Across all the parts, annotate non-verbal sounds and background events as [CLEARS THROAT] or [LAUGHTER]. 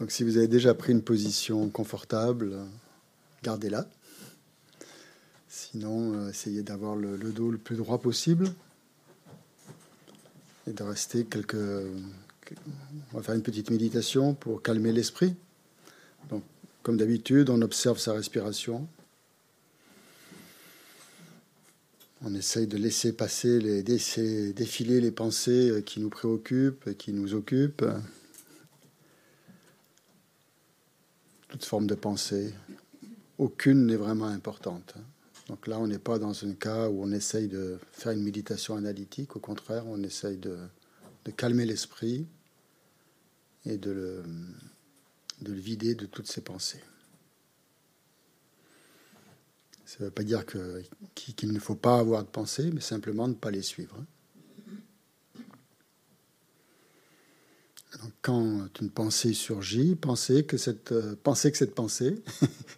Donc si vous avez déjà pris une position confortable, gardez-la. Sinon, euh, essayez d'avoir le, dos le plus droit possible et de rester quelques. On va faire une petite méditation pour calmer l'esprit. Donc, comme d'habitude, on observe sa respiration. On essaye de laisser passer, les, défiler les pensées qui nous préoccupent, qui nous occupent. Forme de pensée. Aucune n'est vraiment importante. Donc là, on n'est pas dans un cas où on essaye de faire une méditation analytique. Au contraire, on essaye de, calmer l'esprit et de le, de le vider de toutes ses pensées. Ça ne veut pas dire qu'il ne faut pas avoir de pensées, mais simplement ne pas les suivre. Quand une pensée surgit, pensez que cette, euh, pensée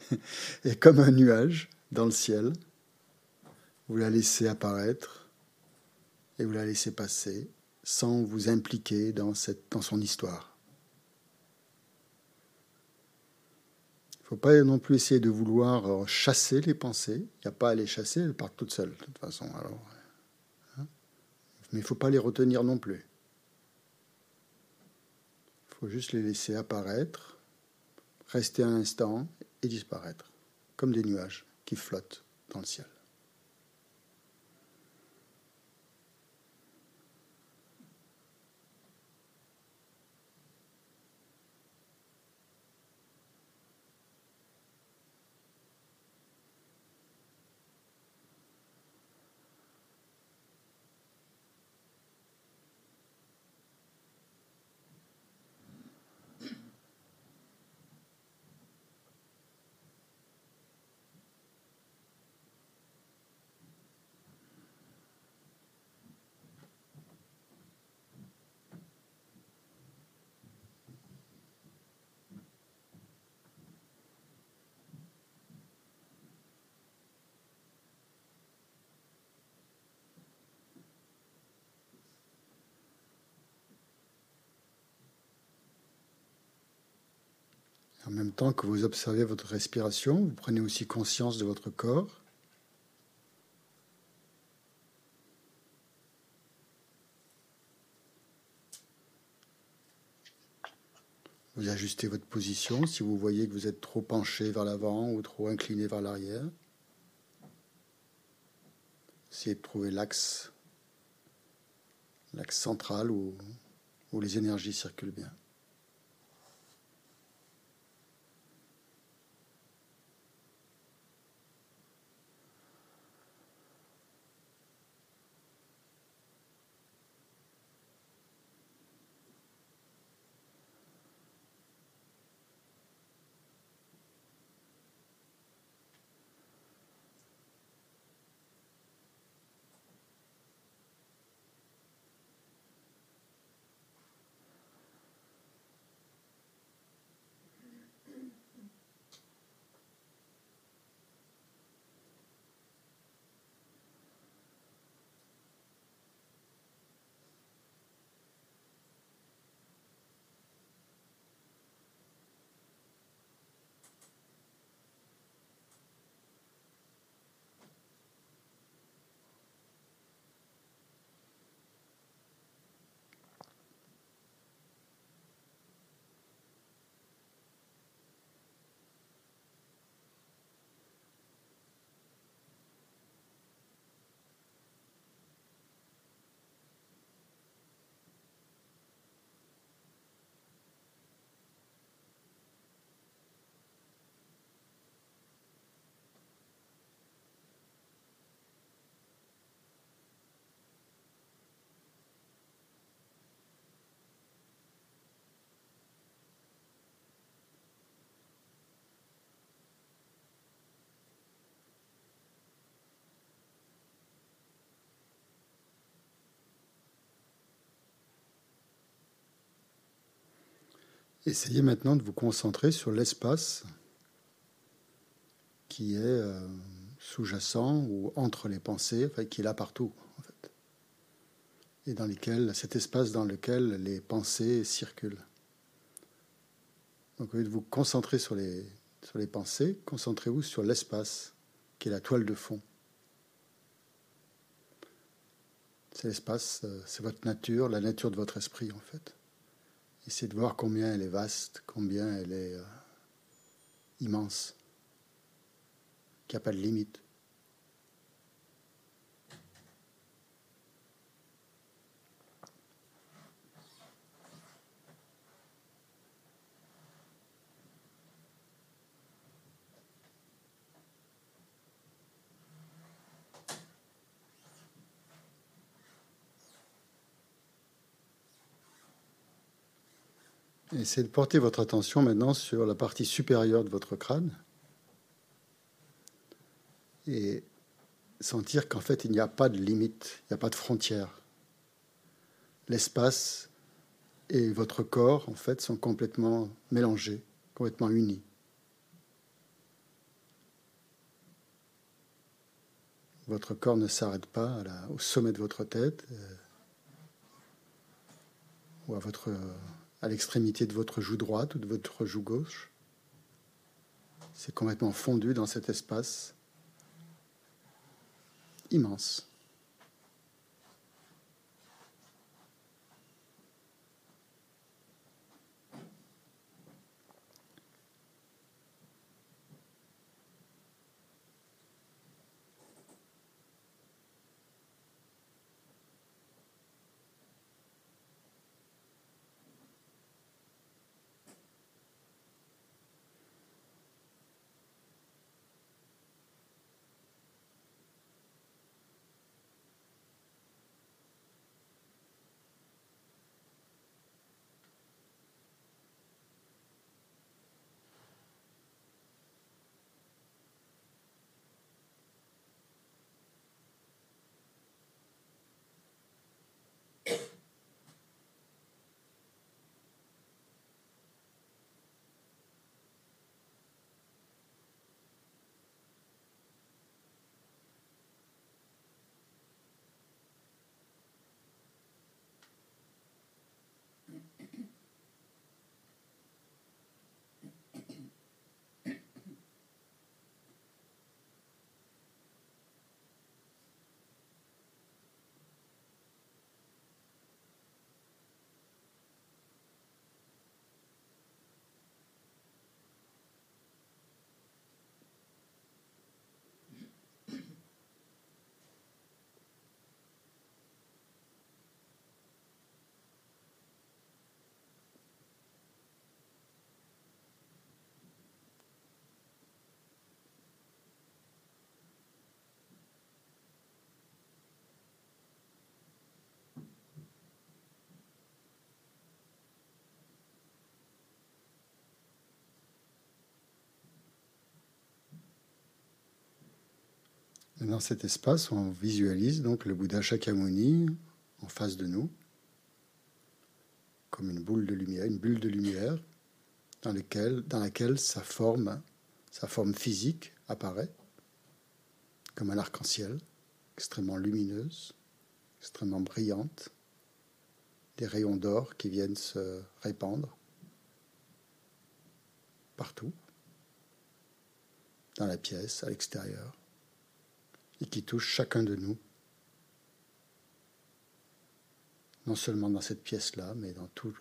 [LAUGHS] est comme un nuage dans le ciel. Vous la laissez apparaître et vous la laissez passer sans vous impliquer dans, son histoire. Il ne faut pas non plus essayer de vouloir chasser les pensées. Il n'y a pas à les chasser, elles partent toutes seules, de toute façon. Alors, hein. Mais il ne faut pas les retenir non plus faut juste les laisser apparaître, rester un instant et disparaître, comme des nuages qui flottent dans le ciel. En même temps que vous observez votre respiration, vous prenez aussi conscience de votre corps. Vous ajustez votre position si vous voyez que vous êtes trop penché vers l'avant ou trop incliné vers l'arrière. Essayez de trouver l'axe, l'axe central où, où les énergies circulent bien. Essayez maintenant de vous concentrer sur l'espace qui est euh, sous-jacent ou entre les pensées, qui est là partout, en fait. Et dans cet espace dans lequel les pensées circulent. Donc au lieu de vous concentrer sur les, sur les pensées, concentrez-vous sur l'espace qui est la toile de fond. C'est l'espace, euh, c'est votre nature, la nature de votre esprit en fait. Essayez de voir combien elle est vaste, combien elle est euh, immense, qu'il n'y a pas de limite. Essayez de porter votre attention maintenant sur la partie supérieure de votre crâne et sentir qu'en fait il n'y a pas de limite, il n'y a pas de frontière. L'espace et votre corps en fait sont complètement mélangés, complètement unis. Votre corps ne s'arrête pas au sommet de votre tête euh, ou à votre à l'extrémité de votre joue droite ou de votre joue gauche. C'est complètement fondu dans cet espace immense. Dans cet espace, on visualise donc le Bouddha Shakyamuni en face de nous, comme une boule de lumière, une bulle de lumière, dans, laquelle sa forme physique apparaît, comme un arc-en-ciel, extrêmement lumineuse, extrêmement brillante, des rayons d'or qui viennent se répandre partout, dans la pièce, à l'extérieur et qui touche chacun de nous, non seulement dans cette pièce-là, mais dans tout,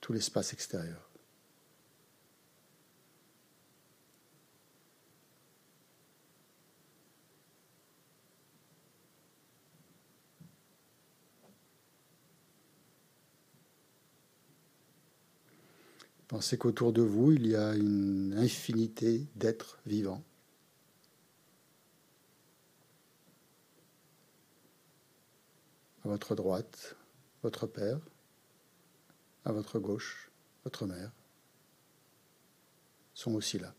tout l'espace extérieur. Pensez qu'autour de vous, il y a une infinité d'êtres vivants. À votre droite, votre Père. À votre gauche, votre Mère sont aussi là.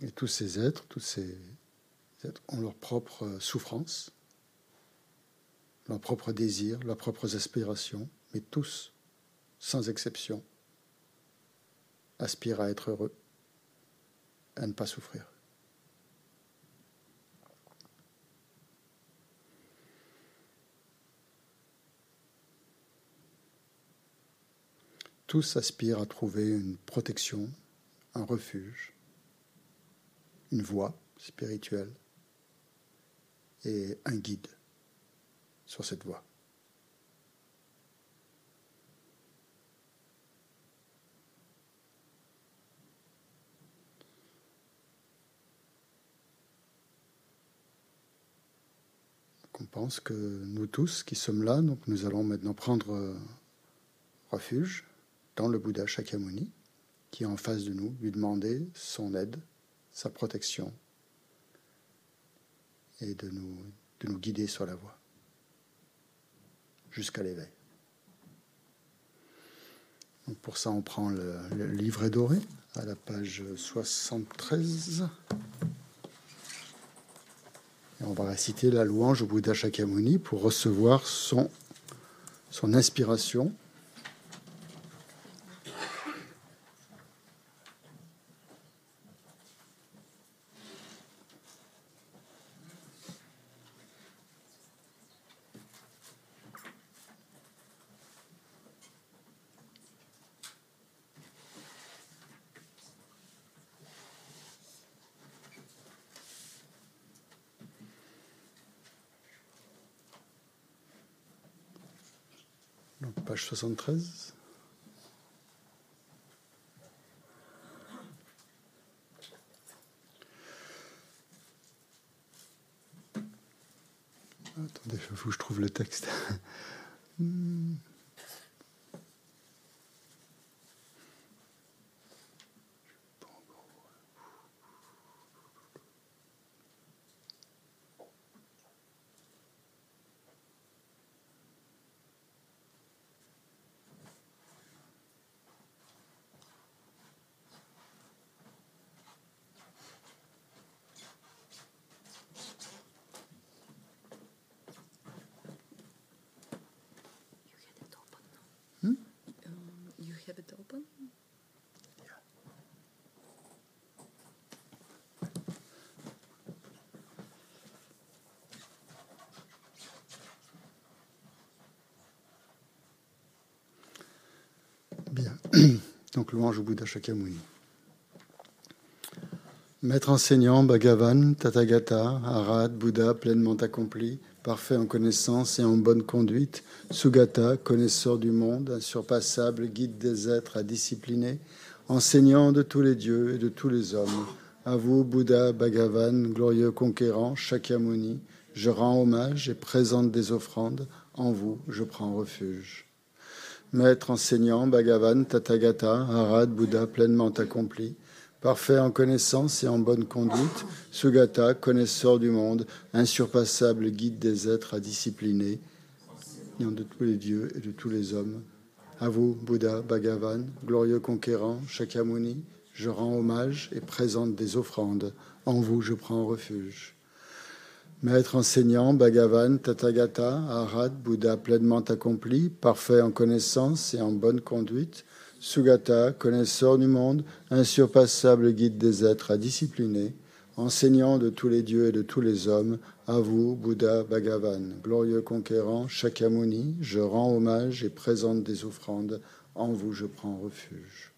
Et tous ces êtres, tous ces êtres ont leur propre souffrance, leurs propres désirs, leurs propres aspirations, mais tous sans exception, aspire à être heureux, à ne pas souffrir. tous aspirent à trouver une protection, un refuge, une voie spirituelle et un guide sur cette voie. On pense que nous tous qui sommes là, donc nous allons maintenant prendre euh, refuge dans le Bouddha Shakyamuni, qui est en face de nous, lui demander son aide, sa protection, et de nous, de nous guider sur la voie, jusqu'à l'éveil. Donc pour ça, on prend le, le livret doré à la page 73 on va réciter la louange au Bouddha Shakyamuni pour recevoir son, son inspiration 73. Attendez, il faut que je trouve le texte. [LAUGHS] Hmm. Donc louange au Bouddha Shakyamuni. Maître enseignant, Bhagavan, Tathagata, Arhat, Bouddha pleinement accompli, parfait en connaissance et en bonne conduite, Sugata, connaisseur du monde, insurpassable, guide des êtres à discipliner, enseignant de tous les dieux et de tous les hommes. À vous, Bouddha, Bhagavan, glorieux conquérant, Shakyamuni, je rends hommage et présente des offrandes. En vous, je prends refuge. Maître enseignant, Bhagavan, Tathagata, Arad, Bouddha pleinement accompli, parfait en connaissance et en bonne conduite, Sugata, connaisseur du monde, insurpassable guide des êtres à discipliner, de tous les dieux et de tous les hommes. À vous, Bouddha, Bhagavan, glorieux conquérant, Shakyamuni, je rends hommage et présente des offrandes. En vous, je prends refuge. Maître enseignant, Bhagavan, Tathagata, Arhat, Bouddha pleinement accompli, parfait en connaissance et en bonne conduite, Sugata, connaisseur du monde, insurpassable guide des êtres à discipliner, enseignant de tous les dieux et de tous les hommes, à vous, Bouddha Bhagavan, glorieux conquérant, Shakyamuni, je rends hommage et présente des offrandes, en vous je prends refuge.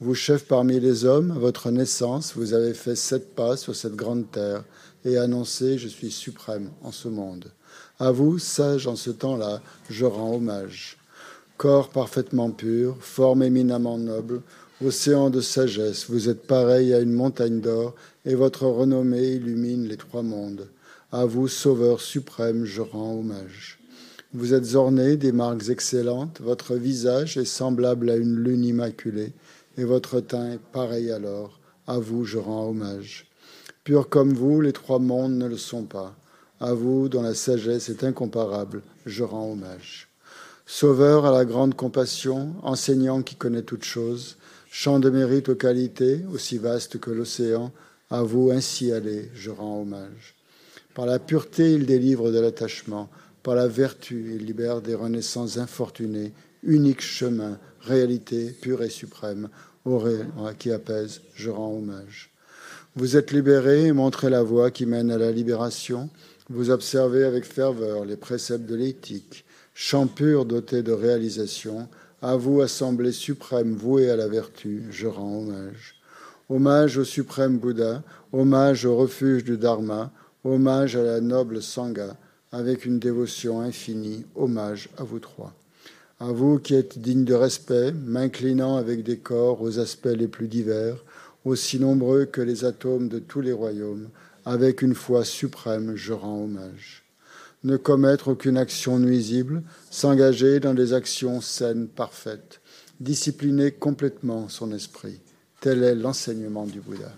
Vous, chef parmi les hommes, à votre naissance, vous avez fait sept pas sur cette grande terre, et annoncer Je suis suprême en ce monde. À vous, sage en ce temps-là, je rends hommage. Corps parfaitement pur, forme éminemment noble, océan de sagesse, vous êtes pareil à une montagne d'or, et votre renommée illumine les trois mondes. À vous, Sauveur suprême, je rends hommage. Vous êtes orné des marques excellentes, votre visage est semblable à une lune immaculée, et votre teint est pareil à l'or. À vous, je rends hommage. Purs comme vous, les trois mondes ne le sont pas. À vous, dont la sagesse est incomparable, je rends hommage. Sauveur à la grande compassion, enseignant qui connaît toutes choses, champ de mérite aux qualités, aussi vaste que l'océan, à vous ainsi aller, je rends hommage. Par la pureté, il délivre de l'attachement, par la vertu, il libère des renaissances infortunées, unique chemin, réalité pure et suprême, au qui apaise, je rends hommage. Vous êtes libérés montrez la voie qui mène à la libération. Vous observez avec ferveur les préceptes de l'éthique, champ pur doté de réalisation. À vous, assemblée suprême vouée à la vertu, je rends hommage. Hommage au suprême Bouddha, hommage au refuge du Dharma, hommage à la noble Sangha, avec une dévotion infinie, hommage à vous trois. À vous qui êtes dignes de respect, m'inclinant avec des corps aux aspects les plus divers, aussi nombreux que les atomes de tous les royaumes, avec une foi suprême, je rends hommage. Ne commettre aucune action nuisible, s'engager dans des actions saines, parfaites, discipliner complètement son esprit. Tel est l'enseignement du Bouddha.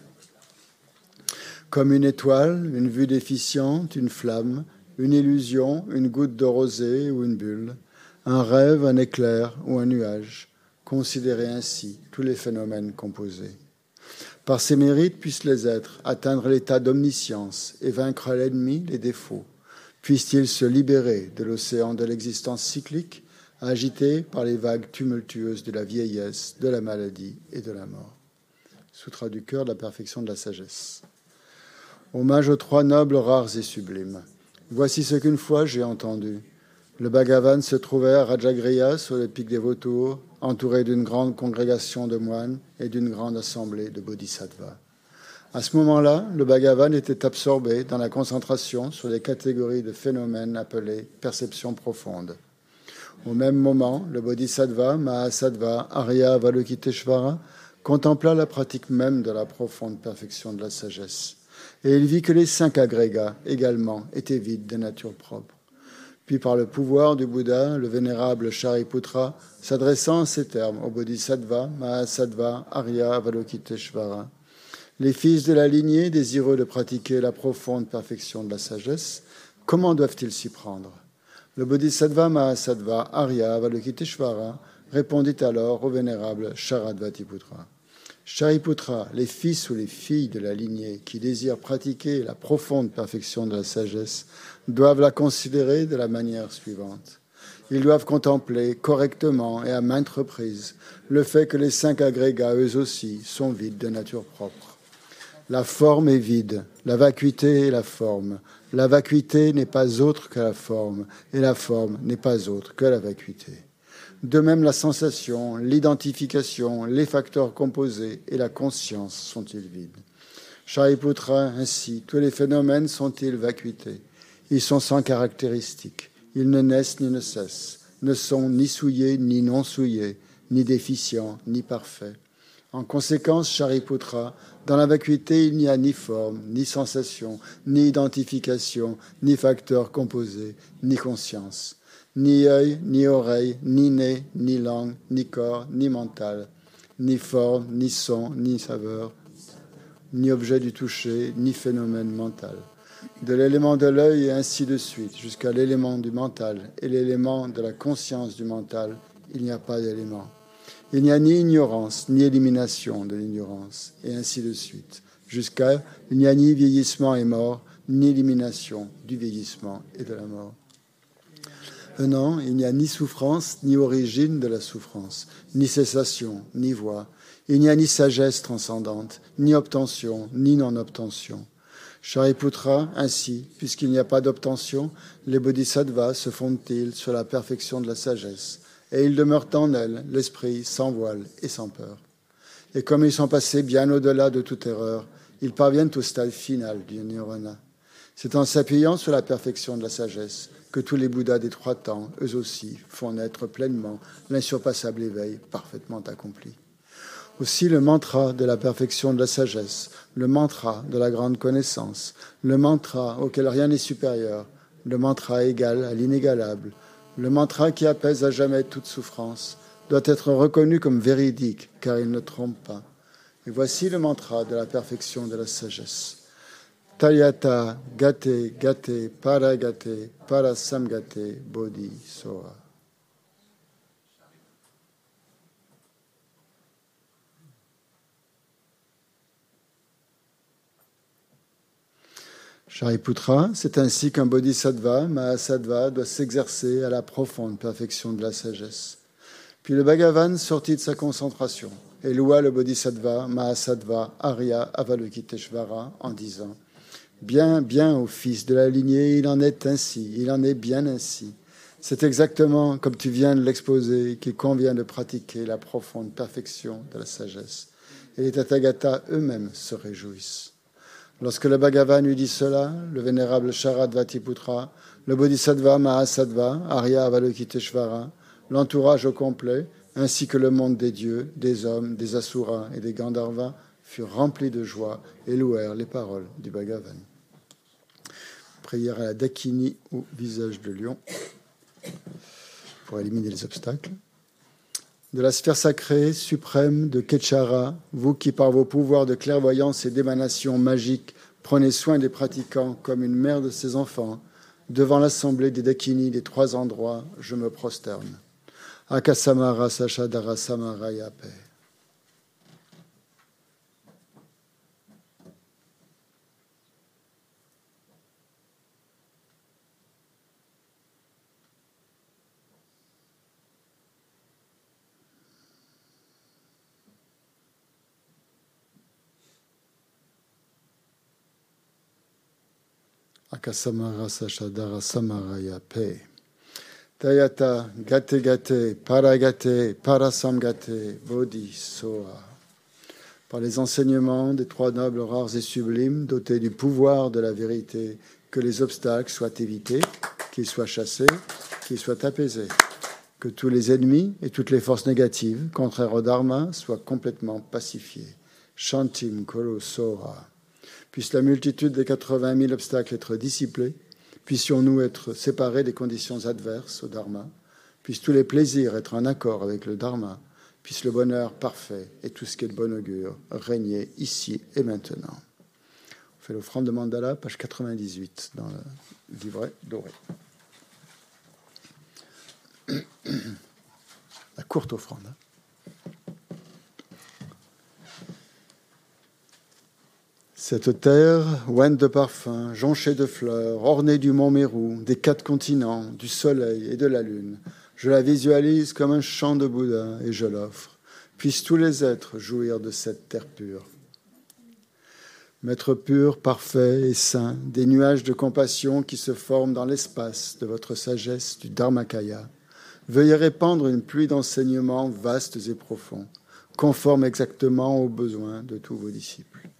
Comme une étoile, une vue déficiente, une flamme, une illusion, une goutte de rosée ou une bulle, un rêve, un éclair ou un nuage, considérez ainsi tous les phénomènes composés. Par ses mérites puissent les êtres atteindre l'état d'omniscience et vaincre l'ennemi, les défauts. Puissent-ils se libérer de l'océan de l'existence cyclique, agité par les vagues tumultueuses de la vieillesse, de la maladie et de la mort. Sutra du cœur la perfection de la sagesse. Hommage aux trois nobles, rares et sublimes. Voici ce qu'une fois j'ai entendu. Le Bhagavan se trouvait à Rajagriha, sur le pic des vautours, entouré d'une grande congrégation de moines et d'une grande assemblée de bodhisattvas. À ce moment-là, le Bhagavan était absorbé dans la concentration sur les catégories de phénomènes appelés perception profonde. Au même moment, le bodhisattva Mahasattva Arya Avalokiteshvara contempla la pratique même de la profonde perfection de la sagesse. Et il vit que les cinq agrégats également étaient vides de nature propre. Puis par le pouvoir du Bouddha, le vénérable Shariputra, s'adressant en ces termes au Bodhisattva, Mahasattva, Arya, Avalokiteshvara, les fils de la lignée désireux de pratiquer la profonde perfection de la sagesse, comment doivent-ils s'y prendre? Le Bodhisattva Mahasattva Arya Avalokiteshvara répondit alors au vénérable Sharadvatiputra. Shariputra, les fils ou les filles de la lignée qui désirent pratiquer la profonde perfection de la sagesse doivent la considérer de la manière suivante. Ils doivent contempler correctement et à maintes reprises le fait que les cinq agrégats, eux aussi, sont vides de nature propre. La forme est vide, la vacuité est la forme. La vacuité n'est pas autre que la forme, et la forme n'est pas autre que la vacuité. De même, la sensation, l'identification, les facteurs composés et la conscience sont-ils vides. Shariputra, ainsi, tous les phénomènes sont-ils vacuités ils sont sans caractéristiques. Ils ne naissent ni ne cessent, ne sont ni souillés ni non souillés, ni déficients ni parfaits. En conséquence, Shariputra, dans la vacuité, il n'y a ni forme, ni sensation, ni identification, ni facteur composé, ni conscience, ni œil, ni oreille, ni nez, ni langue, ni corps, ni mental, ni forme, ni son, ni saveur, ni objet du toucher, ni phénomène mental de l'élément de l'œil et ainsi de suite, jusqu'à l'élément du mental et l'élément de la conscience du mental, il n'y a pas d'élément. Il n'y a ni ignorance, ni élimination de l'ignorance, et ainsi de suite, jusqu'à il n'y a ni vieillissement et mort, ni élimination du vieillissement et de la mort. Non, il n'y a ni souffrance, ni origine de la souffrance, ni cessation, ni voix. Il n'y a ni sagesse transcendante, ni obtention, ni non-obtention. Shariputra, ainsi, puisqu'il n'y a pas d'obtention, les bodhisattvas se fondent-ils sur la perfection de la sagesse, et ils demeurent en elle, l'esprit sans voile et sans peur. Et comme ils sont passés bien au-delà de toute erreur, ils parviennent au stade final du nirvana. C'est en s'appuyant sur la perfection de la sagesse que tous les Bouddhas des trois temps, eux aussi, font naître pleinement l'insurpassable éveil parfaitement accompli. Aussi le mantra de la perfection de la sagesse, le mantra de la grande connaissance, le mantra auquel rien n'est supérieur, le mantra égal à l'inégalable, le mantra qui apaise à jamais toute souffrance, doit être reconnu comme véridique car il ne trompe pas. Et voici le mantra de la perfection de la sagesse. Talyata gate gate paragate parasamgate bodhi soa. Shariputra, c'est ainsi qu'un bodhisattva, Mahasattva, doit s'exercer à la profonde perfection de la sagesse. Puis le Bhagavan sortit de sa concentration et loua le bodhisattva, Mahasattva, Arya Avalokiteshvara en disant Bien, bien, ô fils de la lignée, il en est ainsi, il en est bien ainsi. C'est exactement comme tu viens de l'exposer qu'il convient de pratiquer la profonde perfection de la sagesse. Et les Tathagata eux-mêmes se réjouissent. Lorsque le Bhagavan lui dit cela, le vénérable Sharad Vatiputra, le Bodhisattva Mahasattva, Arya Avalokiteshvara, l'entourage au complet, ainsi que le monde des dieux, des hommes, des asuras et des Gandharvas, furent remplis de joie et louèrent les paroles du Bhagavan. Prière à la Dakini au visage de lion pour éliminer les obstacles. De la sphère sacrée suprême de Ketchara, vous qui par vos pouvoirs de clairvoyance et d'émanation magique prenez soin des pratiquants comme une mère de ses enfants, devant l'assemblée des Dakini des trois endroits, je me prosterne. Akasamara Sachadara Samaraya Akasamara Sachadara Samaraya Pe. Tayata Gate Gate Paragate Parasamgate Bodhi Soa. Par les enseignements des trois nobles rares et sublimes, dotés du pouvoir de la vérité, que les obstacles soient évités, qu'ils soient chassés, qu'ils soient apaisés, que tous les ennemis et toutes les forces négatives, contraires au Dharma, soient complètement pacifiés. Shantim Koro Soha. Puisse la multitude des 80 000 obstacles être dissipés, puissions-nous être séparés des conditions adverses au Dharma, puissent tous les plaisirs être en accord avec le Dharma, puisse le bonheur parfait et tout ce qui est de bon augure régner ici et maintenant. On fait l'offrande de mandala, page 98, dans le livret doré. [COUGHS] La courte offrande. Cette terre, ointe de parfums, jonchée de fleurs, ornée du mont Mérou, des quatre continents, du soleil et de la lune, je la visualise comme un champ de Bouddha et je l'offre. Puissent tous les êtres jouir de cette terre pure. Maître pur, parfait et saint, des nuages de compassion qui se forment dans l'espace de votre sagesse du Dharmakaya, veuillez répandre une pluie d'enseignements vastes et profonds, conformes exactement aux besoins de tous vos disciples.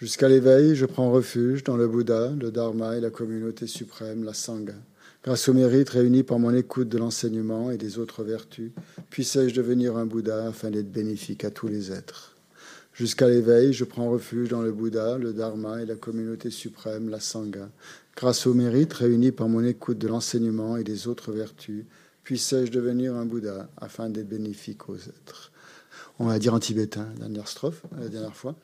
Jusqu'à l'éveil, je prends refuge dans le Bouddha, le Dharma et la communauté suprême, la Sangha. Grâce au mérite réuni par mon écoute de l'enseignement et des autres vertus, puissais-je devenir un Bouddha afin d'être bénéfique à tous les êtres. Jusqu'à l'éveil, je prends refuge dans le Bouddha, le Dharma et la communauté suprême, la Sangha. Grâce au mérite réuni par mon écoute de l'enseignement et des autres vertus, puissais-je devenir un Bouddha afin d'être bénéfique aux êtres. On va dire en tibétain, dernière strophe, la dernière fois.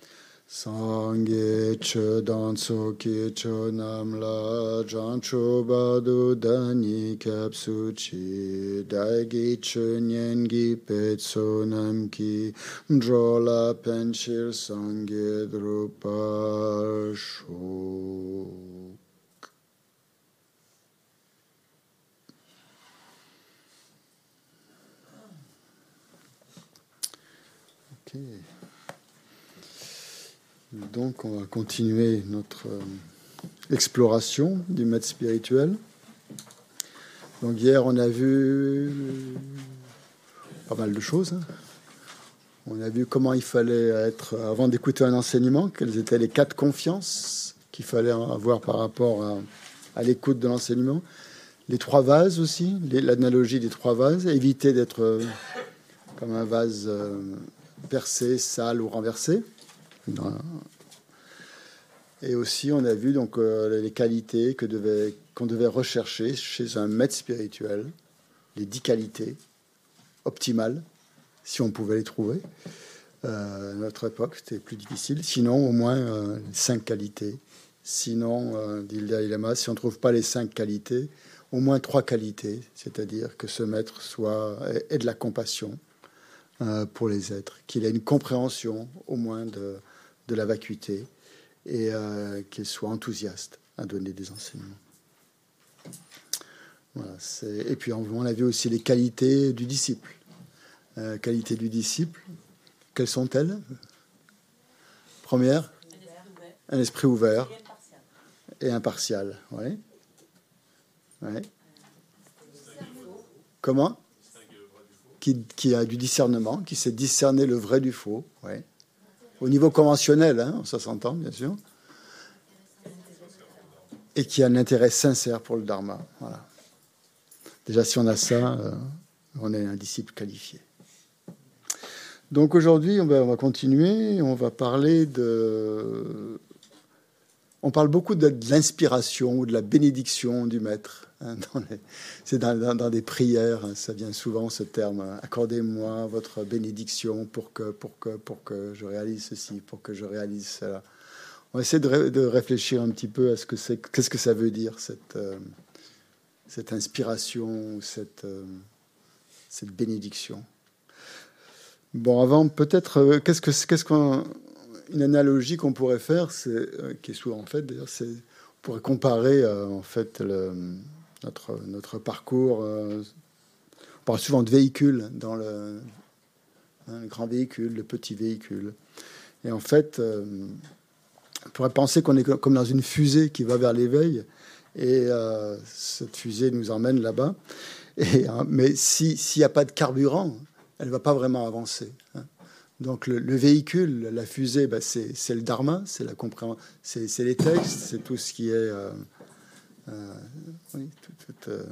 Sangye che danso ki cho nam la jan cho badu dani kap su chi dai gi che nyen gi pet nam ki dro la penchir sangye drupa shu. Donc, on va continuer notre euh, exploration du maître spirituel. Donc, hier, on a vu pas mal de choses. Hein. On a vu comment il fallait être, avant d'écouter un enseignement, quelles étaient les quatre confiances qu'il fallait avoir par rapport à, l'écoute de l'enseignement. Les trois vases aussi, l'analogie des trois vases, éviter d'être euh, comme un vase euh, percé, sale ou renversé. Et aussi, on a vu donc euh, les qualités que qu'on devait rechercher chez un maître spirituel, les dix qualités optimales, si on pouvait les trouver. Euh, à notre époque, c'était plus difficile. Sinon, au moins euh, cinq qualités. Sinon, dit le Dalai Lama, si on ne trouve pas les cinq qualités, au moins trois qualités, c'est-à-dire que ce maître soit ait de la compassion, euh, pour les êtres, qu'il ait une compréhension au moins de, de la vacuité et euh, qu'il soit enthousiaste à donner des enseignements. Et puis on a vu aussi les qualités du disciple. Euh, qualités du disciple, quelles sont-elles? Première Un esprit ouvert et impartial. Oui. Ouais. Comment? Qui, a du discernement, qui sait discerner le vrai du faux. Ouais. Au niveau conventionnel, hein, ça s'entend bien sûr. Et qui a un intérêt sincère pour le dharma. Voilà. Déjà, si on a ça, euh, on est un disciple qualifié. Donc aujourd'hui, on va, on va, continuer. On va parler de. On parle beaucoup de, l'inspiration ou de la bénédiction du maître. Hein, [LAUGHS] c'est dans, des prières, hein, ça vient souvent ce terme. Accordez-moi votre bénédiction pour que, pour, que, pour que je réalise ceci, pour que je réalise cela. On va essayer de, réfléchir un petit peu à ce que c'est, qu'est-ce que ça veut dire cette, euh, cette inspiration, cette, euh, cette bénédiction. Bon, avant, peut-être, euh, qu'est-ce que qu'est-ce qu'on une analogie qu'on pourrait faire, c'est qui est souvent faite d'ailleurs, c'est on pourrait comparer en fait le, notre notre parcours. on parle souvent de véhicules dans le, hein, grand véhicule, le petit véhicule, et en fait, on pourrait penser qu'on est comme dans une fusée qui va vers l'éveil, et cette fusée nous emmène là-bas. Et, hein, mais s'il n'y a pas de carburant, elle ne va pas vraiment avancer. Hein. Donc le, véhicule, la fusée, bah, c'est le dharma, c'est les textes, c'est tout ce qui est euh, euh, tout, euh,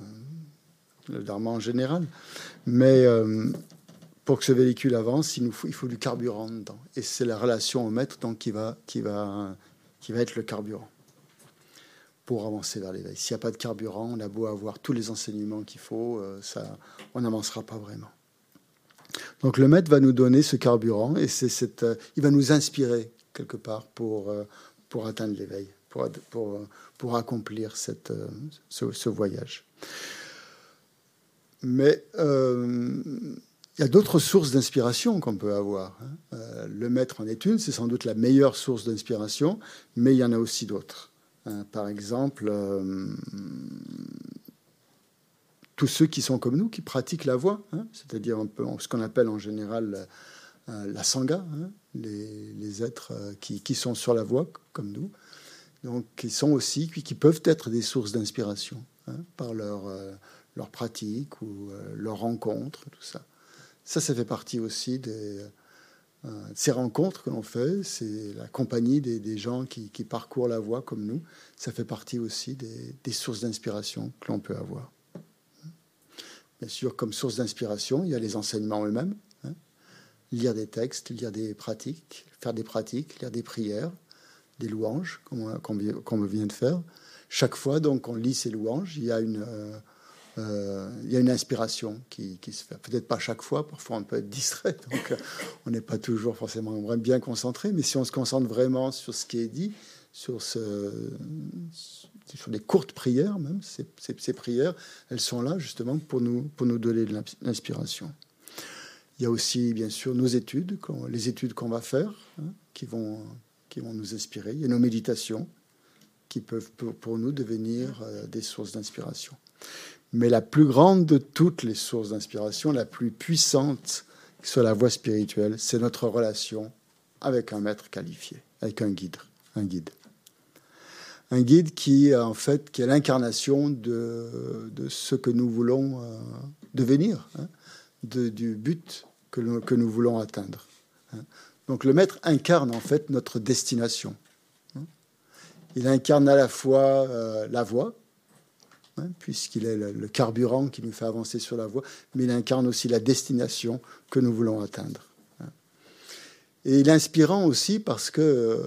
le dharma en général. Mais pour que ce véhicule avance, il, nous faut, du carburant dedans. Et c'est la relation au maître donc, qui, va, être le carburant pour avancer vers l'éveil. S'il n'y a pas de carburant, on a beau avoir tous les enseignements qu'il faut, on n'avancera pas vraiment. Donc le maître va nous donner ce carburant et c'est cette, euh, il va nous inspirer quelque part euh, pour atteindre l'éveil, pour, pour, accomplir cette, euh, ce, voyage. Mais il y a d'autres sources d'inspiration qu'on peut avoir. Hein. le maître en est une, c'est sans doute la meilleure source d'inspiration, mais il y en a aussi d'autres. Hein. par exemple, tous ceux qui sont comme nous, qui pratiquent la voie, hein, c'est-à-dire ce qu'on appelle en général euh, la sangha, hein, les, êtres euh, qui, sont sur la voie comme nous, donc qui sont aussi, qui peuvent être des sources d'inspiration hein, par leur, euh, leur pratique ou leur rencontre, tout ça. Ça, ça fait partie aussi des, ces rencontres que l'on fait, c'est la compagnie des, gens qui, parcourent la voie comme nous. Ça fait partie aussi des, des sources d'inspiration que l'on peut avoir. Bien sûr, comme source d'inspiration, il y a les enseignements eux-mêmes. Hein. lire des textes, lire des pratiques, faire des pratiques, lire des prières, des louanges, comme on vient de faire. Chaque fois, donc, on lit ces louanges, il y a une, euh, euh, il y a une inspiration qui, se fait. Peut-être pas chaque fois, parfois on peut être distrait, [LAUGHS] donc euh, on n'est pas toujours forcément bien concentré, mais si on se concentre vraiment sur ce qui est dit, sur, ce, sur des courtes prières même. Ces, ces, prières, elles sont là justement pour nous, pour nous donner de l'inspiration. Il y a aussi, bien sûr, nos études, les études qu'on va faire, hein, qui, vont, qui vont nous inspirer. Il y a nos méditations, qui peuvent pour, nous devenir euh, des sources d'inspiration. Mais la plus grande de toutes les sources d'inspiration, la plus puissante sur la voie spirituelle, c'est notre relation avec un maître qualifié, avec un guide, un guide un guide qui, en fait, qui est l'incarnation de, de, ce que nous voulons euh, devenir, hein, du but que, que, nous voulons atteindre. Hein. Donc le maître incarne en fait notre destination. Hein. Il incarne à la fois euh, la voie, puisqu'il est le, carburant qui nous fait avancer sur la voie, mais il incarne aussi la destination que nous voulons atteindre. Et il est inspirant aussi parce que, euh,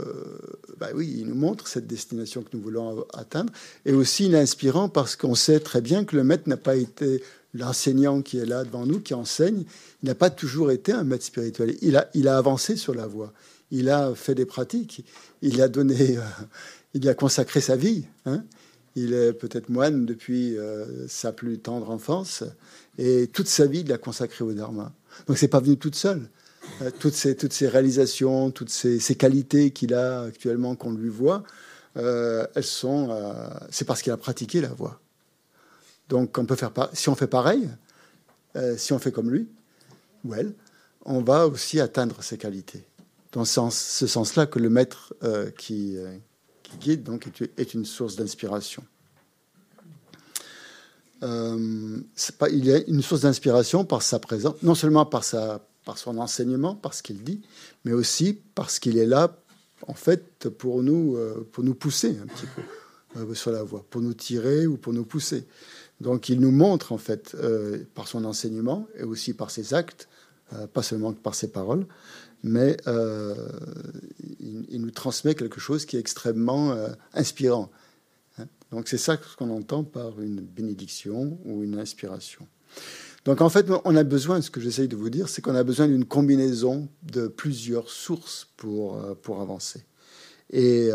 bah oui, il nous montre cette destination que nous voulons atteindre. Et aussi, il est inspirant parce qu'on sait très bien que le maître n'a pas été l'enseignant qui est là devant nous, qui enseigne. Il n'a pas toujours été un maître spirituel. Il a, avancé sur la voie. Il a fait des pratiques. Il a donné, euh, il a consacré sa vie. Hein. Il est peut-être moine depuis euh, sa plus tendre enfance. Et toute sa vie, il l'a consacré au Dharma. Donc, c'est pas venu toute seule. Euh, toutes, ces, ces réalisations, toutes ces, qualités qu'il a actuellement, qu'on lui voit, elles sont. C'est parce qu'il a pratiqué la voix. Donc, on peut faire si on fait pareil, si on fait comme lui ou elle, on va aussi atteindre ces qualités. dans ce sens-là que le maître qui, guide donc, est une source d'inspiration. Il a une source d'inspiration par sa présence, non seulement par, son enseignement, par ce qu'il dit, mais aussi parce qu'il est là, en fait, pour nous, pousser un petit peu. Euh, sur la voie, pour nous tirer ou pour nous pousser. Donc il nous montre en fait euh, par son enseignement et aussi par ses actes, euh, pas seulement par ses paroles, mais il, nous transmet quelque chose qui est extrêmement inspirant. Hein. Donc c'est ça ce qu'on entend par une bénédiction ou une inspiration. Donc en fait, on a besoin, ce que j'essaye de vous dire, c'est qu'on a besoin d'une combinaison de plusieurs sources pour, pour avancer. Et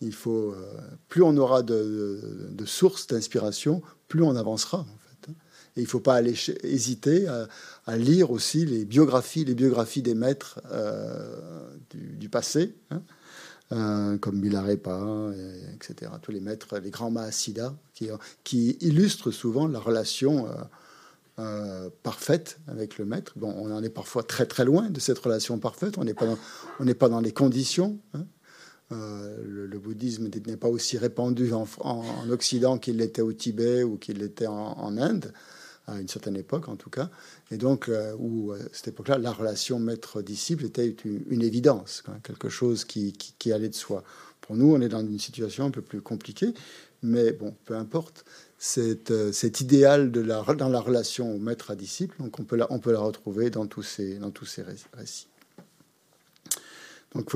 il faut, euh, plus on aura de, sources d'inspiration, plus on avancera. Hein. Et il ne faut pas hésiter à, lire aussi les biographies, les biographies des maîtres euh, du, passé, hein. euh, comme Milarepa, etc. Tous les maîtres, les grands Mahasiddhas, qui, illustrent souvent la relation parfaite avec le maître. Bon, on en est parfois très très loin de cette relation parfaite. On n'est pas on n'est pas dans les conditions. Hein. Euh, le, bouddhisme n'est pas aussi répandu en, Occident qu'il l'était au Tibet ou qu'il l'était en, Inde, à une certaine époque en tout cas. Et donc, euh, où à cette époque-là, la relation maître-disciple était une, évidence, quelque chose qui, allait de soi. Pour nous, on est dans une situation un peu plus compliquée, mais bon, peu importe. Euh, cet idéal dans la relation maître à disciple, donc on peut la, on peut la retrouver dans tous ces, dans tous ces récits. Donc,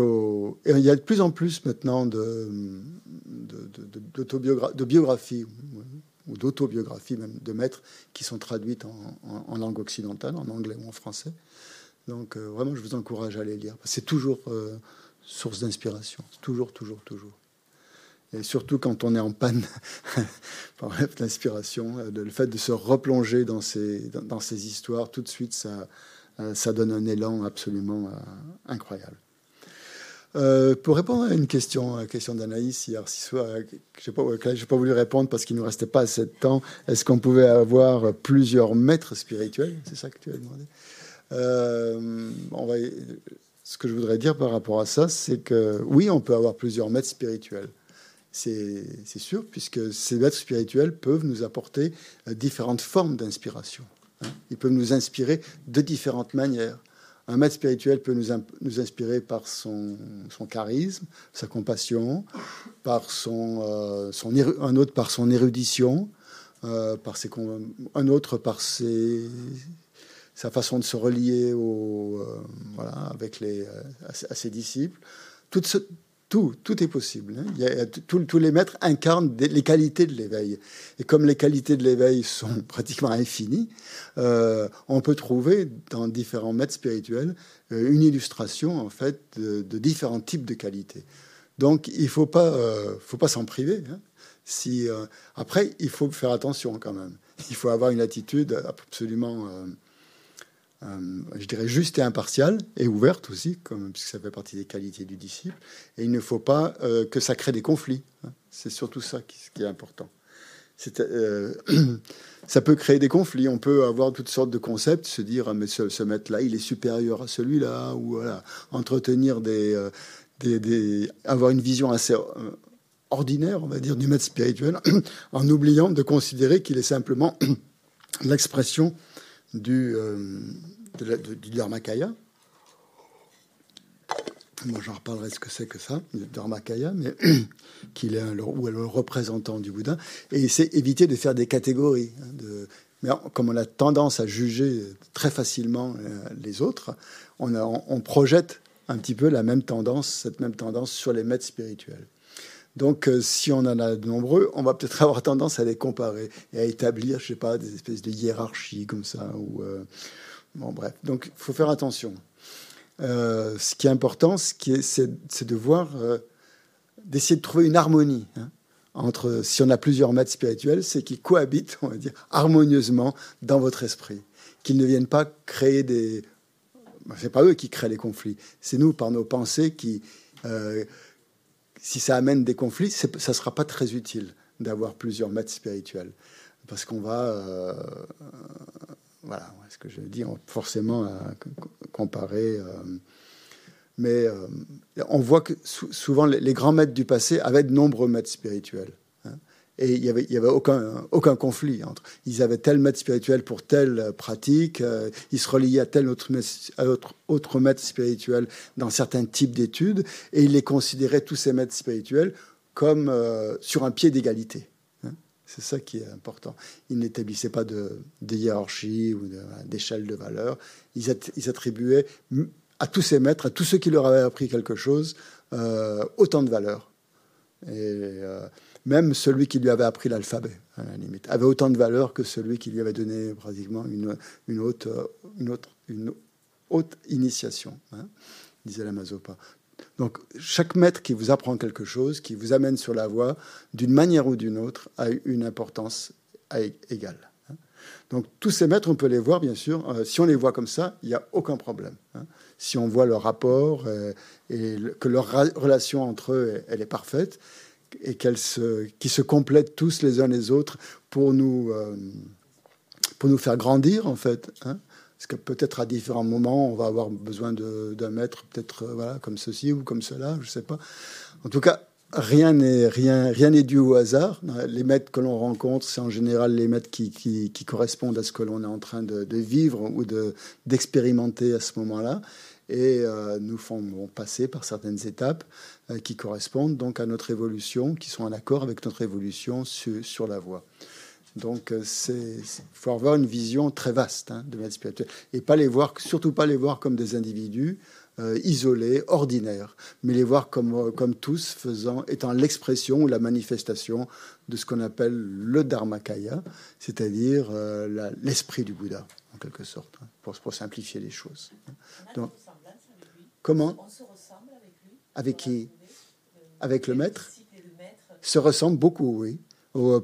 il y a de plus en plus maintenant de, biographies ou d'autobiographies même de maîtres qui sont traduites en, langue occidentale, en anglais ou en français. Donc euh, vraiment, je vous encourage à les lire. C'est toujours euh, source d'inspiration, toujours, toujours, toujours. Et surtout quand on est en panne [LAUGHS] d'inspiration, euh, le fait de se replonger dans ces, histoires, tout de suite, ça donne un élan absolument incroyable. Euh, pour répondre à une question, à la question d'Anaïs hier soir, je n'ai pas, voulu répondre parce qu'il ne nous restait pas assez de temps. Est-ce qu'on pouvait avoir plusieurs maîtres spirituels? C'est ça que tu as demandé. Euh, ce que je voudrais dire par rapport à ça, c'est que oui, on peut avoir plusieurs maîtres spirituels. C'est sûr, puisque ces maîtres spirituels peuvent nous apporter euh, différentes formes d'inspiration. Hein. Ils peuvent nous inspirer de différentes manières. Un maître spirituel peut nous, nous inspirer par son, son, charisme, sa compassion, par son, euh, son, un autre par son érudition, euh, par ses, un autre par ses, sa façon de se relier au, euh, voilà, avec les, à, ses disciples. Tout ce, tout, est possible. Hein. Il tous les maîtres incarnent les qualités de l'éveil. Et comme les qualités de l'éveil sont [LAUGHS] pratiquement infinies, euh, on peut trouver dans différents maîtres spirituels euh, une illustration en fait de, différents types de qualités. Donc il faut pas, euh, faut pas s'en priver. Hein. Si après, il faut faire attention quand même. Il faut avoir une attitude absolument euh, je dirais, juste et impartiale, et ouverte aussi, comme, puisque ça fait partie des qualités du disciple. Et il ne faut pas euh, que ça crée des conflits. Hein. C'est surtout ça qui, est important. Euh, [CLEARS THROAT] ça peut créer des conflits. On peut avoir toutes sortes de concepts, se dire, ah, mais ce, maître-là, il est supérieur à celui-là, ou voilà, entretenir des, des, avoir une vision assez ordinaire, on va dire, du maître spirituel, [CLEARS THROAT] en oubliant de considérer qu'il est simplement [CLEARS THROAT] l'expression du, du Dharmakaya. Moi, j'en reparlerai ce que c'est que ça, le Dharmakaya, mais [CLEARS THROAT] qu'il est un, le représentant du Bouddha. Et c'est éviter de faire des catégories. Hein, de, mais comme on a tendance à juger très facilement euh, les autres, on, on, projette un petit peu la même tendance, cette même tendance sur les maîtres spirituels. Donc, euh, si on en a de nombreux, on va peut-être [LAUGHS] avoir tendance à les comparer et à établir, je sais pas, des espèces de hiérarchies comme ça, ou euh, Bon, bref, donc il faut faire attention. Euh, ce qui est important, c'est de voir, d'essayer de trouver une harmonie hein, entre, si on a plusieurs maîtres spirituels, c'est qu'ils cohabitent, on va dire, harmonieusement dans votre esprit, qu'ils ne viennent pas créer des. C'est pas eux qui créent les conflits, c'est nous par nos pensées qui, si ça amène des conflits, ça sera pas très utile d'avoir plusieurs maîtres spirituels, parce qu'on va voilà, ce que je dis, forcément comparer. mais on voit que souvent les, grands maîtres du passé avaient de nombreux maîtres spirituels. Et il n'y avait, y avait aucun, conflit entre. Ils avaient tel maître spirituel pour telle pratique, euh, ils se reliaient à tel autre, maître spirituel dans certains types d'études, et ils les considéraient, tous ces maîtres spirituels, comme euh, sur un pied d'égalité. Hein. C'est ça qui est important. Ils n'établissaient pas de, de, hiérarchie ou d'échelle de, valeur. Ils, ils, attribuaient à tous ces maîtres, à tous ceux qui leur avaient appris quelque chose, euh, autant de valeur. Et même celui qui lui avait appris l'alphabet, à la limite, avait autant de valeur que celui qui lui avait donné pratiquement une, une, haute, une, autre, une haute initiation, hein, disait la Mazopa. Donc chaque maître qui vous apprend quelque chose, qui vous amène sur la voie, d'une manière ou d'une autre, a une importance égale. Hein. Donc tous ces maîtres, on peut les voir, bien sûr. Euh, si on les voit comme ça, il n'y a aucun problème. Hein. Si on voit leur rapport euh, et que leur relation entre eux, elle est parfaite, et qu'elles se, qui se complètent tous les uns les autres pour nous, euh, pour nous faire grandir, en fait. Hein. Parce que peut-être à différents moments, on va avoir besoin d'un maître, peut-être euh, voilà, comme ceci ou comme cela, je ne sais pas. En tout cas, rien n'est rien, rien dû au hasard. Les maîtres que l'on rencontre, c'est en général les maîtres qui, qui, correspondent à ce que l'on est en train de, de vivre ou d'expérimenter à ce moment-là et euh, nous font passer par certaines étapes euh, qui correspondent donc à notre évolution, qui sont en accord avec notre évolution sur, la voie. Donc, il euh, faut avoir une vision très vaste hein, de maître spirituel et pas les voir, surtout pas les voir comme des individus isolés, ordinaires, mais les voir comme, comme tous faisant, étant l'expression ou la manifestation de ce qu'on appelle le Dharmakaya, c'est-à-dire l'esprit du Bouddha, en quelque sorte, hein, pour, pour simplifier les choses. Donc, Comment On se ressemble avec lui. Avec qui Avec le maître Se ressemble beaucoup, oui.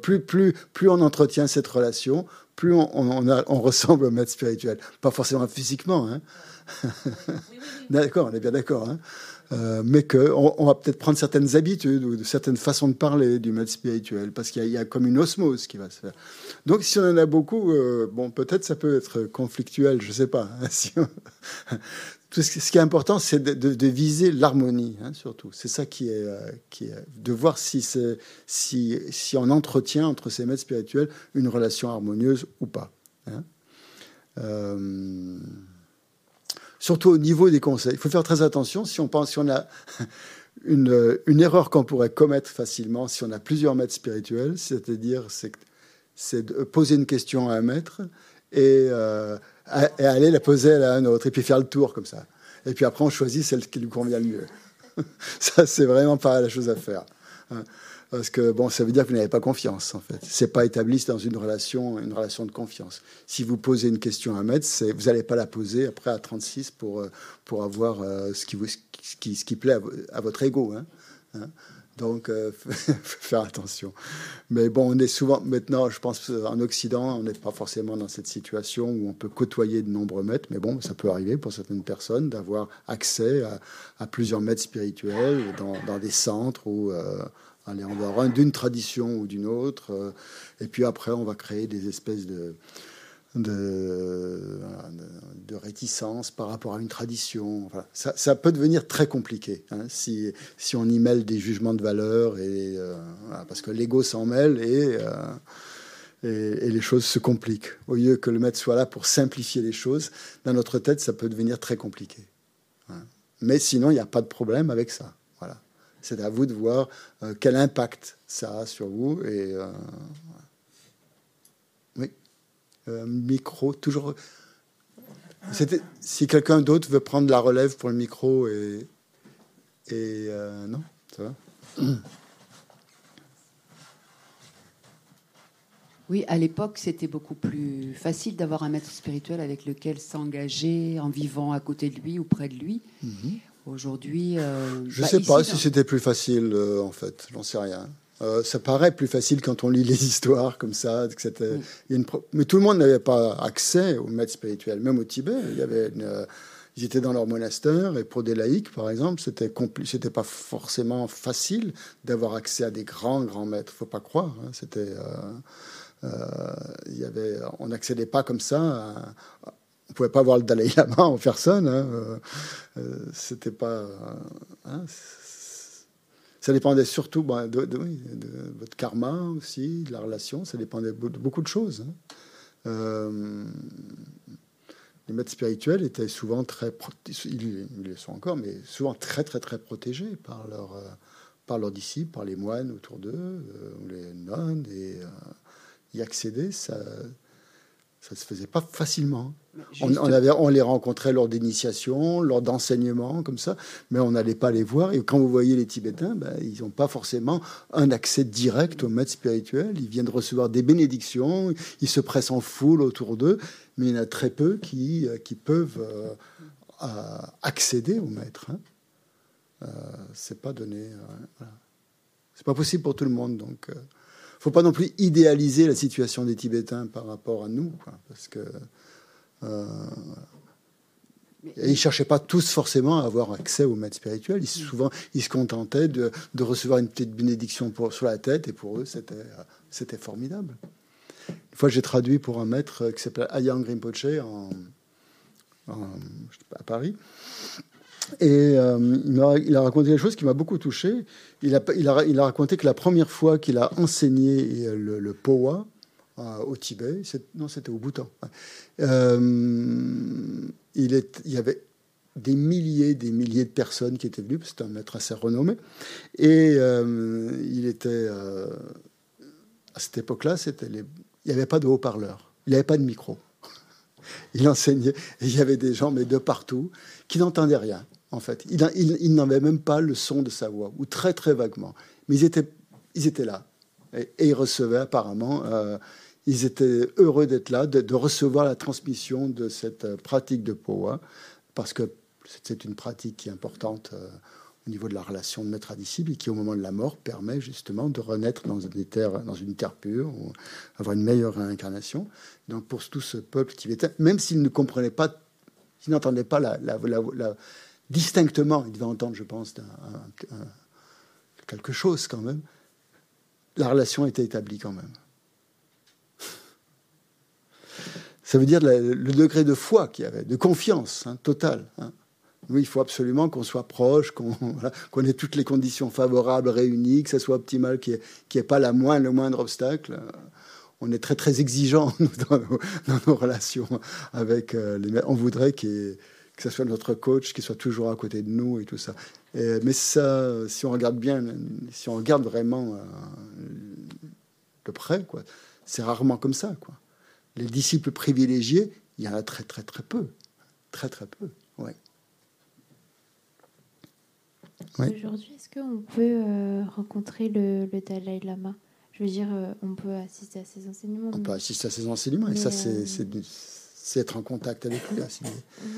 Plus, plus, plus on entretient cette relation, plus on, on, ressemble au maître spirituel. Pas forcément physiquement, hein. [LAUGHS] d'accord, on est bien d'accord. Hein. Euh, mais qu'on on va peut-être prendre certaines habitudes ou certaines façons de parler du maître spirituel, parce qu'il y, a comme une osmose qui va se faire. Donc, si on en a beaucoup, euh, bon, peut-être ça peut être conflictuel, je ne sais pas. Hein, [LAUGHS] si ce qui est important, c'est de, viser l'harmonie, hein, surtout. C'est ça qui est, euh, de voir si, on entretient entre ces maîtres spirituels une relation harmonieuse ou pas. Hein. Euh, surtout au niveau des conseils. Il faut faire très attention si on pense, si on a [LAUGHS] une, erreur qu'on pourrait commettre facilement si on a plusieurs maîtres spirituels, c'est-à-dire poser une question à un maître et euh, et aller la poser à un autre, et puis faire le tour comme ça. Et puis après, on choisit celle qui lui convient le mieux. [LAUGHS] ça, c'est vraiment pas la chose à faire. Hein. Parce que bon, ça veut dire que vous n'avez pas confiance, en fait. C'est pas établi dans une relation, une relation de confiance. Si vous posez une question à un maître, vous n'allez pas la poser après à 36 pour, euh, pour avoir euh, ce, qui vous, ce, qui, ce qui plaît à, votre ego. Hein. Hein. Donc, euh, [LAUGHS] faire attention. Mais bon, on est souvent, maintenant, je pense, en Occident, on n'est pas forcément dans cette situation où on peut côtoyer de nombreux maîtres. Mais bon, ça peut arriver pour certaines personnes d'avoir accès à, plusieurs maîtres spirituels dans, des centres où, euh, allez, on va avoir d'une tradition ou d'une autre. Euh, et puis après, on va créer des espèces de de, de, réticence par rapport à une tradition. ça, peut devenir très compliqué hein, si, si, on y mêle des jugements de valeur, et, euh, parce que l'ego s'en mêle euh, et, et, les choses se compliquent. Au lieu que le maître soit là pour simplifier les choses, dans notre tête, ça peut devenir très compliqué. Hein. Mais sinon, il n'y a pas de problème avec ça. Voilà. C'est à vous de voir euh, quel impact ça a sur vous. Et, euh, micro, toujours. Si quelqu'un d'autre veut prendre la relève pour le micro et. et euh, non Ça va Oui, à l'époque, c'était beaucoup plus facile d'avoir un maître spirituel avec lequel s'engager en vivant à côté de lui ou près de lui. Mhm. Aujourd'hui. Euh, je ne bah, sais pas si c'était plus facile, en fait. J'en sais rien. Euh, ça paraît plus facile quand on lit les [LAUGHS] histoires comme ça. Que Mais tout le monde n'avait pas accès aux maîtres spirituels. Même au Tibet, il y avait euh, ils étaient dans leur monastère et pour des laïcs, par exemple, c'était c'était pas forcément facile d'avoir accès à des grands grands maîtres. Faut pas croire. Hein. C'était, euh, il y avait, on n'accédait pas comme ça. on pouvait pas voir le Dalai Lama en personne. Hein, c'était pas. Hein, ça dépendait surtout bah, de, votre karma aussi, de la relation. Ça dépendait de beaucoup de choses. Hein. les maîtres spirituels étaient souvent très, ils, le sont encore, mais souvent très très très protégés par leur par leurs disciples, par les moines autour d'eux, euh, les nonnes, et euh, y accéder, ça ça se faisait pas facilement. On, avait, on les rencontrait lors d'initiation, lors d'enseignement, comme ça, mais on n'allait pas les voir. Et quand vous voyez les Tibétains, ben, ils n'ont pas forcément un accès direct au maître spirituel. Ils viennent recevoir des bénédictions, ils se pressent en foule autour d'eux, mais il y en a très peu qui, euh, qui peuvent accéder au maître. Hein. Euh, c'est pas donné. Euh, c'est pas possible pour tout le monde. Donc, euh, faut pas non plus idéaliser la situation des Tibétains par rapport à nous, parce que ils ne cherchaient pas tous forcément à avoir accès au maître spirituel. Ils, souvent, ils se contentaient de, recevoir une petite bénédiction pour, sur la tête, et pour eux, c'était, c'était formidable. Une fois, j'ai traduit pour un maître qui s'appelle Ayang Rinpoche en, à Paris. Et euh, il, a, raconté quelque chose qui m'a beaucoup touché. Il a, il, a, il a, raconté que la première fois qu'il a enseigné euh, le, le Powa euh, au Tibet, non, c'était au Bhoutan, il, est, il y avait des milliers, des milliers de personnes qui étaient venues, c'était un maître assez renommé. Et il était, à cette époque-là, il n'y avait pas de haut-parleur, il n'y avait pas de micro. [LAUGHS] Il enseignait, il y avait des gens, mais de partout, qui n'entendaient rien en fait. Ils, n'avaient même pas le son de sa voix, ou très très vaguement. Mais ils étaient, ils étaient là. Et, ils recevaient apparemment, euh, ils étaient heureux d'être là, de, recevoir la transmission de cette euh, pratique de Powa, parce que c'est une pratique qui est importante euh, au niveau de la relation de maître à disciple et qui, au moment de la mort, permet justement de renaître dans, des terres, dans une terre pure, ou avoir une meilleure réincarnation. Donc pour tout ce peuple tibétain, même s'il ne comprenait pas, s'il n'entendait pas la, la, la distinctement, il devait entendre, je pense, quelque chose quand même, la relation était établie quand même. Ça veut dire le, degré de foi qu'il y avait, de confiance hein, totale. Hein. Oui, il faut absolument qu'on soit proche, qu'on [LAUGHS] ait toutes les conditions favorables réunies, que ça soit optimal, qu'il n'y ait, pas la moindre, le moindre obstacle. On est très très exigeant [LAUGHS] dans, nos, relations avec euh, les. On voudrait qu'il y ait que ce soit notre coach qui soit toujours à côté de nous et tout ça. mais ça, si on regarde bien, si on regarde vraiment euh, de près, quoi, c'est rarement comme ça. Quoi. Les disciples privilégiés, il y en a très très très peu, très très peu. Ouais. Aujourd'hui, est-ce qu'on peut euh, rencontrer le, Dalai Lama? Je veux dire, euh, on peut assister à ses enseignements. On peut assister à ses enseignements, et ça, c'est c'est être en contact avec lui.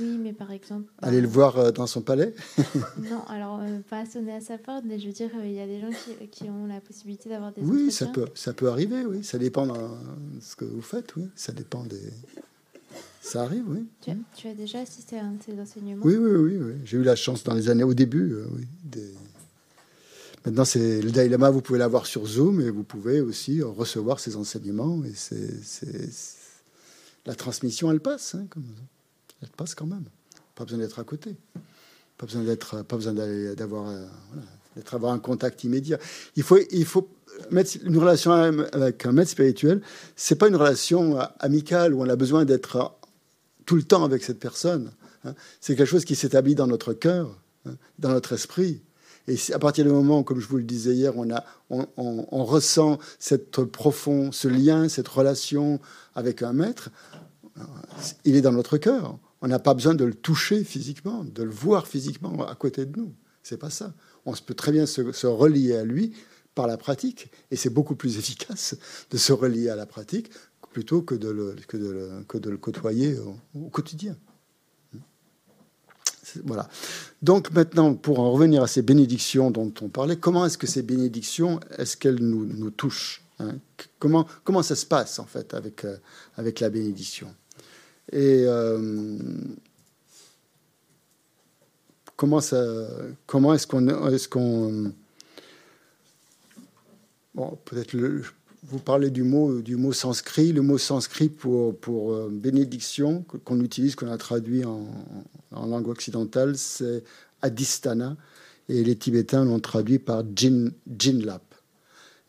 Oui, mais par exemple. Aller le voir euh, dans son palais [LAUGHS] Non, alors euh, pas sonner à sa porte, mais je veux dire, euh, il y a des gens qui, ont la possibilité d'avoir des. Oui, ça peut, ça peut arriver, oui. Ça dépend de ce que vous faites, oui. Ça dépend des. Ça arrive, oui. Tu as, tu as déjà assisté à un de ces enseignements? Oui, oui, oui. oui. J'ai eu la chance dans les années, au début, oui. Des... Maintenant, c'est le Dalai Lama, vous pouvez l'avoir sur Zoom et vous pouvez aussi recevoir ses enseignements. Et c'est la transmission, elle passe. Hein, elle passe quand même. Pas besoin d'être à côté. Pas besoin d'être, pas besoin d'avoir, euh, d'être avoir un contact immédiat. Il faut, il faut mettre une relation avec un maître spirituel. C'est pas une relation amicale où on a besoin d'être tout le temps avec cette personne. Hein. C'est quelque chose qui s'établit dans notre cœur, hein, dans notre esprit. Et à partir du moment, comme je vous le disais hier, on, a, on, on ressent cette profond, ce lien, cette relation avec un maître, il est dans notre cœur. On n'a pas besoin de le toucher physiquement, de le voir physiquement à côté de nous. C'est pas ça. On peut très bien se, relier à lui par la pratique, et c'est beaucoup plus [LAUGHS] efficace de se relier à la pratique plutôt que de le, que de le, côtoyer au, quotidien. Voilà. Donc maintenant, pour en revenir à ces bénédictions dont on parlait, comment est-ce que ces bénédictions, est-ce qu'elles nous, nous touchent hein? Comment, comment ça se passe en fait avec, euh, avec la bénédiction? Et euh, comment, ça, comment est-ce qu'on. Est qu'on bon, peut-être le. vous parlez du mot, du mot sanskrit. Le mot sanskrit pour, pour euh, bénédiction, qu'on utilise, qu'on a traduit en, langue occidentale, c'est adistana. Et les Tibétains l'ont traduit par jin, jinlap.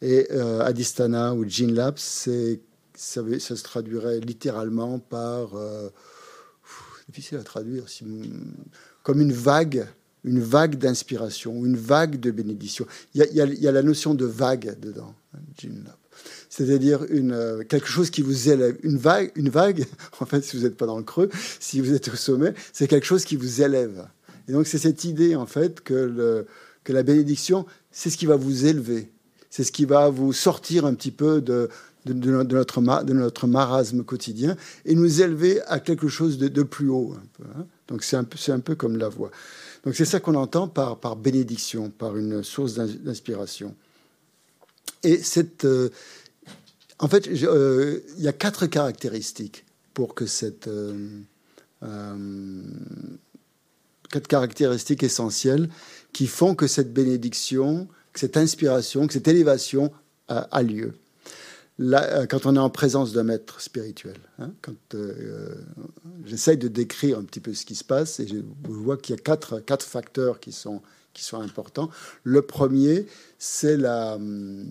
Et euh, adistana ou jinlap, c'est, ça, se traduirait littéralement par. Euh, difficile à traduire, comme une vague une vague d'inspiration, une vague de bénédiction. Il y, a, la notion de vague dedans, c'est-à-dire une, euh, quelque chose qui vous élève. Une vague, une vague, [LAUGHS] en fait, si vous n'êtes pas dans le creux, si vous êtes au sommet, c'est quelque chose qui vous élève. Et donc c'est cette idée, en fait, que la bénédiction, c'est ce qui va vous élever. C'est ce qui va vous sortir un petit peu de, de, notre, de notre marasme quotidien et nous élever à quelque chose de, plus haut. Un peu, hein. Donc c'est un, peu, comme la voix. Donc c'est ça qu'on entend par, par bénédiction, par une source d'inspiration. Et cette, euh, en fait, euh, il y a quatre caractéristiques pour que cette euh, quatre caractéristiques essentielles qui font que cette bénédiction, que cette inspiration, que cette élévation a lieu. Euh, quand on est en présence d'un maître spirituel. Hein, quand euh, j'essaye de décrire un petit peu ce qui se passe, et je, vois qu'il y a quatre, quatre facteurs qui sont, qui sont importants. Le premier, c'est la, hum,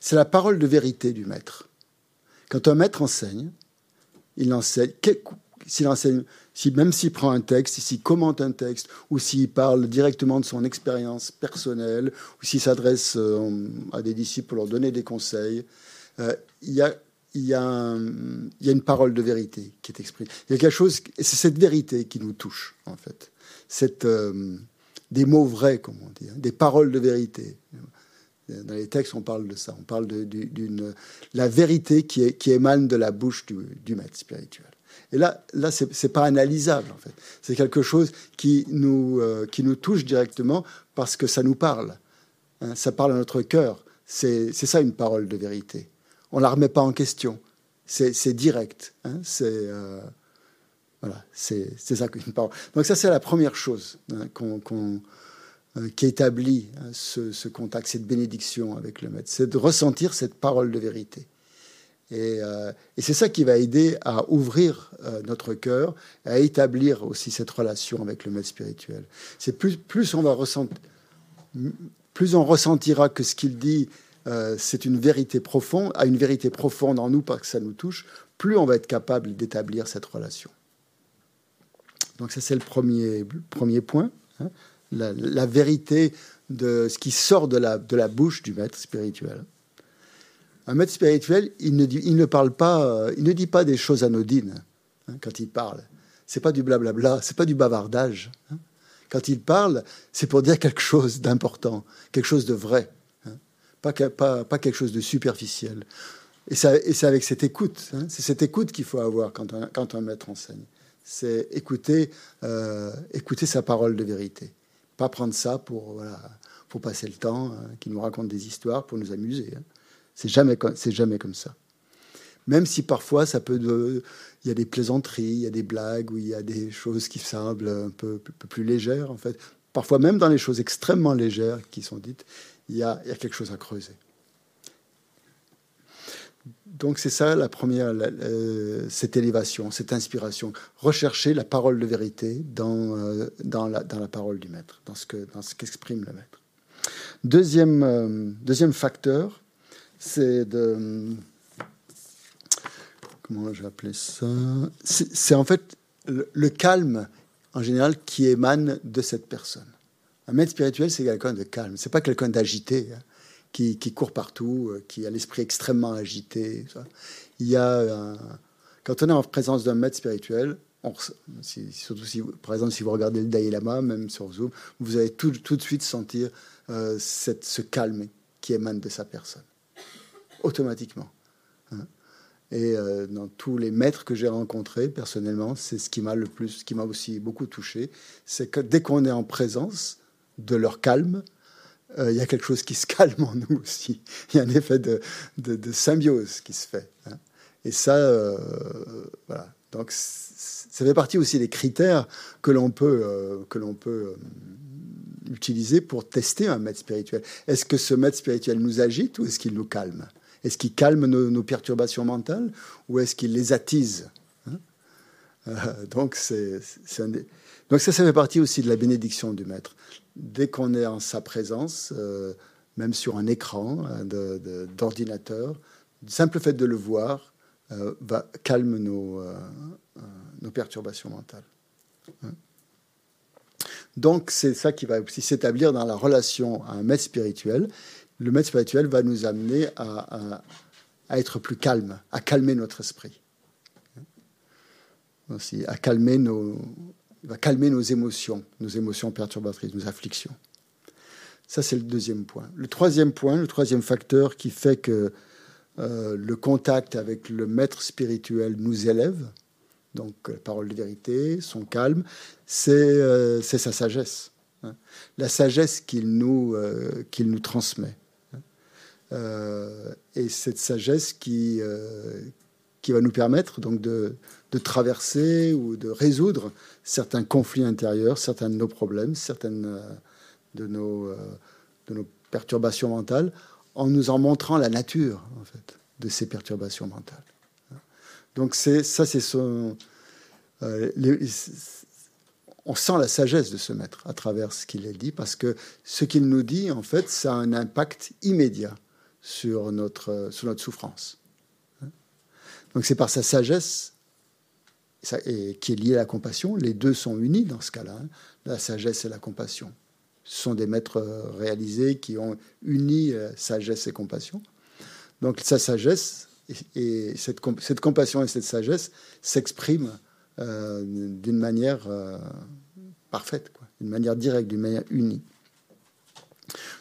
c'est la parole de vérité du maître. Quand un maître enseigne, il enseigne si, même s'il prend un texte, s'il commente un texte, ou s'il parle directement de son expérience personnelle, ou s'il s'adresse euh, à des disciples pour leur donner des conseils, euh, il, y a, une parole de vérité qui est exprimée. Il y a quelque chose, c'est cette vérité qui nous touche, en fait. Euh, des mots vrais, comme on dit, hein, des paroles de vérité. Dans les textes, on parle de ça. On parle d'une la vérité qui, émane de la bouche du maître spirituel. Et là, là ce n'est pas analysable, en fait. C'est quelque chose qui nous, euh, qui nous touche directement parce que ça nous parle. Hein. ça parle à notre cœur. C'est ça une parole de vérité. On ne la remet pas en question. C'est direct. Hein. c'est euh, voilà, c'est ça qu'une parole. Donc ça, c'est la première chose hein, euh, qui établit ce, ce, contact, cette bénédiction avec le maître. C'est de ressentir cette parole de vérité. Euh, et, c'est ça qui va aider à ouvrir euh, notre cœur, à établir aussi cette relation avec le maître spirituel. C'est plus, plus on va ressentir, plus on ressentira que ce qu'il dit, euh, c'est une vérité profonde, a une vérité profonde en nous parce que ça nous touche, plus on va être capable d'établir cette relation. Donc ça c'est le premier, premier point, hein. la, la, vérité de ce qui sort de la, de la bouche du maître spirituel. Un maître spirituel, il ne, dit, parle pas, euh, il ne dit pas des choses anodines hein, quand il parle. C'est pas du blablabla, c'est pas du bavardage. Hein. Quand il parle, c'est pour dire quelque chose d'important, quelque chose de vrai, hein. pas, quelque chose de superficiel. Et, c'est avec cette écoute, c'est cette écoute qu'il faut avoir quand un, maître enseigne. C'est écouter, euh, écouter sa parole de vérité. Pas prendre ça pour, voilà, passer le temps, qui nous raconte des histoires pour nous amuser. C'est jamais, c'est jamais comme ça. Même si parfois ça peut, il y a des plaisanteries, il y a des blagues, ou il y a des choses qui semblent un peu, plus légères en fait. Parfois même dans les choses extrêmement légères qui sont dites, il y y a quelque chose à creuser. Donc c'est ça la première, cette élévation, cette inspiration. Rechercher la parole de vérité dans, euh, dans, la, dans la parole du maître, dans ce, que, dans ce qu'exprime le maître. Deuxième, euh, deuxième facteur, c'est de. Comment je vais appeler ça? C'est en fait le, calme, en général, qui émane de cette personne. Un maître spirituel, c'est quelqu'un de calme. C'est pas quelqu'un d'agité, hein, qui, court partout, euh, qui a l'esprit extrêmement agité. Il y a. quand on est en présence d'un maître spirituel, surtout si, par exemple, si vous regardez le Dalai Lama, même sur Zoom, vous allez tout, de suite sentir euh, ce calme qui émane de sa personne automatiquement. Hein. Et euh, dans tous les maîtres que j'ai rencontrés, personnellement, c'est ce qui m'a le plus, ce qui m'a aussi beaucoup touché, c'est que dès qu'on est en présence de leur calme, euh, il y a quelque chose qui se calme en nous aussi. [LAUGHS] Il y a un effet de, de, symbiose qui se fait. Hein. Et ça, euh, voilà. Donc, ça fait partie aussi des critères que l'on peut, que l'on peut utiliser pour tester un maître spirituel. Est-ce que ce maître spirituel nous agite ou est-ce qu'il nous calme? Est-ce qu'il calme nos, perturbations mentales ou est-ce qu'il les attise hein? Euh, donc, ça, ça fait partie aussi de la bénédiction du maître. Dès qu'on est en sa présence, euh, même sur un écran hein, d'ordinateur, le simple fait de le voir euh, va calme nos, nos perturbations mentales. Hein donc c'est ça qui va aussi s'établir dans la relation à un maître spirituel. Le maître spirituel va nous amener à, être plus calme, à calmer notre esprit. Aussi, à calmer nos, va calmer nos émotions, nos émotions perturbatrices, nos afflictions. Ça, c'est le deuxième point. Le troisième point, le troisième facteur qui fait que euh, le contact avec le maître spirituel nous élève, donc la parole de vérité, son calme, c'est euh, sa sagesse. Hein. La sagesse qu'il nous, euh, qu'il nous transmet. Euh, et cette sagesse qui, qui va nous permettre donc de, de, traverser ou de résoudre certains conflits intérieurs, certains de nos problèmes, certaines de nos, de nos perturbations mentales, en nous en montrant la nature en fait, de ces perturbations mentales. Donc c'est ça, c'est son. Euh, on sent la sagesse de ce maître à travers ce qu'il dit, parce que ce qu'il nous dit, en fait, ça a un impact immédiat sur notre, sur notre souffrance. Donc c'est par sa sagesse qui est liée à la compassion. Les deux sont unis dans ce cas-là, hein, la sagesse et la compassion. Sont des maîtres réalisés qui ont uni euh, sagesse et compassion. Donc sa sagesse et, cette, cette, compassion et cette sagesse s'expriment euh, d'une manière euh, parfaite, d'une manière directe, d'une manière unie.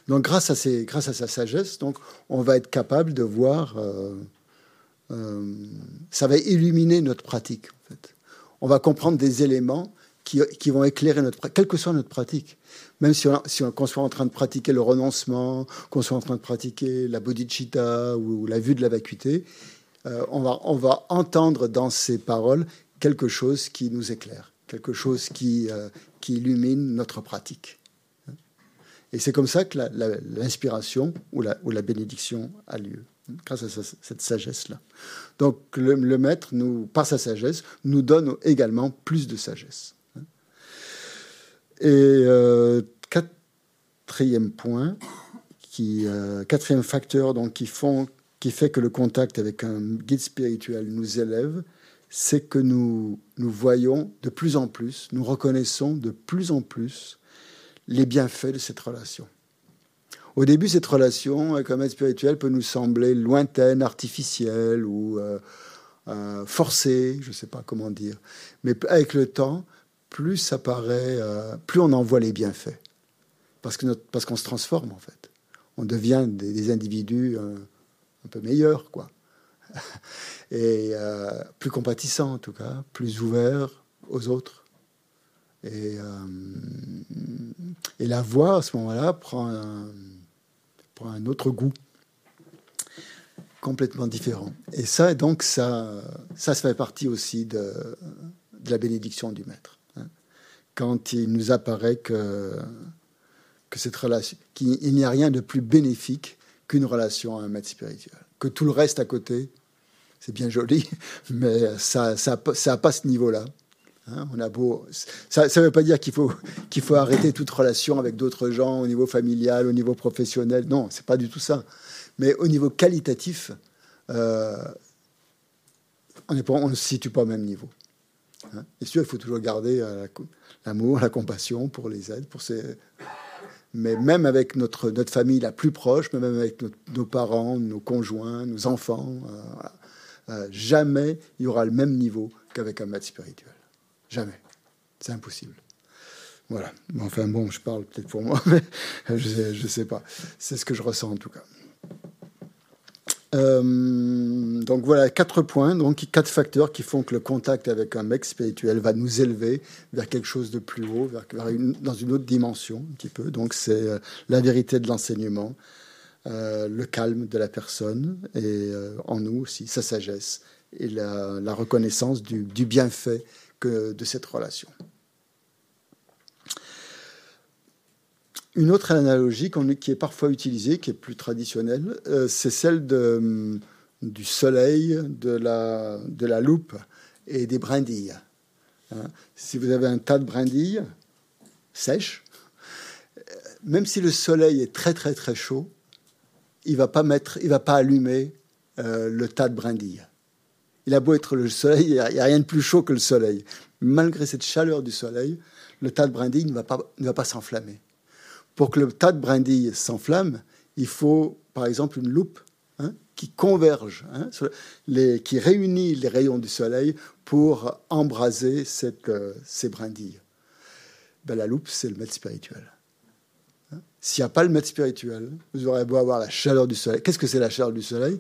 Donc grâce à, ces, grâce à sa sagesse, donc, on va être capable de voir, euh, ça va illuminer notre pratique. En fait. On va comprendre des éléments qui, qui, vont éclairer notre quelle que soit notre pratique. Même si on, si on, qu'on soit en train de pratiquer le renoncement, qu'on soit en train de pratiquer la bodhicitta ou, la vue de la vacuité, on, va, on va entendre dans ces paroles quelque chose qui nous éclaire, quelque chose qui, qui illumine notre pratique. Et c'est comme ça que l'inspiration ou la, bénédiction a lieu, grâce à cette sagesse-là. Donc le, maître, par sa sagesse, nous donne également plus de sagesse. Et euh, quatrième point, euh, quatrième facteur donc, qui, fait que le contact avec un guide spirituel nous élève, c'est que nous voyons de plus en plus, nous reconnaissons de plus en plus les bienfaits de cette relation. Au début, cette relation avec un maître spirituel peut nous sembler lointaine, artificielle ou euh, euh, forcée, je ne sais pas comment dire. Mais avec le temps, plus ça paraît, euh, plus on en voit les bienfaits. Parce qu'on parce qu'on se transforme, en fait. On devient des, des individus un peu meilleurs, quoi. [LAUGHS] et plus compatissant en tout cas, plus ouvert aux autres. Et, euh, et la voix à ce moment-là prend un, prend un autre goût complètement différent. Et ça, donc, ça, ça, fait partie aussi de, de la bénédiction du maître. Hein. Quand il nous apparaît que, que cette relation, qu'il n'y a rien de plus bénéfique qu'une relation à un maître spirituel, que tout le reste à côté c'est bien joli, [LAUGHS] mais ça ça, ça pas ce niveau-là. Hein. on a beau, ça ne veut pas dire qu'il faut, qu'il faut arrêter toute relation avec d'autres gens au niveau familial, au niveau professionnel. Non, c'est pas du tout ça. Mais au niveau qualitatif, euh, on, ne se situe pas au même niveau. Hein. Sûr, il faut toujours garder euh, l'amour, la compassion pour les aides, pour ces... Mais même avec notre, notre famille la plus proche, même avec nos parents, nos conjoints, nos enfants. Euh, jamais il y aura le même niveau qu'avec un maître spirituel. Jamais. C'est impossible. Voilà. Enfin bon, je parle peut-être pour moi, [LAUGHS] mais je ne sais, pas. C'est ce que je ressens en tout cas. Euh, donc voilà, quatre points, donc quatre facteurs qui font que le contact avec un mec spirituel va nous élever vers quelque chose de plus haut, vers, dans une autre dimension un petit peu. Donc c'est euh, la vérité de l'enseignement, euh, le calme de la personne et en nous aussi sa sagesse et la, reconnaissance du, bienfait de cette relation. une autre analogie qui est parfois utilisée, qui est plus traditionnelle, euh, c'est celle de, du soleil, de la, loupe et des brindilles. Hein. si vous avez un tas de brindilles sèches, euh, même si le soleil est très très très chaud, il va pas va pas allumer euh, le tas de brindilles. Il a beau être le soleil, il n'y a, rien de plus chaud que le soleil. Malgré cette chaleur du soleil, le tas de brindilles ne va pas, s'enflammer. Pour que le tas de brindilles s'enflamme, il faut par exemple une loupe hein, qui converge, hein, qui réunit les rayons du soleil pour embraser euh, ces brindilles. Ben, la loupe, c'est le maître spirituel. Hein. S'il n'y a pas le maître spirituel, vous aurez beau avoir la chaleur du soleil. Qu'est-ce que c'est la chaleur du soleil?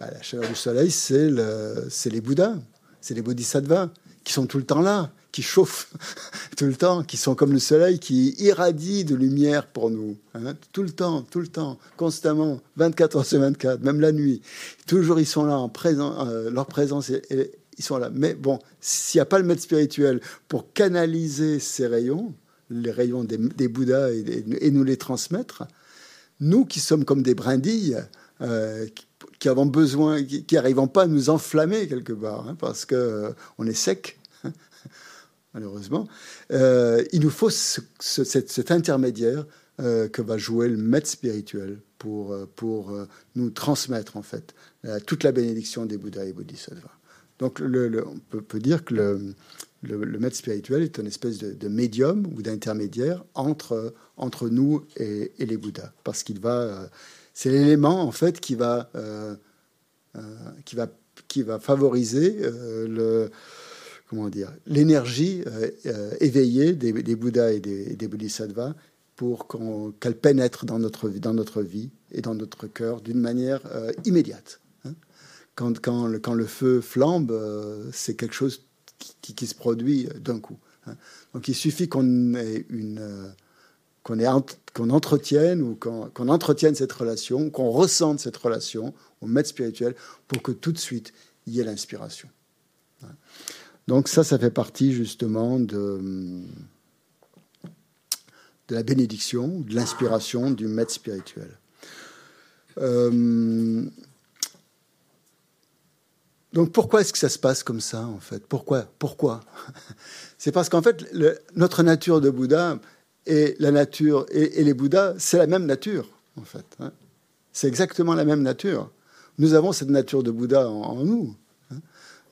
Ben, La chaleur du soleil, c'est le, les Bouddhas, c'est les Bodhisattvas qui sont tout le temps là, qui chauffent [LAUGHS] tout le temps, qui sont comme le soleil, qui irradient de lumière pour nous, hein, tout le temps, tout le temps, constamment, 24 heures sur 24, même la nuit. Toujours, ils sont là, en présent, euh, leur présence, ils sont là. Mais bon, s'il n'y a pas le maître spirituel pour canaliser ces rayons, les rayons des, Bouddhas et, nous les transmettre, nous qui sommes comme des brindilles, euh, qui, avons besoin, qui n'arrivons pas à nous enflammer quelque part, hein, parce que euh, on est sec, [LAUGHS] malheureusement. Euh, il nous faut cet, intermédiaire euh, que va jouer le maître spirituel pour, pour nous transmettre en fait toute la bénédiction des Bouddhas et Bodhisattvas. Donc on peut, dire que le, le, maître spirituel est une espèce de, médium ou d'intermédiaire entre, entre nous et, les Bouddhas, parce qu'il va, c'est l'élément en fait qui va, qui va, qui va favoriser le comment dire, l'énergie euh, euh, éveillée des, Bouddhas et des, Bodhisattvas pour qu'elle pénètre dans notre, dans notre vie et dans notre cœur d'une manière euh, immédiate. Hein. Quand, quand, le, quand, le, feu flambe, c'est quelque chose qui, se produit d'un coup. Hein. Donc il suffit qu'on ait une qu'on entretienne ou qu'on entretienne cette relation, qu'on ressente cette relation au maître spirituel pour que tout de suite il y ait l'inspiration. Donc ça, ça fait partie justement de, de la bénédiction, de l'inspiration du maître spirituel. Euh, donc pourquoi est-ce que ça se passe comme ça en fait? Pourquoi? Pourquoi? [LAUGHS] C'est parce qu'en fait notre nature de Bouddha et la nature et, les Bouddhas, c'est la même nature en fait. Hein. c'est exactement la même nature. Nous avons cette nature de Bouddha en nous.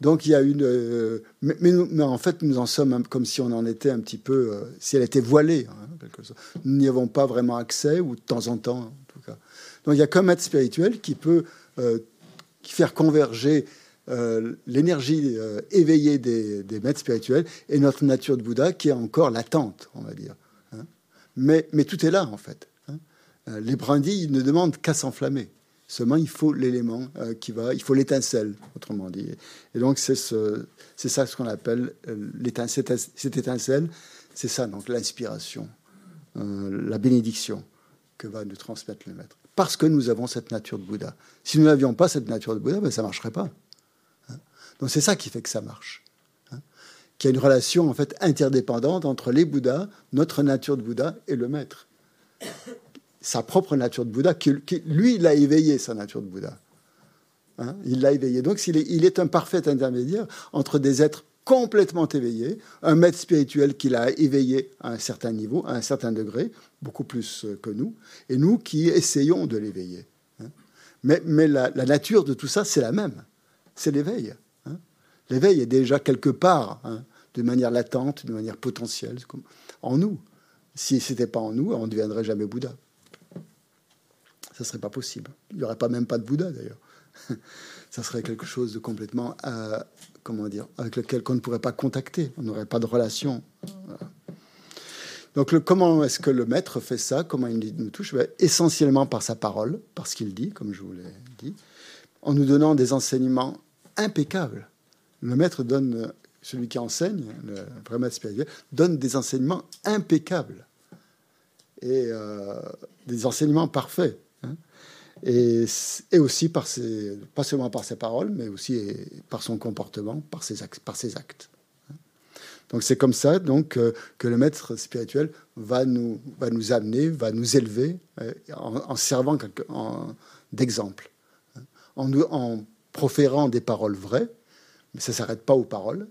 Donc il y a une. Euh, mais, en fait, nous en sommes comme si on en était un petit peu. Euh, si elle était voilée, hein, quelque chose. Nous n'y avons pas vraiment accès, ou de temps en temps, en tout cas. Donc il y a qu'un maître spirituel qui peut euh, faire converger l'énergie éveillée des, des, maîtres spirituels et notre nature de Bouddha qui est encore latente, on va dire. Mais, tout est là, en fait. Hein. Les brindilles ne demandent qu'à s'enflammer. Seulement, il faut l'élément euh, qui va, il faut l'étincelle, autrement dit. Et donc, c'est ce, c'est ça ce qu'on appelle euh, l'étincelle. Cette étincelle, c'est ça, donc l'inspiration, euh, la bénédiction que va nous transmettre le maître. Parce que nous avons cette nature de Bouddha. Si nous n'avions pas cette nature de Bouddha, ben, ça ne marcherait pas. Hein. donc, c'est ça qui fait que ça marche. Qu'il y a une relation, en fait, interdépendante entre les Bouddhas, notre nature de Bouddha et le maître sa propre nature de Bouddha, qui, lui, il a éveillé sa nature de Bouddha. Hein, il l'a éveillé. Donc, il est, un parfait intermédiaire entre des êtres complètement éveillés, un maître spirituel qui l'a éveillé à un certain niveau, à un certain degré, beaucoup plus euh, que nous, et nous qui essayons de l'éveiller. Hein. Mais la, nature de tout ça, c'est la même. C'est l'éveil. Hein. L'éveil est déjà quelque part, de manière latente, de manière potentielle, en nous. Si ce n'était pas en nous, on ne deviendrait jamais Bouddha. Ça serait pas possible. Il n'y aurait pas même pas de Bouddha d'ailleurs. [LAUGHS] ça serait quelque chose de complètement, euh, comment dire, avec lequel on ne pourrait pas contacter. On n'aurait pas de relation. Donc, comment est-ce que le maître fait ça? Comment il nous touche? Ben, Essentiellement par sa parole, par ce qu'il dit, comme je vous l'ai dit, en nous donnant des enseignements impeccables. Le maître donne, celui qui enseigne, le vrai maître spirituel, donne des enseignements impeccables et euh, des enseignements parfaits. Et, aussi par ses, pas seulement par ses paroles, mais aussi par son comportement, par ses actes. Actes. Donc c'est comme ça donc euh, que le maître spirituel va nous, va nous amener, va nous élever euh, en, servant d'exemple, hein. en, en proférant des paroles vraies, mais ça ne s'arrête pas aux paroles.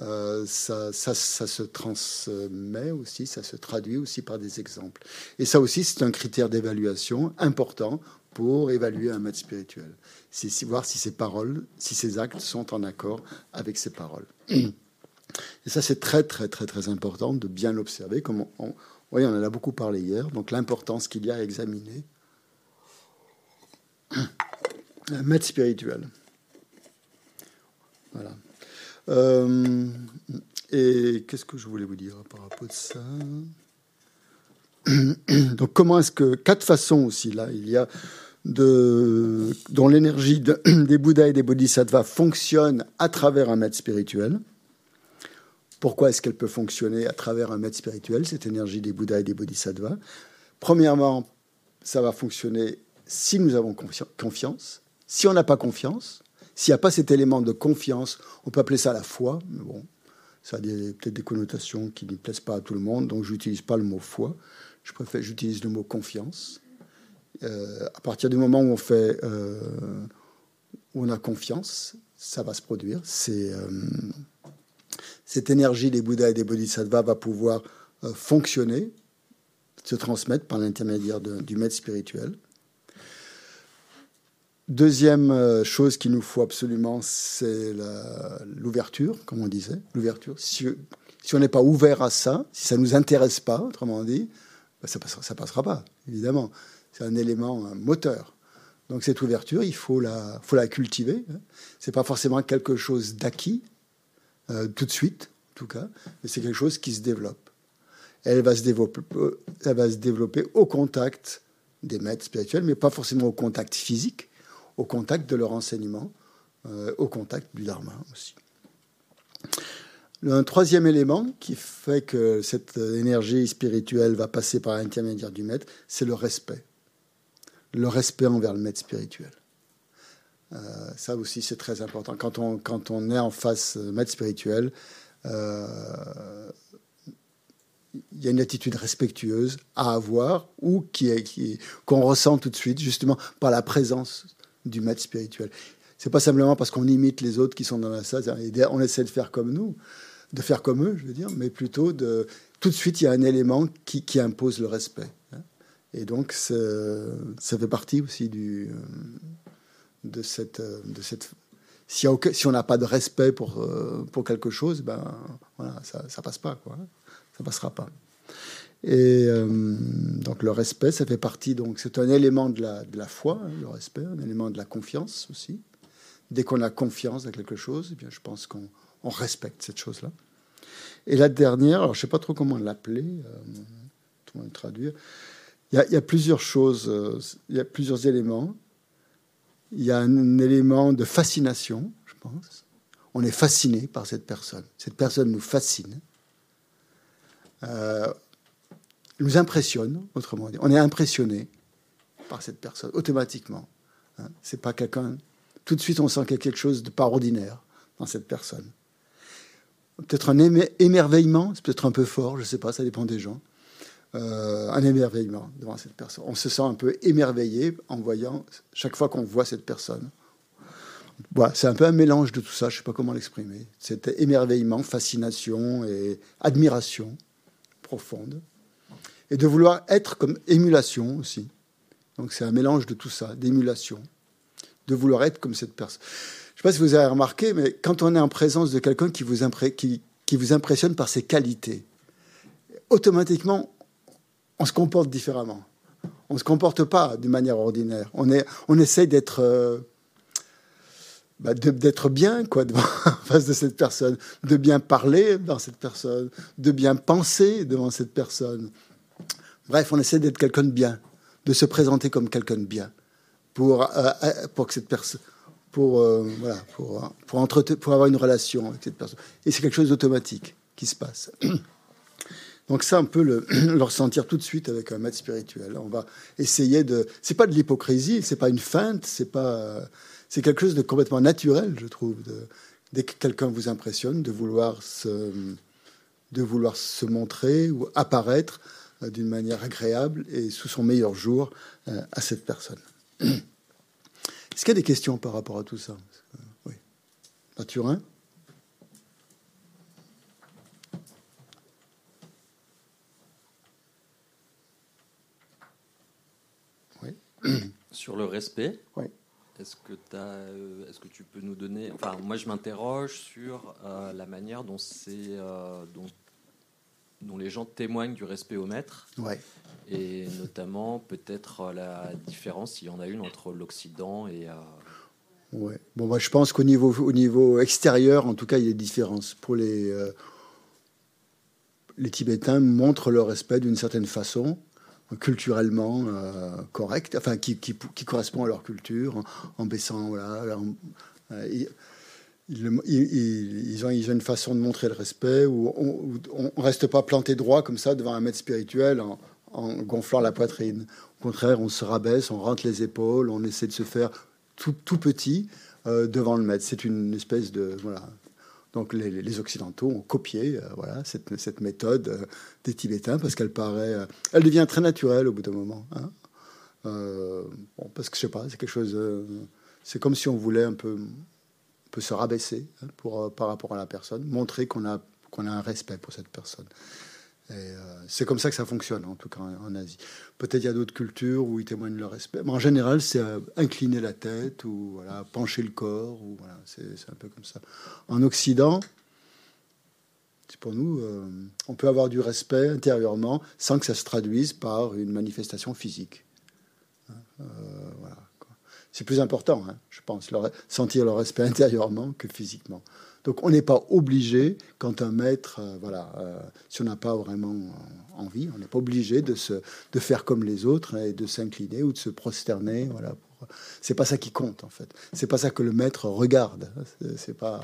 Euh, ça, se transmet aussi, ça se traduit aussi par des exemples. Et ça aussi, c'est un critère d'évaluation important pour évaluer un maître spirituel. C'est voir si ses paroles, si ses actes sont en accord avec ses paroles. Et ça, c'est très, très, très, très important de bien l'observer. Comme on, on en a beaucoup parlé hier. Donc, l'importance qu'il y a à examiner un maître spirituel. Voilà. Euh, et qu'est-ce que je voulais vous dire par rapport à ça? [COUGHS] Donc, comment est-ce que. Quatre façons aussi, là. Il y a de, dont l'énergie [COUGHS] des Bouddhas et des Bodhisattvas fonctionne à travers un maître spirituel. Pourquoi est-ce qu'elle peut fonctionner à travers un maître spirituel, cette énergie des Bouddhas et des Bodhisattvas? Premièrement, ça va fonctionner si nous avons confiance. Si on n'a pas confiance, s'il n'y a pas cet élément de confiance, on peut appeler ça la foi, mais bon, ça a peut-être des connotations qui ne plaisent pas à tout le monde, donc je n'utilise pas le mot foi, je préfère, j'utilise le mot confiance. Euh, à partir du moment où on fait, euh, où on a confiance, ça va se produire. C'est euh, cette énergie des Bouddhas et des Bodhisattvas va pouvoir fonctionner, se transmettre par l'intermédiaire du maître spirituel. Deuxième euh, chose qu'il nous faut absolument, c'est l'ouverture, comme on disait. L'ouverture. Si, on n'est pas ouvert à ça, si ça ne nous intéresse pas, autrement dit, ben, ça ne passera, passera pas, évidemment. C'est un élément moteur. Donc cette ouverture, il faut la, faut la cultiver. Hein. Ce n'est pas forcément quelque chose d'acquis, euh, tout de suite, en tout cas, mais c'est quelque chose qui se développe. Elle va se développer, elle va se développer au contact des maîtres spirituels, mais pas forcément au contact physique au contact de leur enseignement, euh, au contact du Dharma aussi. Un troisième élément qui fait que cette énergie spirituelle va passer par l'intermédiaire du maître, c'est le respect. Le respect envers le maître spirituel. Euh, ça aussi, c'est très important. Quand on, quand on est en face maître spirituel, euh, il y a une attitude respectueuse à avoir ou qui, qu'on ressent tout de suite, justement, par la présence du maître spirituel. C'est pas simplement parce qu'on imite les autres qui sont dans la salle, on essaie de faire comme nous, de faire comme eux, je veux dire, mais plutôt de tout de suite il y a un élément qui, qui impose le respect. Hein. Et donc ça fait partie aussi du, euh, de cette, de cette si, on n'a pas de respect pour, euh, pour quelque chose, ben voilà, ça, ça passe pas quoi, ça passera pas. Et euh, donc le respect, ça fait partie, donc c'est un élément de la, de la foi, hein, le respect, un élément de la confiance aussi. Dès qu'on a confiance dans quelque chose, eh bien, je pense qu'on on respecte cette chose-là. Et la dernière, alors je ne sais pas trop comment l'appeler, euh, le traduire, il y, a, il y, a, plusieurs choses, euh, il y a plusieurs éléments. Il y a un élément de fascination, je pense. On est fasciné par cette personne. Cette personne nous fascine. Euh, nous impressionne, autrement dit. On est impressionné par cette personne, automatiquement. Hein. C'est pas quelqu'un. Tout de suite, on sent qu'il y a quelque chose de pas ordinaire dans cette personne. Peut-être un émerveillement, c'est peut-être un peu fort, je sais pas, ça dépend des gens. Euh, un émerveillement devant cette personne. On se sent un peu émerveillé en voyant, chaque fois qu'on voit cette personne. C'est un peu un mélange de tout ça, je ne sais pas comment l'exprimer. Cet émerveillement, fascination et admiration profonde et de vouloir être comme émulation aussi. Donc c'est un mélange de tout ça, d'émulation, de vouloir être comme cette personne. Je ne sais pas si vous avez remarqué, mais quand on est en présence de quelqu'un qui, vous qui, vous impressionne par ses qualités, automatiquement, on se comporte différemment. On ne se comporte pas d'une manière ordinaire. On, est, on essaye d'être euh, bah, d'être bien quoi, [LAUGHS] devant, face de cette personne, de bien parler dans cette personne, de bien penser devant cette personne, Bref, on essaie d'être quelqu'un de bien, de se présenter comme quelqu'un de bien, pour, euh, euh, pour que cette personne, pour, euh, voilà, pour, pour, avoir une relation avec cette personne. Et c'est quelque chose d'automatique qui se passe. [CLEARS THROAT] Donc ça, on peut [CLEARS THROAT] le, ressentir tout de suite avec un maître spirituel. On va essayer de... C'est pas de l'hypocrisie, c'est pas une feinte, c'est pas... C'est quelque chose de complètement naturel, je trouve, dès que quelqu'un vous impressionne, de vouloir se, de vouloir se montrer ou apparaître d'une manière agréable et sous son meilleur jour euh, à cette personne. [CLEARS THROAT] Est-ce qu'il y a des questions par rapport à tout ça? Oui. Mathurin? Oui. [CLEARS THROAT] Sur le respect, oui. est-ce que, euh, est que tu peux nous donner... Enfin, moi, je m'interroge sur la manière dont c'est... dont dont les gens témoignent du respect au maître. Ouais. Et notamment, peut-être la différence, s'il y en a une, entre l'Occident et. Euh, ouais. Bon, moi, je pense qu'au niveau, au niveau extérieur, en tout cas, il y a des différences. Pour les, euh, les Tibétains montrent leur respect d'une certaine façon, culturellement euh, correcte, enfin, qui, qui, qui, correspond à leur culture, en, baissant. Voilà, ils, ont, une façon de montrer le respect où on ne reste pas planté droit comme ça devant un maître spirituel en, gonflant la poitrine. Au contraire, on se rabaisse, on rentre les épaules, on essaie de se faire tout, petit euh, devant le maître. C'est une espèce de voilà. Donc les, Occidentaux ont copié euh, voilà cette, méthode euh, des Tibétains parce qu'elle paraît, elle devient très naturelle au bout d'un moment. Hein. parce que je sais pas, c'est quelque chose. c'est comme si on voulait un peu peut se rabaisser hein, pour, euh, par rapport à la personne, montrer qu'on a, qu'on a un respect pour cette personne. Euh, c'est comme ça que ça fonctionne, en tout cas en, Asie. Peut-être il y a d'autres cultures où ils témoignent leur respect, mais en général, c'est euh, incliner la tête ou pencher le corps, c'est, un peu comme ça. En Occident, c'est pour nous, on peut avoir du respect intérieurement sans que ça se traduise par une manifestation physique. Hein, voilà c'est plus important, hein, je pense, sentir le respect [LAUGHS] intérieurement que physiquement. Donc on n'est pas obligé, quand un maître, euh, voilà, euh, si on n'a pas vraiment euh, envie, on n'est pas obligé de, se, de faire comme les autres et de s'incliner ou de se prosterner. Voilà, c'est pas ça qui compte en fait. C'est pas ça que le maître regarde. C'est pas.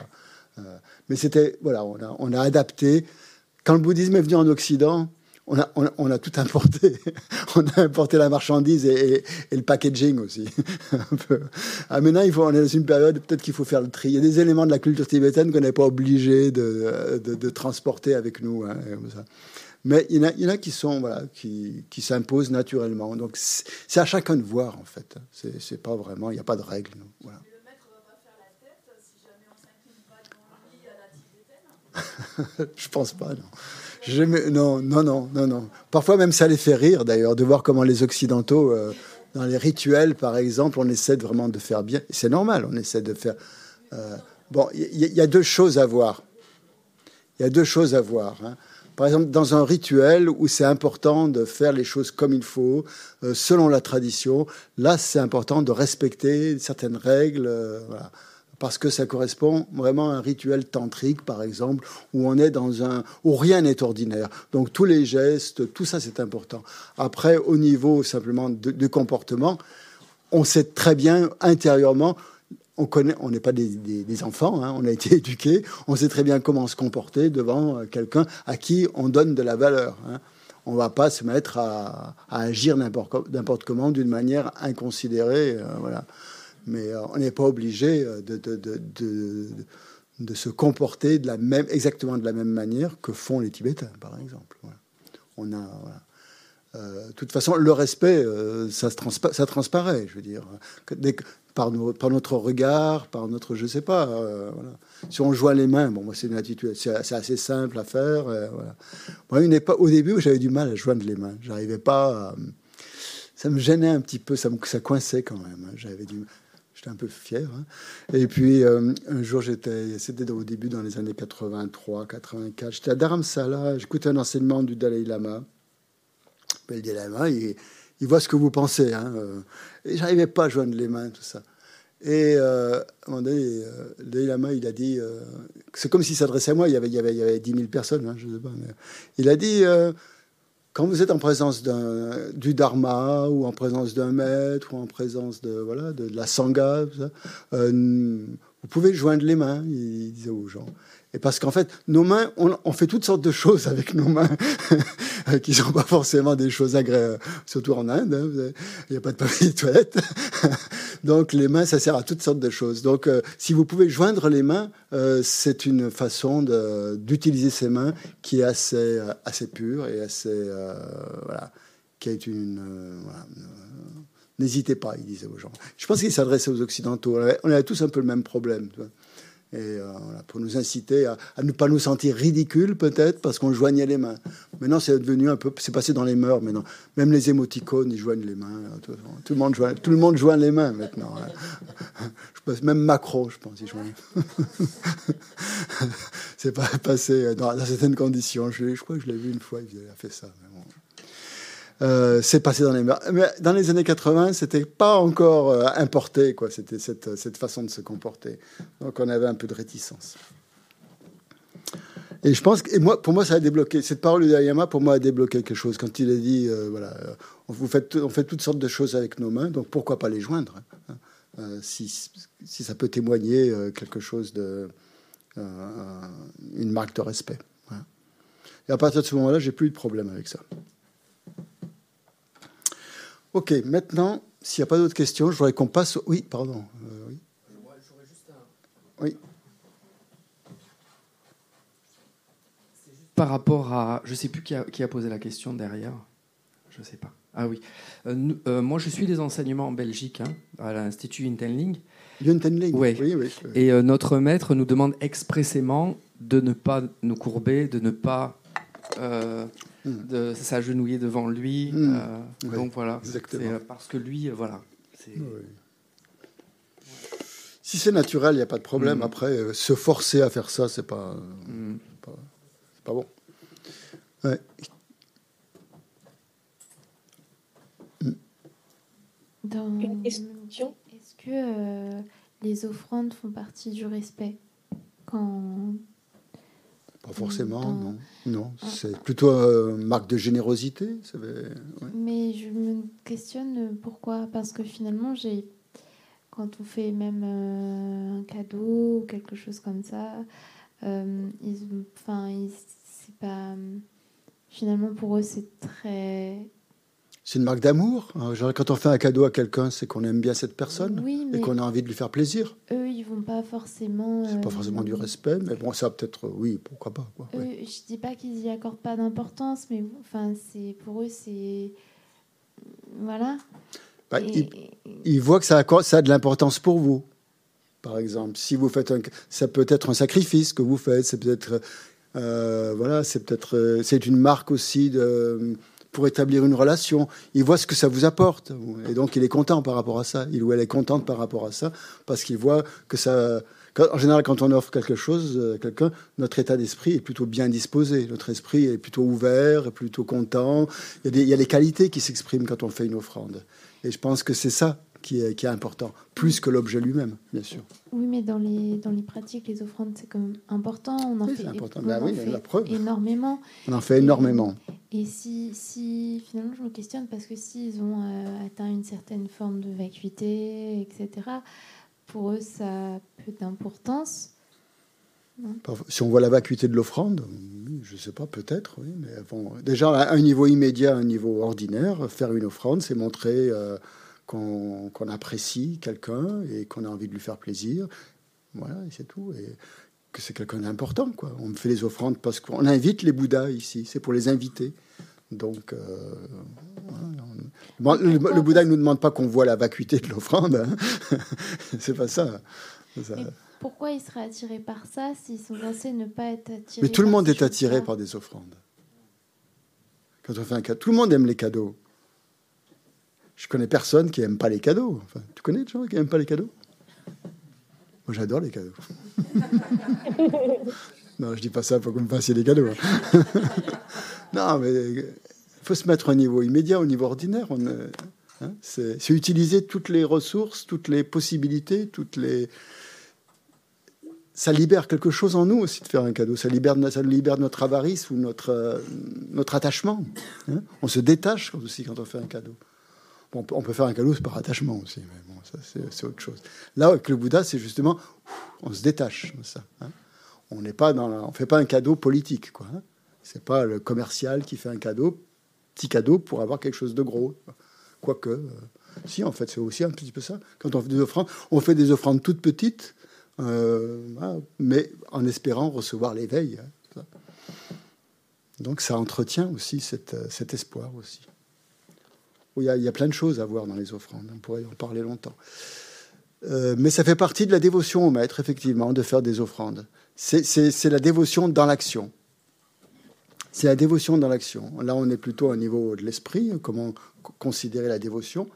mais c'était voilà, on a, on a adapté. Quand le bouddhisme est venu en Occident, on a, tout importé. [LAUGHS] on a importé la marchandise et, le packaging aussi. [LAUGHS] Ah, maintenant, il faut, on est dans une période, peut-être qu'il faut faire le tri. Il y a des éléments de la culture tibétaine qu'on n'est pas obligé de, transporter avec nous. Hein, Mais il y, en a, qui sont, voilà, qui, s'imposent naturellement. Donc, c'est à chacun de voir, en fait. C'est pas vraiment, il n'y a pas de règles. Voilà. [LAUGHS] Je pense pas, non non, non, non, non, non. Parfois même ça les fait rire d'ailleurs de voir comment les Occidentaux, euh, dans les rituels par exemple, on essaie vraiment de faire bien. C'est normal, on essaie de faire. Euh, bon, il y, a deux choses à voir. Il y a deux choses à voir. Hein. Par exemple, dans un rituel où c'est important de faire les choses comme il faut, euh, selon la tradition, là c'est important de respecter certaines règles. voilà parce que ça correspond vraiment à un rituel tantrique, par exemple, où on est dans un où rien n'est ordinaire. Donc tous les gestes, tout ça c'est important. Après, au niveau simplement de, comportement, on sait très bien intérieurement. On connaît, on n'est pas des, enfants, hein, on a été [LAUGHS] éduqués, on sait très bien comment se comporter devant euh, quelqu'un à qui on donne de la valeur. Hein on va pas se mettre à, agir n'importe comment d'une manière inconsidérée. Euh, voilà mais euh, on n'est pas obligé euh, de, de, se comporter de la même, exactement de la même manière que font les Tibétains, par exemple. On a, euh, de toute façon, le respect, ça, ça, transparaît, je veux dire, par, par, notre regard, par notre, je sais pas. Si on joint les mains, bon, moi c'est une attitude, c'est assez simple à faire. voilà. Moi, une pas au début, j'avais du mal à joindre les mains. J'arrivais pas. ça me gênait un petit peu, ça, me, ça coinçait quand même. Hein. J'avais du, J'étais un peu fier. Hein. Et puis, euh, un jour, j'étais, c'était au début, dans les années 83, 84, j'étais à Dharamsala, j'écoutais un enseignement du Dalai Lama. Le Dalai Lama, il, voit ce que vous pensez. Hein, euh. et j'arrivais pas à joindre les mains, tout ça. Et euh, à donné, le Dalai Lama, il a dit, c'est comme s'il s'adressait à moi, il y avait, il y avait, il y avait 10 000 personnes, hein, je sais pas. Il a dit, quand vous êtes en présence du dharma ou en présence d'un maître ou en présence de voilà de, la sangha, euh, vous pouvez joindre les mains, il disait aux gens. Et parce qu'en fait, nos mains, on, fait toutes sortes de choses avec nos mains [LAUGHS] qui ne sont pas forcément des choses agréables, surtout en Inde. Hein, il n'y a pas de papier de toilette. [LAUGHS] Donc les mains, ça sert à toutes sortes de choses. Donc euh, si vous pouvez joindre les mains, euh, c'est une façon d'utiliser ces mains qui est assez, euh, pure et assez... voilà, qui est une... N'hésitez pas, il disait aux gens. Je pense qu'il s'adressait aux Occidentaux. On avait, tous un peu le même problème. Et euh, pour nous inciter à, ne pas nous sentir ridicules, peut-être, parce qu'on joignait les mains. Maintenant, c'est devenu un peu. C'est passé dans les mœurs maintenant. Même les émoticônes, ils joignent les mains. Tout, le, monde joint, tout le monde joint les mains maintenant. Hein. [LAUGHS] Je pense, même Macron, je pense, il joint. [LAUGHS] c'est pas passé dans, certaines conditions. Je, je, crois que je l'ai vu une fois, il a fait ça. Euh, c'est passé dans les. Mais dans les années 80, c'était pas encore euh, importé, quoi. C'était cette, cette, façon de se comporter. Donc on avait un peu de réticence. Et je pense que, et moi, pour moi, ça a débloqué. Cette parole de Dayama, pour moi, a débloqué quelque chose. Quand il a dit, euh, voilà, on, vous fait, on fait toutes sortes de choses avec nos mains, donc pourquoi pas les joindre hein, si, si, ça peut témoigner quelque chose de. une marque de respect. Et à partir de ce moment-là, j'ai plus eu de problème avec ça. Ok, maintenant, s'il n'y a pas d'autres questions, je voudrais qu'on passe. Oui, pardon. Euh, oui. oui. Par rapport à. Je ne sais plus qui a, qui a, posé la question derrière. Je ne sais pas. Ah oui. Euh, euh, moi, je suis des enseignements en Belgique, hein, à l'Institut Intenling. Intenling oui. oui, oui. Et notre maître nous demande expressément de ne pas nous courber, de ne pas. De s'agenouiller devant lui. Hmm. Euh, donc voilà, c'est euh, parce que lui, euh, voilà. Si c'est naturel, il n'y a pas de problème. Hmm. Après, se forcer à faire ça, c'est pas, pas, pas, bon. Une question. Est-ce que les offrandes font partie du respect quand pas forcément, non. Non, ah. c'est plutôt une marque de générosité. Mais je me questionne pourquoi. Parce que finalement, j'ai quand on fait même euh, un cadeau ou quelque chose comme ça, euh, ils, enfin, c'est pas. Finalement, pour eux, c'est très c'est une marque d'amour. Hein. Quand on fait un cadeau à quelqu'un, c'est qu'on aime bien cette personne et qu'on a envie de lui faire plaisir. Eux, ils vont pas forcément. C'est pas euh, forcément du respect, mais bon, ça peut-être, oui, pourquoi pas. Quoi. Eux, Je dis pas qu'ils y accordent pas d'importance, mais enfin, c'est pour eux, c'est voilà. Bah, ils, voient que ça a, ça a de l'importance pour vous. Par exemple, si vous faites un, ça peut être un sacrifice que vous faites, c'est peut-être, euh, voilà, c'est peut-être, euh, c'est une marque aussi de pour établir une relation. Il voit ce que ça vous apporte. Et donc, il est content par rapport à ça. Il ou elle est contente par rapport à ça parce qu'il voit que ça. En général, quand on offre quelque chose à quelqu'un, notre état d'esprit est plutôt bien disposé. Notre esprit est plutôt ouvert, plutôt content. Il y a, des, il y a les qualités qui s'expriment quand on fait une offrande. Et je pense que c'est ça qui est, qui est important, plus que l'objet lui-même, bien sûr. Oui, mais dans les, dans les pratiques, les offrandes, c'est quand même important. On en fait, important. Ben oui, la preuve. énormément. On en fait énormément. Et, si, si, finalement, je me questionne, parce que s'ils ont euh, atteint une certaine forme de vacuité, etc., pour eux, ça a peu d'importance. Si on voit la vacuité de l'offrande, je ne sais pas, peut-être, mais bon, déjà à un niveau immédiat, à un niveau ordinaire, faire une offrande, c'est montrer euh, qu'on apprécie quelqu'un et qu'on a envie de lui faire plaisir. Voilà, et c'est tout. Que c'est quelqu'un d'important, quoi. On fait les offrandes parce qu'on invite les Bouddhas ici, c'est pour les inviter. Donc, euh, le, Bouddha ne nous demande pas qu'on voit la vacuité de l'offrande. Hein. [LAUGHS] c'est pas ça. pourquoi ils seraient attirés par ça s'ils sont censés ne pas être attirés Mais tout le monde est attiré par des offrandes. Quand on fait un cadeau, tout le monde aime les cadeaux. Je connais personne qui aime pas les cadeaux. Enfin, tu connais des gens qui n'aiment pas les cadeaux? Moi, j'adore les cadeaux. [LAUGHS] non, je dis pas ça pour que vous me fassiez des cadeaux. Hein. [LAUGHS] non, mais il faut se mettre au niveau immédiat, au niveau ordinaire. On, hein, c'est, utiliser toutes les ressources, toutes les possibilités, toutes les. Ça libère quelque chose en nous aussi de faire un cadeau. Ça libère, ça libère notre avarice ou notre, euh, notre attachement. Hein. on se détache aussi quand on fait un cadeau on peut faire un cadeau par attachement aussi, mais bon, ça c'est autre chose. Là, avec le Bouddha, c'est justement, on se détache ça. Hein. On n'est pas dans, on fait pas un cadeau politique, quoi. Hein. C'est pas le commercial qui fait un cadeau, petit cadeau pour avoir quelque chose de gros. Quoique, euh, si, en fait, c'est aussi un petit peu ça. Quand on fait des offrandes, on fait des offrandes toutes petites, euh, mais en espérant recevoir l'éveil. Hein, Donc ça entretient aussi cet espoir aussi. Il y, a, y, a, plein de choses à voir dans les offrandes, on pourrait en parler longtemps. Euh, mais ça fait partie de la dévotion au maître, effectivement, de faire des offrandes. C'est la dévotion dans l'action. C'est la dévotion dans l'action. Là, on est plutôt au niveau de l'esprit, comment considérer la dévotion.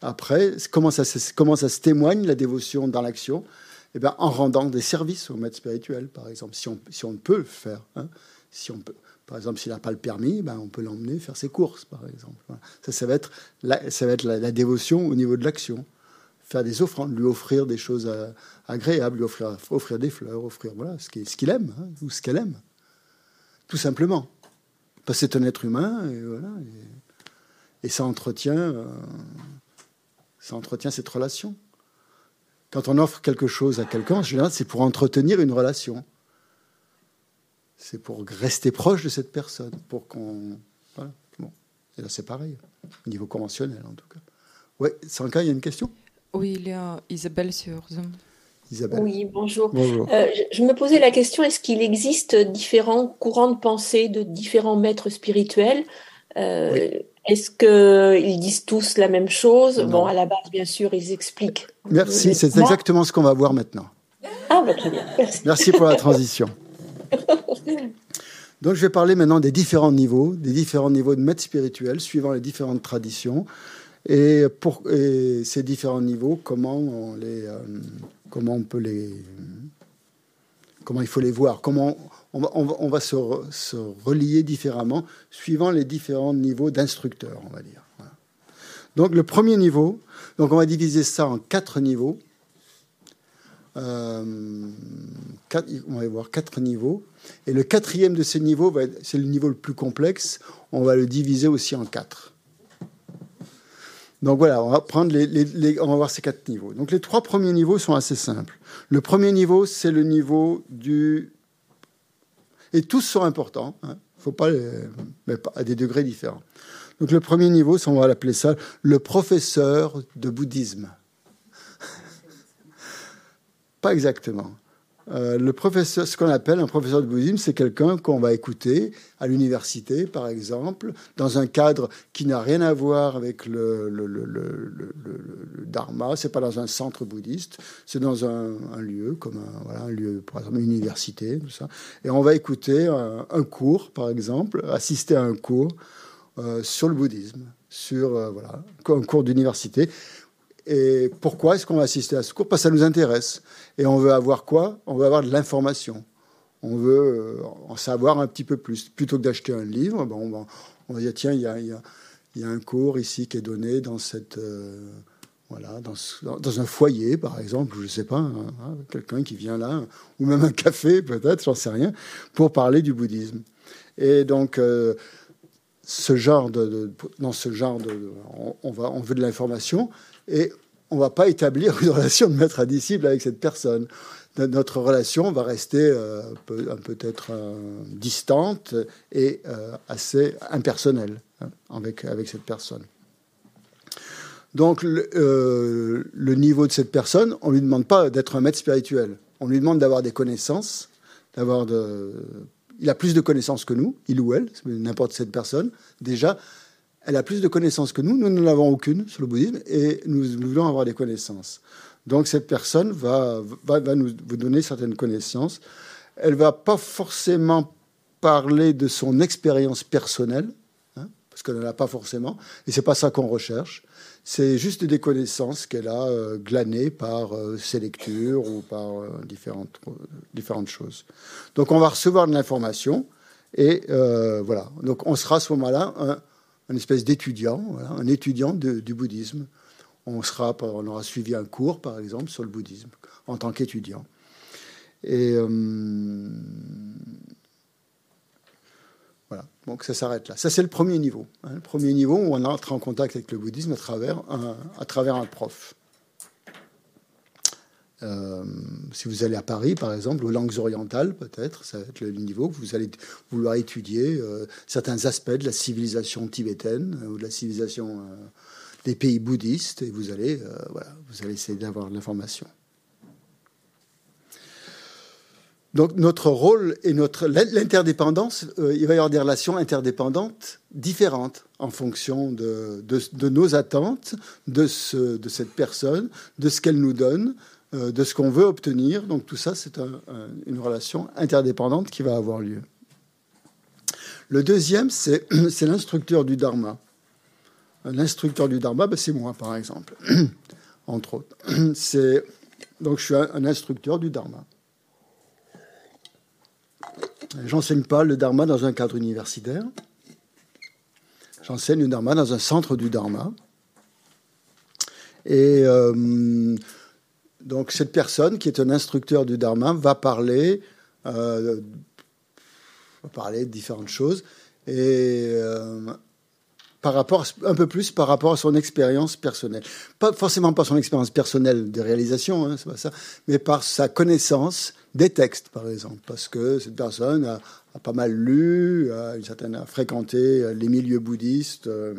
Après, comment ça, comment ça se témoigne, la dévotion dans l'action? Eh bien, En rendant des services au maître spirituel, par exemple, si on, si on peut le faire. Hein. si on peut. Par exemple, s'il n'a pas le permis, ben, on peut l'emmener faire ses courses, par exemple. Ça, ça va être, la, dévotion au niveau de l'action faire des offrandes, lui offrir des choses euh, agréables, lui offrir, offrir des fleurs, offrir voilà, ce qu'il aime hein, ou ce qu'elle aime. Tout simplement. Parce que c'est un être humain et, voilà, et, ça, entretient, euh, ça entretient cette relation. Quand on offre quelque chose à quelqu'un, en général, c'est pour entretenir une relation. C'est pour rester proche de cette personne, pour qu'on. Voilà. Bon. Et là, c'est pareil, au niveau conventionnel en tout cas. Oui, Sanka, il y a une question? Oui, il y a Isabelle sur Zoom. Isabelle. Oui, bonjour. Euh, je me posais la question, est-ce qu'il existe différents courants de pensée de différents maîtres spirituels? Euh, Est-ce qu'ils disent tous la même chose? Bon, à la base, bien sûr, ils expliquent. Merci, c'est exactement ce qu'on va voir maintenant. Ah, bah, très bien, merci. Merci pour la transition. [LAUGHS] [LAUGHS] Donc, je vais parler maintenant des différents niveaux, des différents niveaux de maîtres spirituels, suivant les différentes traditions. Et pour ces différents niveaux, comment on les, euh, comment on peut les, comment il faut les voir, comment on va, se, relier différemment suivant les différents niveaux d'instructeurs, on va dire. Donc le premier niveau, donc on va diviser ça en quatre niveaux. Euh, on va voir quatre niveaux. Et le quatrième de ces niveaux, c'est le niveau le plus complexe. On va le diviser aussi en quatre. Donc voilà, on va, prendre on va voir ces quatre niveaux. Donc les trois premiers niveaux sont assez simples. Le premier niveau, c'est le niveau du... Et tous sont importants, hein. faut pas les... mais à des degrés différents. Donc le premier niveau, on va l'appeler ça le professeur de bouddhisme. Pas exactement. Euh, le professeur, ce qu'on appelle un professeur de bouddhisme, c'est quelqu'un qu'on va écouter à l'université, par exemple, dans un cadre qui n'a rien à voir avec le, le, le, le dharma. C'est pas dans un centre bouddhiste, c'est dans un, lieu comme un, voilà, un lieu, par exemple, université, tout ça. Et on va écouter un, cours, par exemple, assister à un cours euh, sur le bouddhisme, sur euh, voilà, un cours d'université et pourquoi est-ce qu'on va assister à ce cours? Parce que ça nous intéresse. Et on veut avoir quoi? On veut avoir de l'information. On veut euh, en savoir un petit peu plus. Plutôt que d'acheter un livre, ben, on, va, dire tiens, il y a, un cours ici qui est donné dans cette. Euh, voilà, dans, un foyer, par exemple, je ne sais pas, hein, hein, quelqu'un qui vient là, ou même un café, peut-être, j'en sais rien, pour parler du bouddhisme. Et donc, euh, ce genre de, dans ce genre de, on, va, on veut de l'information, et on ne va pas établir une [LAUGHS] relation de maître à disciple avec cette personne. Notre relation va rester euh, peut-être euh, distante et euh, assez impersonnelle hein, avec, cette personne. Donc le, niveau de cette personne, on ne lui demande pas d'être un maître spirituel. On lui demande d'avoir des connaissances, d'avoir. Il a plus de connaissances que nous, il ou elle, n'importe cette personne, déjà, elle a plus de connaissances que nous. Nous n'en avons aucune sur le bouddhisme et nous, voulons avoir des connaissances. Donc cette personne va, nous vous donner certaines connaissances. Elle va pas forcément parler de son expérience personnelle, hein, parce qu'elle n'en a pas forcément, et c'est pas ça qu'on recherche. C'est juste des connaissances qu'elle a euh, glanées par euh, ses lectures ou par euh, différentes, différentes choses. Donc on va recevoir de l'information et voilà. Donc on sera à ce moment-là espèce d'étudiant, un étudiant du bouddhisme. On, sera, on aura suivi un cours, par exemple, sur le bouddhisme, en tant qu'étudiant. Et euh, voilà, donc ça s'arrête là. Ça, c'est le premier niveau. Hein, le premier niveau où on entre en contact avec le bouddhisme à travers un prof. Euh, si vous allez à Paris, par exemple, aux langues orientales, peut-être, ça va être le niveau que vous allez vouloir étudier euh, certains aspects de la civilisation tibétaine ou de la civilisation des pays bouddhistes, et vous allez, voilà, vous allez essayer d'avoir de l'information. Donc notre rôle et notre l'interdépendance, euh, il va y avoir des relations interdépendantes différentes en fonction de, de, nos attentes, de, ce, de cette personne, de ce qu'elle nous donne, euh, de ce qu'on veut obtenir. Donc tout ça, c'est une relation interdépendante qui va avoir lieu. Le deuxième, [CLEARS THROAT] c'est l'instructeur du dharma. L'instructeur du dharma, ben, c'est moi, par exemple, [CLEARS THROAT] entre autres. [CLEARS THROAT] Donc je suis un instructeur du dharma. J'enseigne pas le dharma dans un cadre universitaire. J'enseigne le dharma dans un centre du dharma. Et euh, donc cette personne qui est un instructeur du dharma va parler, euh, va parler de différentes choses et euh, par rapport, un peu plus par rapport à son expérience personnelle. Pas forcément par son expérience personnelle de réalisation, hein, c'est pas ça, mais par sa connaissance des textes, par exemple, parce que cette personne a, pas mal lu, a, une fréquenté les milieux bouddhistes euh,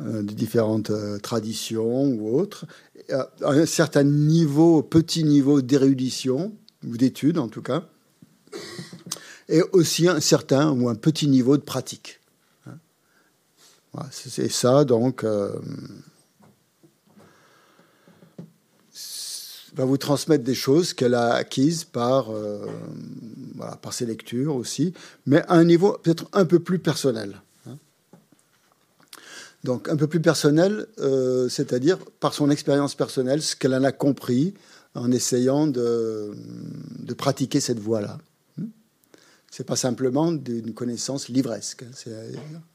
de différentes euh, traditions ou autres, a un certain niveau, petit niveau d'érudition, ou d'études en tout cas, et aussi un certain ou un petit niveau de pratique. Hein. c'est ça, donc va vous transmettre des choses qu'elle a acquises par, euh, par ses lectures aussi, mais à un niveau peut-être un peu plus personnel. Donc un peu plus personnel, euh, c'est-à-dire par son expérience personnelle, ce qu'elle en a compris en essayant de, pratiquer cette voie-là. Hein. C'est pas simplement d'une connaissance livresque, hein. c'est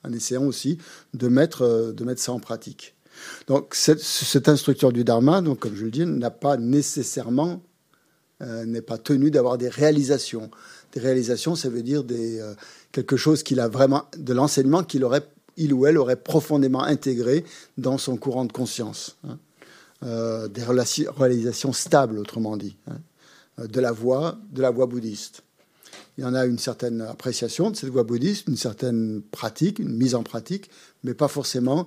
en essayant aussi de mettre, de mettre ça en pratique. Donc cet instructeur du Dharma, donc, comme je le dis, n'a pas nécessairement, euh, n'est pas tenu d'avoir des réalisations. Des réalisations, ça veut dire euh, quelque chose qu'il a vraiment, de l'enseignement qu'il aurait, il ou elle aurait profondément intégré dans son courant de conscience. Hein. Euh, des réalisations stables, autrement dit, hein, de la voie, de la voie bouddhiste. Il y en a une certaine appréciation de cette voie bouddhiste, une certaine pratique, une mise en pratique, mais pas forcément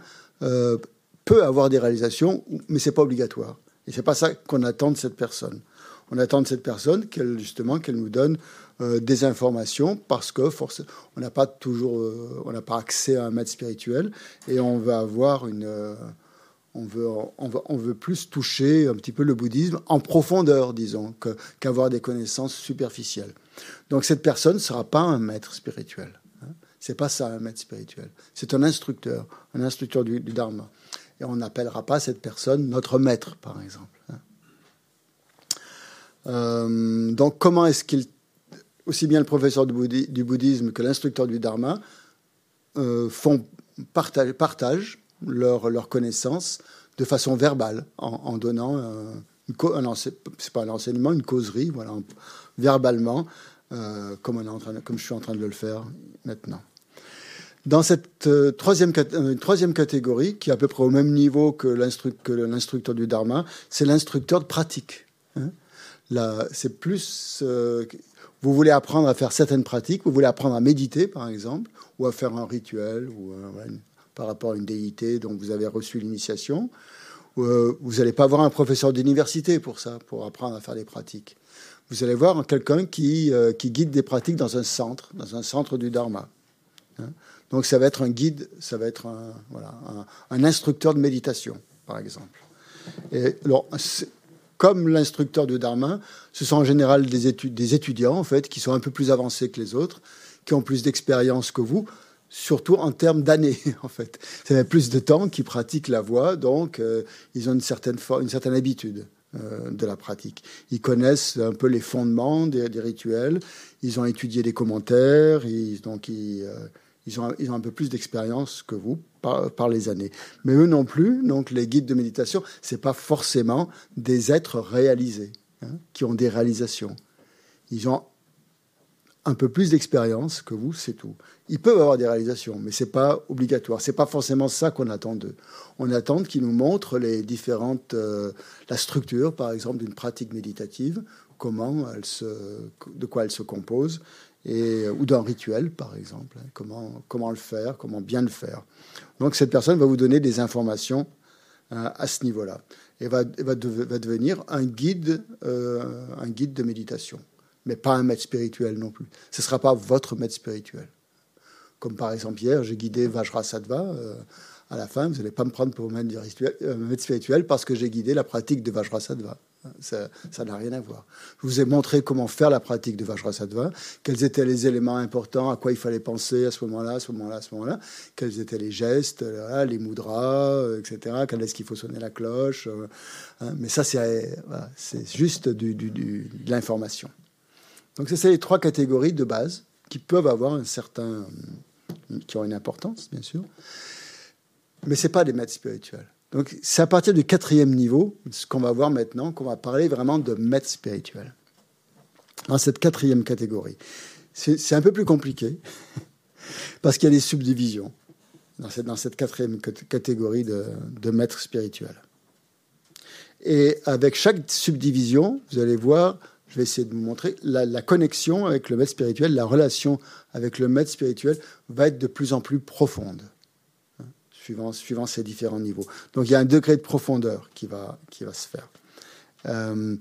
peut avoir des réalisations, mais c'est pas obligatoire. Et c'est pas ça qu'on attend de cette personne. On attend de cette personne qu'elle justement qu'elle nous donne euh, des informations parce que force, on n'a pas toujours, euh, on n'a pas accès à un maître spirituel et on va avoir une, euh, on veut, on veut, on veut plus toucher un petit peu le bouddhisme en profondeur, disons, qu'avoir des connaissances superficielles. Donc cette personne ne sera pas un maître spirituel. Hein. C'est pas ça un maître spirituel. C'est un instructeur, un instructeur du, dharma et on n'appellera pas cette personne notre maître, par exemple. Hein. Euh, donc comment est-ce qu'il, aussi bien le professeur du, bouddhisme que l'instructeur du dharma, euh, font partage, partagent leur, leur connaissance de façon verbale, en, donnant euh, c'est pas un une causerie, voilà, verbalement, train comme je suis en train de le faire maintenant. Dans cette euh, troisième, euh, troisième catégorie, qui est à peu près au même niveau que l'instructeur du Dharma, c'est l'instructeur de pratique. Hein. c'est plus. Euh, vous voulez apprendre à faire certaines pratiques, vous voulez apprendre à méditer, par exemple, ou à faire un rituel, ou par rapport à une déité dont vous avez reçu l'initiation. vous n'allez pas voir un professeur d'université pour ça, pour apprendre à faire des pratiques. Vous allez voir quelqu'un qui, qui guide des pratiques dans un centre, dans un centre du Dharma. Hein. Donc ça va être un guide, ça va être un, un, instructeur de méditation, par exemple. Et alors, comme l'instructeur de Dharma, ce sont en général des, des étudiants, en fait, qui sont un peu plus avancés que les autres, qui ont plus d'expérience que vous, surtout en termes d'années, [LAUGHS] en fait. Fait plus de temps qu'ils pratiquent la voix, donc euh, ils ont une certaine, une certaine habitude. Euh, de la pratique. Ils connaissent un peu les fondements des, rituels, ils ont étudié des commentaires, ils, donc ils, euh, ont un peu plus d'expérience que vous par, les années. Mais eux non plus, donc les guides de méditation, ce n'est pas forcément des êtres réalisés, hein, qui ont des réalisations. Ils ont un peu plus d'expérience que vous, c'est tout. Ils peuvent avoir des réalisations, mais c'est pas obligatoire. C'est pas forcément ça qu'on attend d'eux. On attend qu'ils nous montrent les différentes, euh, la structure, par exemple, d'une pratique méditative, comment elle se, de quoi elle se compose, et, ou d'un rituel, par exemple, hein, comment, comment le faire, comment bien le faire. Donc cette personne va vous donner des informations hein, à ce niveau-là, et va, va, va, devenir un guide, euh, un guide de méditation, mais pas un maître spirituel non plus. Ce ne sera pas votre maître spirituel. Comme par exemple hier, j'ai guidé Vajrasattva. Euh, à la fin, vous n'allez pas me prendre pour euh, maître spirituel parce que j'ai guidé la pratique de Vajrasattva. Ça n'a rien à voir. Je vous ai montré comment faire la pratique de Vajrasattva, quels étaient les éléments importants, à quoi il fallait penser à ce moment-là, à ce moment-là, à ce moment-là, quels étaient les gestes, les mudras, euh, etc., quand est-ce qu'il faut sonner la cloche. Euh, mais ça, c'est juste de l'information. Donc, c'est les trois catégories de base qui peuvent avoir un certain. qui ont une importance, bien sûr. Mais ce pas des maîtres spirituels. Donc c'est à partir du quatrième niveau, ce qu'on va voir maintenant, qu'on va parler vraiment de maître spirituel. Dans cette quatrième catégorie. C'est un peu plus compliqué, [LAUGHS] parce qu'il y a des subdivisions dans cette, dans cette quatrième catégorie de, de maître spirituel. Et avec chaque subdivision, vous allez voir, je vais essayer de vous montrer, la, la, connexion avec le maître spirituel, la relation avec le maître spirituel va être de plus en plus profonde suivant, ces différents niveaux. Donc il y a un degré de profondeur qui va, qui va se faire. Euh,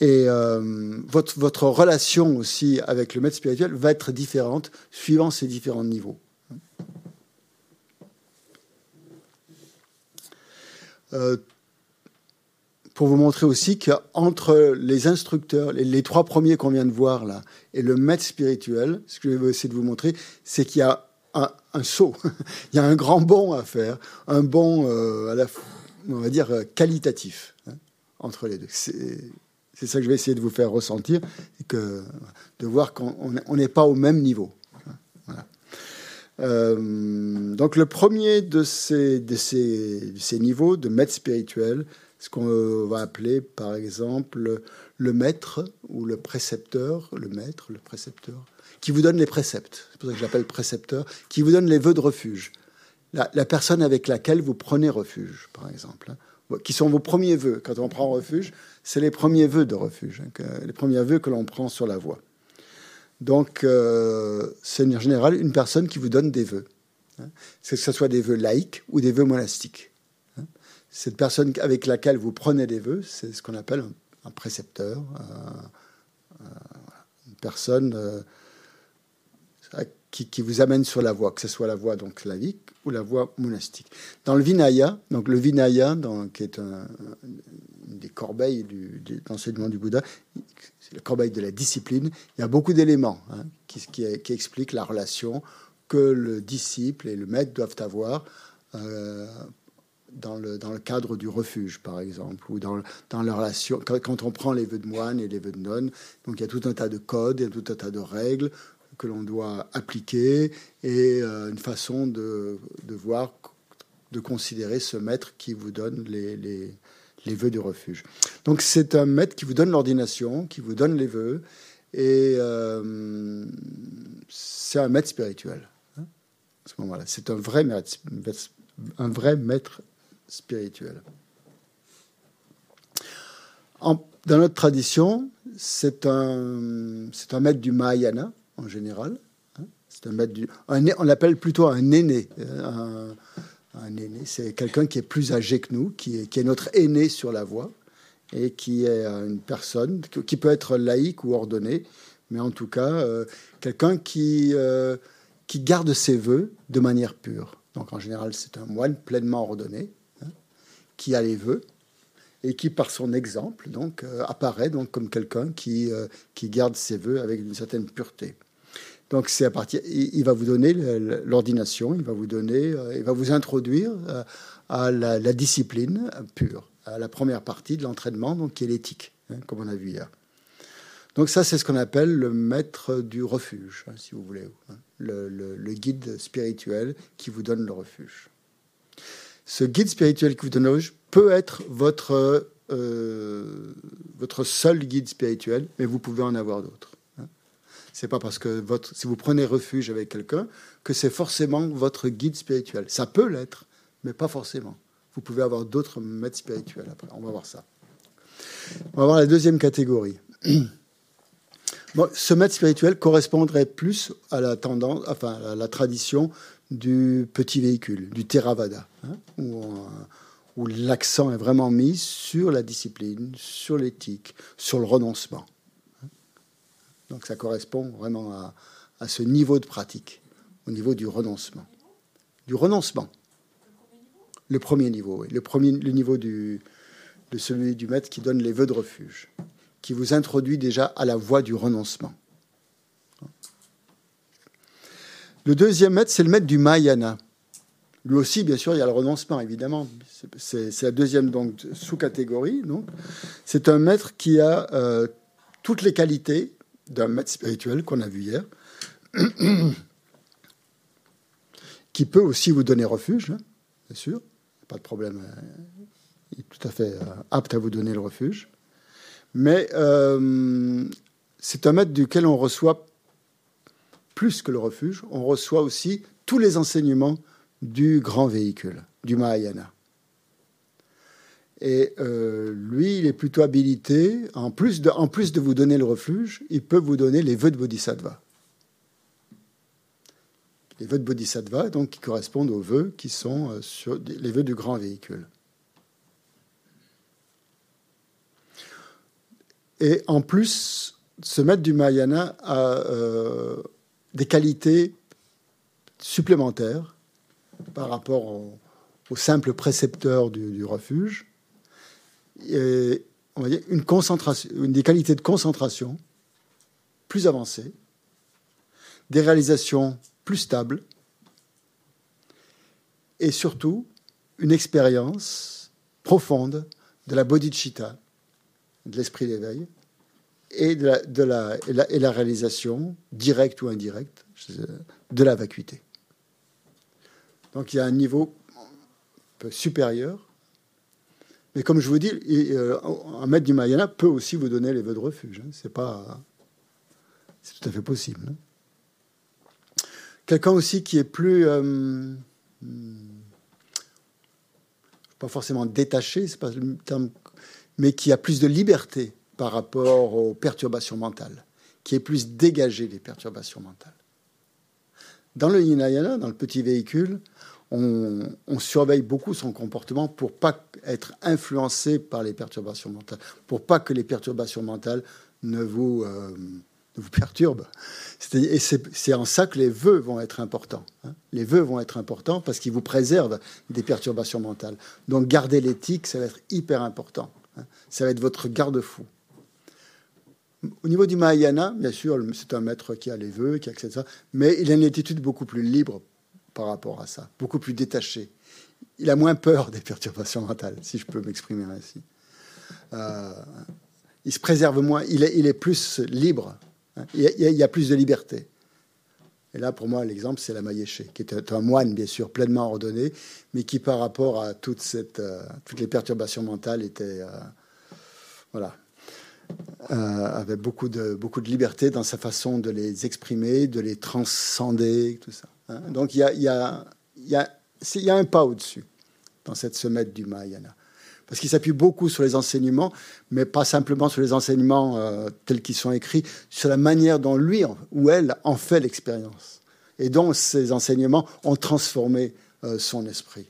et euh, votre, votre relation aussi avec le maître spirituel va être différente suivant ces différents niveaux. Euh, pour vous montrer aussi qu'entre les instructeurs, les, les trois premiers qu'on vient de voir là, et le maître spirituel, ce que je vais essayer de vous montrer, c'est qu'il y a un, saut. [LAUGHS] Il y a un grand bond à faire, un bond, euh, à la, on va dire, euh, qualitatif hein, entre les deux. C'est ça que je vais essayer de vous faire ressentir, que, de voir qu'on n'est pas au même niveau. Hein, euh, donc le premier de ces, niveaux de maître spirituel, ce qu'on va appeler par exemple le maître ou le précepteur, le maître, le précepteur, qui vous donne les préceptes, c'est pour ça que j'appelle précepteur, qui vous donne les vœux de refuge. La, personne avec laquelle vous prenez refuge, par exemple, hein, qui sont vos premiers vœux. Quand on prend refuge, c'est les premiers vœux de refuge, hein, les premiers vœux que l'on prend sur la voie. Donc, euh, c'est en général une personne qui vous donne des vœux. Hein, que ce soit des vœux laïques ou des vœux monastiques. Cette personne avec laquelle vous prenez des vœux, c'est ce qu'on appelle un, précepteur, une personne euh, qui, vous amène sur la voie, que ce soit la voie donc laïque ou la voie monastique. Dans le Vinaya, donc le Vinaya, qui est un, une des corbeilles du, d'enseignement du Bouddha, c'est la corbeille de la discipline, il y a beaucoup d'éléments hein, qui, expliquent la relation que le disciple et le maître doivent avoir euh, dans le, dans cadre du refuge, par exemple, ou dans, dans la relation, quand, quand, on prend les vœux de moine et les vœux de nonne, donc il y a tout un tas de codes, il y a tout un tas de règles que l'on doit appliquer et euh, une façon de, de, voir, de considérer ce maître qui vous donne les, les, les vœux du refuge. Donc c'est un maître qui vous donne l'ordination, qui vous donne les vœux, et euh, c'est un maître spirituel. Hein, à ce moment-là, c'est un vrai maître, un vrai maître spirituel. En, dans notre tradition, c'est un, un maître du Mahayana, en général. Hein. C'est un maître du, on l'appelle plutôt un aîné. Euh, un, aîné, c'est quelqu'un qui est plus âgé que nous, qui est, notre aîné sur la voie et qui est une personne qui peut être laïque ou ordonnée, mais en tout cas euh, quelqu'un qui, euh, qui garde ses voeux de manière pure. Donc en général, c'est un moine pleinement ordonné hein, qui a les vœux et qui, par son exemple, donc apparaît donc comme quelqu'un qui, qui garde ses voeux avec une certaine pureté. Donc c'est à partir, il va vous donner l'ordination, il va vous donner, euh, il va vous introduire euh, à la, discipline pure, à la première partie de l'entraînement, donc qui est l'éthique, hein, comme on a vu hier. Donc ça, c'est ce qu'on appelle le maître du refuge, hein, si vous voulez, hein, le, guide spirituel qui vous donne le refuge. Ce guide spirituel qui vous donne refuge peut être votre, euh, votre seul guide spirituel, mais vous pouvez en avoir d'autres. C'est pas parce que si vous prenez refuge avec quelqu'un que c'est forcément votre guide spirituel. Ça peut l'être, mais pas forcément. Vous pouvez avoir d'autres maîtres spirituels après. On va voir ça. On va voir la deuxième catégorie. [CLEARS THROAT] ce maître spirituel correspondrait plus à la tendance, enfin à la tradition du petit véhicule, du Theravada, hein, où, l'accent est vraiment mis sur la discipline, sur l'éthique, sur le renoncement. Donc ça correspond vraiment à, ce niveau de pratique, au niveau du renoncement. Du renoncement. Le premier niveau. Le, premier, le niveau du, de celui du maître qui donne les vœux de refuge, qui vous introduit déjà à la voie du renoncement. Le deuxième maître, c'est le maître du Mahayana. Lui aussi, bien sûr, il y a le renoncement, évidemment. C'est la deuxième sous-catégorie. C'est un maître qui a euh, toutes les qualités d'un maître spirituel qu'on a vu hier, [CLEARS THROAT] qui peut aussi vous donner refuge, hein, bien sûr, pas de problème. Euh, il est tout à fait euh, apte à vous donner le refuge. Mais c'est un maître duquel on reçoit plus que le refuge, on reçoit aussi tous les enseignements du grand véhicule, du Mahayana. Et euh, lui, il est plutôt habilité, en plus, de, vous donner le refuge, il peut vous donner les vœux de Bodhisattva. Les vœux de Bodhisattva, donc, qui correspondent aux vœux qui sont euh, sur les vœux du grand véhicule. Et en plus, ce maître du Mahayana a, euh, des qualités supplémentaires par rapport au, simple précepteur du, refuge. On va dire une concentration, des qualités de concentration plus avancées, des réalisations plus stables, et surtout une expérience profonde de la bodhicitta, de l'esprit d'éveil, et, de la, et, la, réalisation, directe ou indirecte, de la vacuité. Donc il y a un niveau supérieur. Mais comme je vous dis, euh, un maître du Mayana peut aussi vous donner les vœux de refuge. Hein. C'est pas, c'est tout à fait possible. Hein. Quelqu'un aussi qui est plus, euh, pas forcément détaché, c'est pas le terme, mais qui a plus de liberté par rapport aux perturbations mentales, qui est plus dégagé des perturbations mentales. Dans le Hinayana, dans le petit véhicule, on, surveille beaucoup son comportement pour pas être influencé par les perturbations mentales, pour pas que les perturbations mentales ne vous, euh, vous perturbent. Et c'est en ça que les vœux vont être importants. Hein. Les vœux vont être importants parce qu'ils vous préservent des perturbations mentales. Donc garder l'éthique, ça va être hyper important. Hein. Ça va être votre garde-fou. Au niveau du Mahayana, bien sûr, c'est un maître qui a les vœux, qui accepte ça, mais il a une attitude beaucoup plus libre par rapport à ça, beaucoup plus détachée. Il a moins peur des perturbations mentales, si je peux m'exprimer ainsi. Euh, il se préserve moins, il est, plus libre, hein. il, y a, plus de liberté. Et là, pour moi, l'exemple, c'est la Mayéché, qui est un moine, bien sûr, pleinement ordonné, mais qui, par rapport à toute cette, euh, toutes les perturbations mentales, était. Euh, voilà, euh, avait beaucoup de, beaucoup de liberté dans sa façon de les exprimer, de les transcender, tout ça. Hein. Donc il y a, y, a, y, a, y a un pas au-dessus dans cette semette du Mahayana. Parce qu'il s'appuie beaucoup sur les enseignements, mais pas simplement sur les enseignements euh, tels qu'ils sont écrits, sur la manière dont lui ou elle en fait l'expérience. Et dont ces enseignements ont transformé euh, son esprit.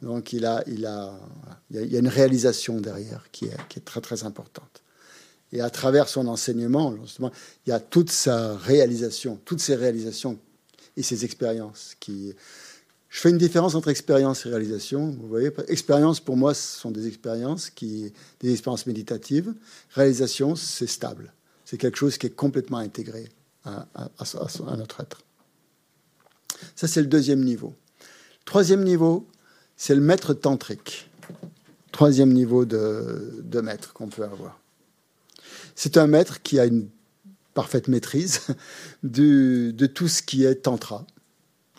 Donc il, a, il, a, il y a une réalisation derrière qui est, qui est très très importante. Et à travers son enseignement, il y a toute sa réalisation, toutes ses réalisations et ses expériences. Je fais une différence entre expérience et réalisation. Vous voyez, expérience pour moi, ce sont des expériences qui, des expériences méditatives. Réalisation, c'est stable. C'est quelque chose qui est complètement intégré à, notre être. Ça, c'est le deuxième niveau. Troisième niveau, c'est le maître tantrique. Troisième niveau de maître qu'on peut avoir. C'est un maître qui a une parfaite maîtrise de tout ce qui est tantra.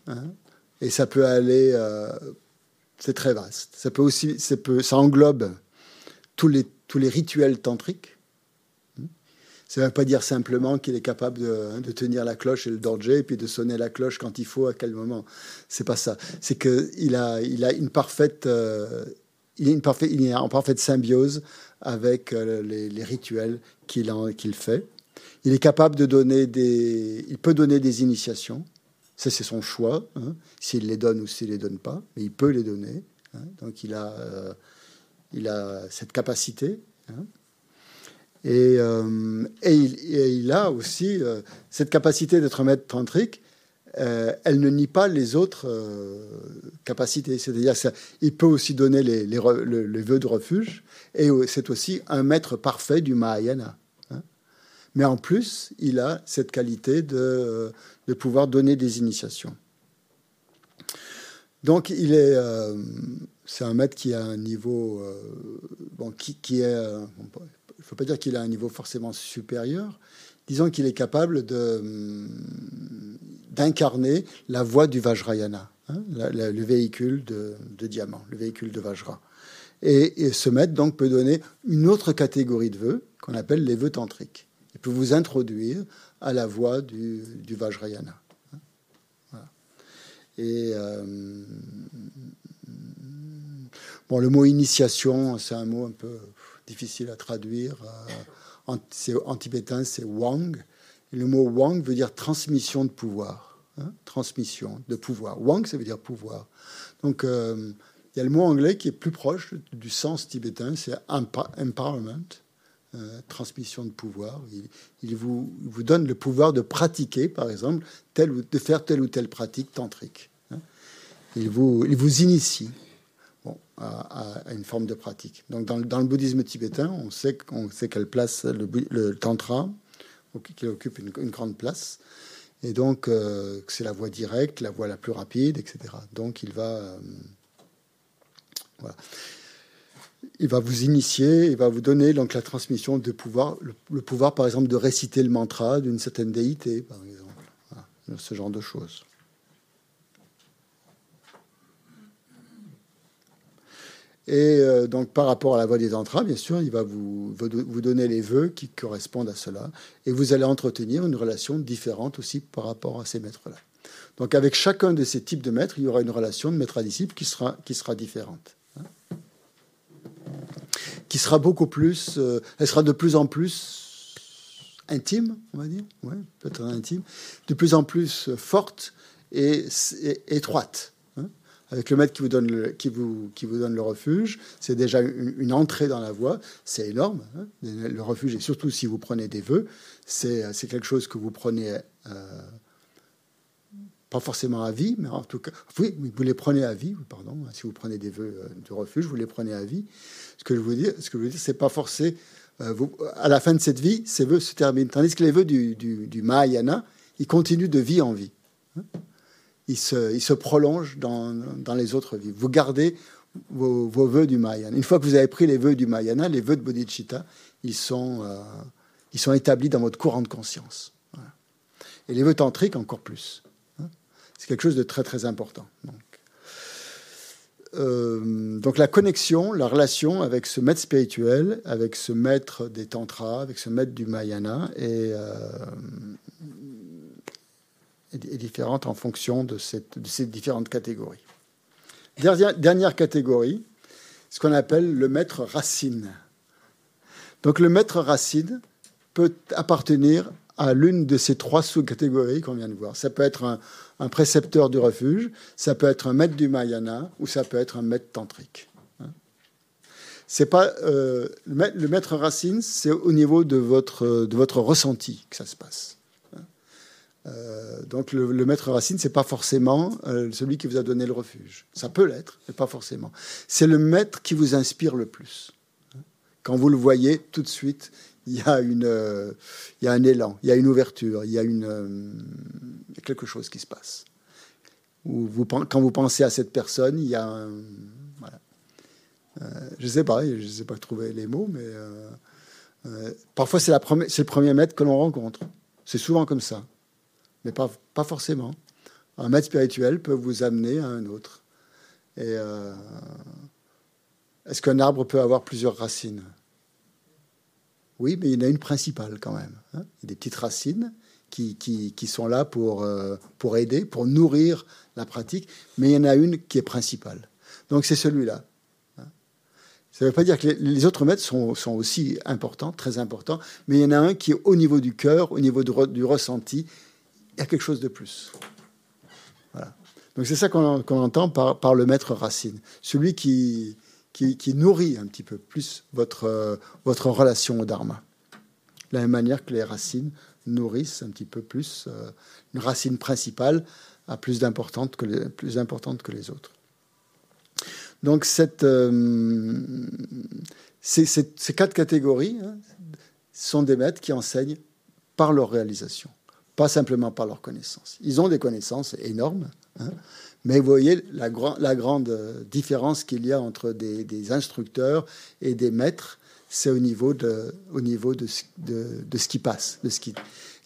Hein. et ça peut aller, euh, c'est très vaste. Ça peut aussi, ça, englobe tous les, tous les rituels tantriques. Hein. Ça ne veut pas dire simplement qu'il est capable de, tenir la cloche et le dorje et puis de sonner la cloche quand il faut, à quel moment. C'est pas ça. C'est qu'il a, il a une parfaite, euh, il, est en parfaite symbiose avec euh, les, rituels qu'il fait. Il est capable de donner des, il peut donner des initiations. Ça, c'est son choix, hein, s'il les donne ou s'il les donne pas, mais il peut les donner. Hein. donc, il a, euh, il a cette capacité. Hein. Et, euh, et, il, a aussi cette capacité d'être maître tantrique. Euh, elle ne nie pas les autres capacités. C'est-à-dire qu'il peut aussi donner les, les, le, vœu de refuge, et c'est aussi un maître parfait du Mahayana. Hein. Mais en plus, il a cette qualité de, de pouvoir donner des initiations. Donc, il est, c'est un maître qui a un niveau, bon, qui, est, il ne faut pas dire qu'il a un niveau forcément supérieur. Disons qu'il est capable d'incarner la voix du Vajrayana, hein, le véhicule de, diamant, le véhicule de Vajra. Et, ce maître donc peut donner une autre catégorie de vœux qu'on appelle les vœux tantriques. Il peut vous introduire à la voix du, Vajrayana. Et euh, bon, le mot initiation, c'est un mot un peu difficile à traduire. Euh, en, tibétain, c'est Wang. Le mot Wang veut dire transmission de pouvoir. Hein, transmission de pouvoir. Wang, ça veut dire pouvoir. Donc, euh, il y a le mot anglais qui est plus proche du sens tibétain, c'est empowerment, euh, transmission de pouvoir. Il, vous, donne le pouvoir de pratiquer, par exemple, de faire telle ou telle pratique tantrique. Hein. Il vous initie à, une forme de pratique. Donc dans, le bouddhisme tibétain, on sait, qu'on sait qu'elle place le, tantra, qui occupe une, grande place, et donc euh, c'est la voie directe, la voie la plus rapide, etc. Donc il va, euh, voilà. il va vous initier, il va vous donner donc la transmission de pouvoir, le, pouvoir par exemple de réciter le mantra d'une certaine déité, par exemple, ce genre de choses. Et euh, donc, par rapport à la voie des entraves, bien sûr, il va vous, vous donner les vœux qui correspondent à cela. Et vous allez entretenir une relation différente aussi par rapport à ces maîtres-là. Donc, avec chacun de ces types de maîtres, il y aura une relation de maître à disciple qui sera, qui sera différente. Hein. qui sera beaucoup plus. Euh, elle sera de plus en plus intime, on va dire. Ouais, peut-être intime. De plus en plus forte et étroite avec le maître qui vous donne le, qui vous, qui vous donne le refuge, c'est déjà une, entrée dans la voie, c'est énorme. Hein. le refuge, et surtout si vous prenez des vœux, c'est quelque chose que vous prenez, euh, pas forcément à vie, mais en tout cas, oui, vous les prenez à vie, pardon, si vous prenez des vœux euh, du refuge, vous les prenez à vie. Ce que je veux dire, ce que je veux dire, c'est pas forcé. Euh, à la fin de cette vie, ces vœux se terminent. Tandis que les vœux du, du, du Mahayana, ils continuent de vie en vie. Hein il se, prolonge dans, les autres vies. Vous gardez vos, vos, vœux du Mahayana. Une fois que vous avez pris les vœux du Mahayana, les vœux de Bodhicitta, ils sont, euh, établis dans votre courant de conscience. Et les vœux tantriques, encore plus. Hein. C'est quelque chose de très très important. Donc. Euh, donc la connexion, la relation avec ce maître spirituel, avec ce maître des tantras, avec ce maître du Mahayana, et euh, est différente en fonction de, ces différentes catégories. Dernière, dernière catégorie, ce qu'on appelle le maître racine. Donc le maître racine peut appartenir à l'une de ces trois sous-catégories qu'on vient de voir. Ça peut être un, précepteur du refuge, ça peut être un maître du Mayana ou ça peut être un maître tantrique. Hein. C'est pas euh, le maître racine, c'est au niveau de votre de votre ressenti que ça se passe. Euh, donc le, maître racine, c'est pas forcément euh, celui qui vous a donné le refuge. Ça peut l'être, mais pas forcément. C'est le maître qui vous inspire le plus. Quand vous le voyez, tout de suite, il y a une, euh, il y a un élan, il y a une ouverture, il y a une, quelque chose qui se passe. quand vous pensez à cette personne, il y a un, voilà. je sais pas, je sais pas trouver les mots, mais parfois c'est le premier maître que l'on rencontre. C'est souvent comme ça mais pas, pas forcément. Un maître spirituel peut vous amener à un autre. Euh, est-ce qu'un arbre peut avoir plusieurs racines? Oui, mais il y en a une principale quand même. Hein. Il y a des petites racines qui, qui, sont là pour, euh, pour aider, pour nourrir la pratique, mais il y en a une qui est principale. Donc c'est celui-là. Hein. Ça ne veut pas dire que les, autres maîtres sont, sont, aussi importants, très importants, mais il y en a un qui est au niveau du cœur, au niveau du, ressenti, il y a quelque chose de plus. Donc c'est ça qu'on entend par, le maître racine, celui qui, nourrit un petit peu plus votre, relation au dharma. De la même manière que les racines nourrissent un petit peu plus euh, une racine principale à plus d'importante que les, plus que les autres. Donc cette, euh, ces, ces, quatre catégories hein, sont des maîtres qui enseignent par leur réalisation, pas simplement par leur connaissance. Ils ont des connaissances énormes, hein, mais vous voyez la, grande différence qu'il y a entre des, instructeurs et des maîtres, c'est au niveau de, ce qui passe, de ce qui.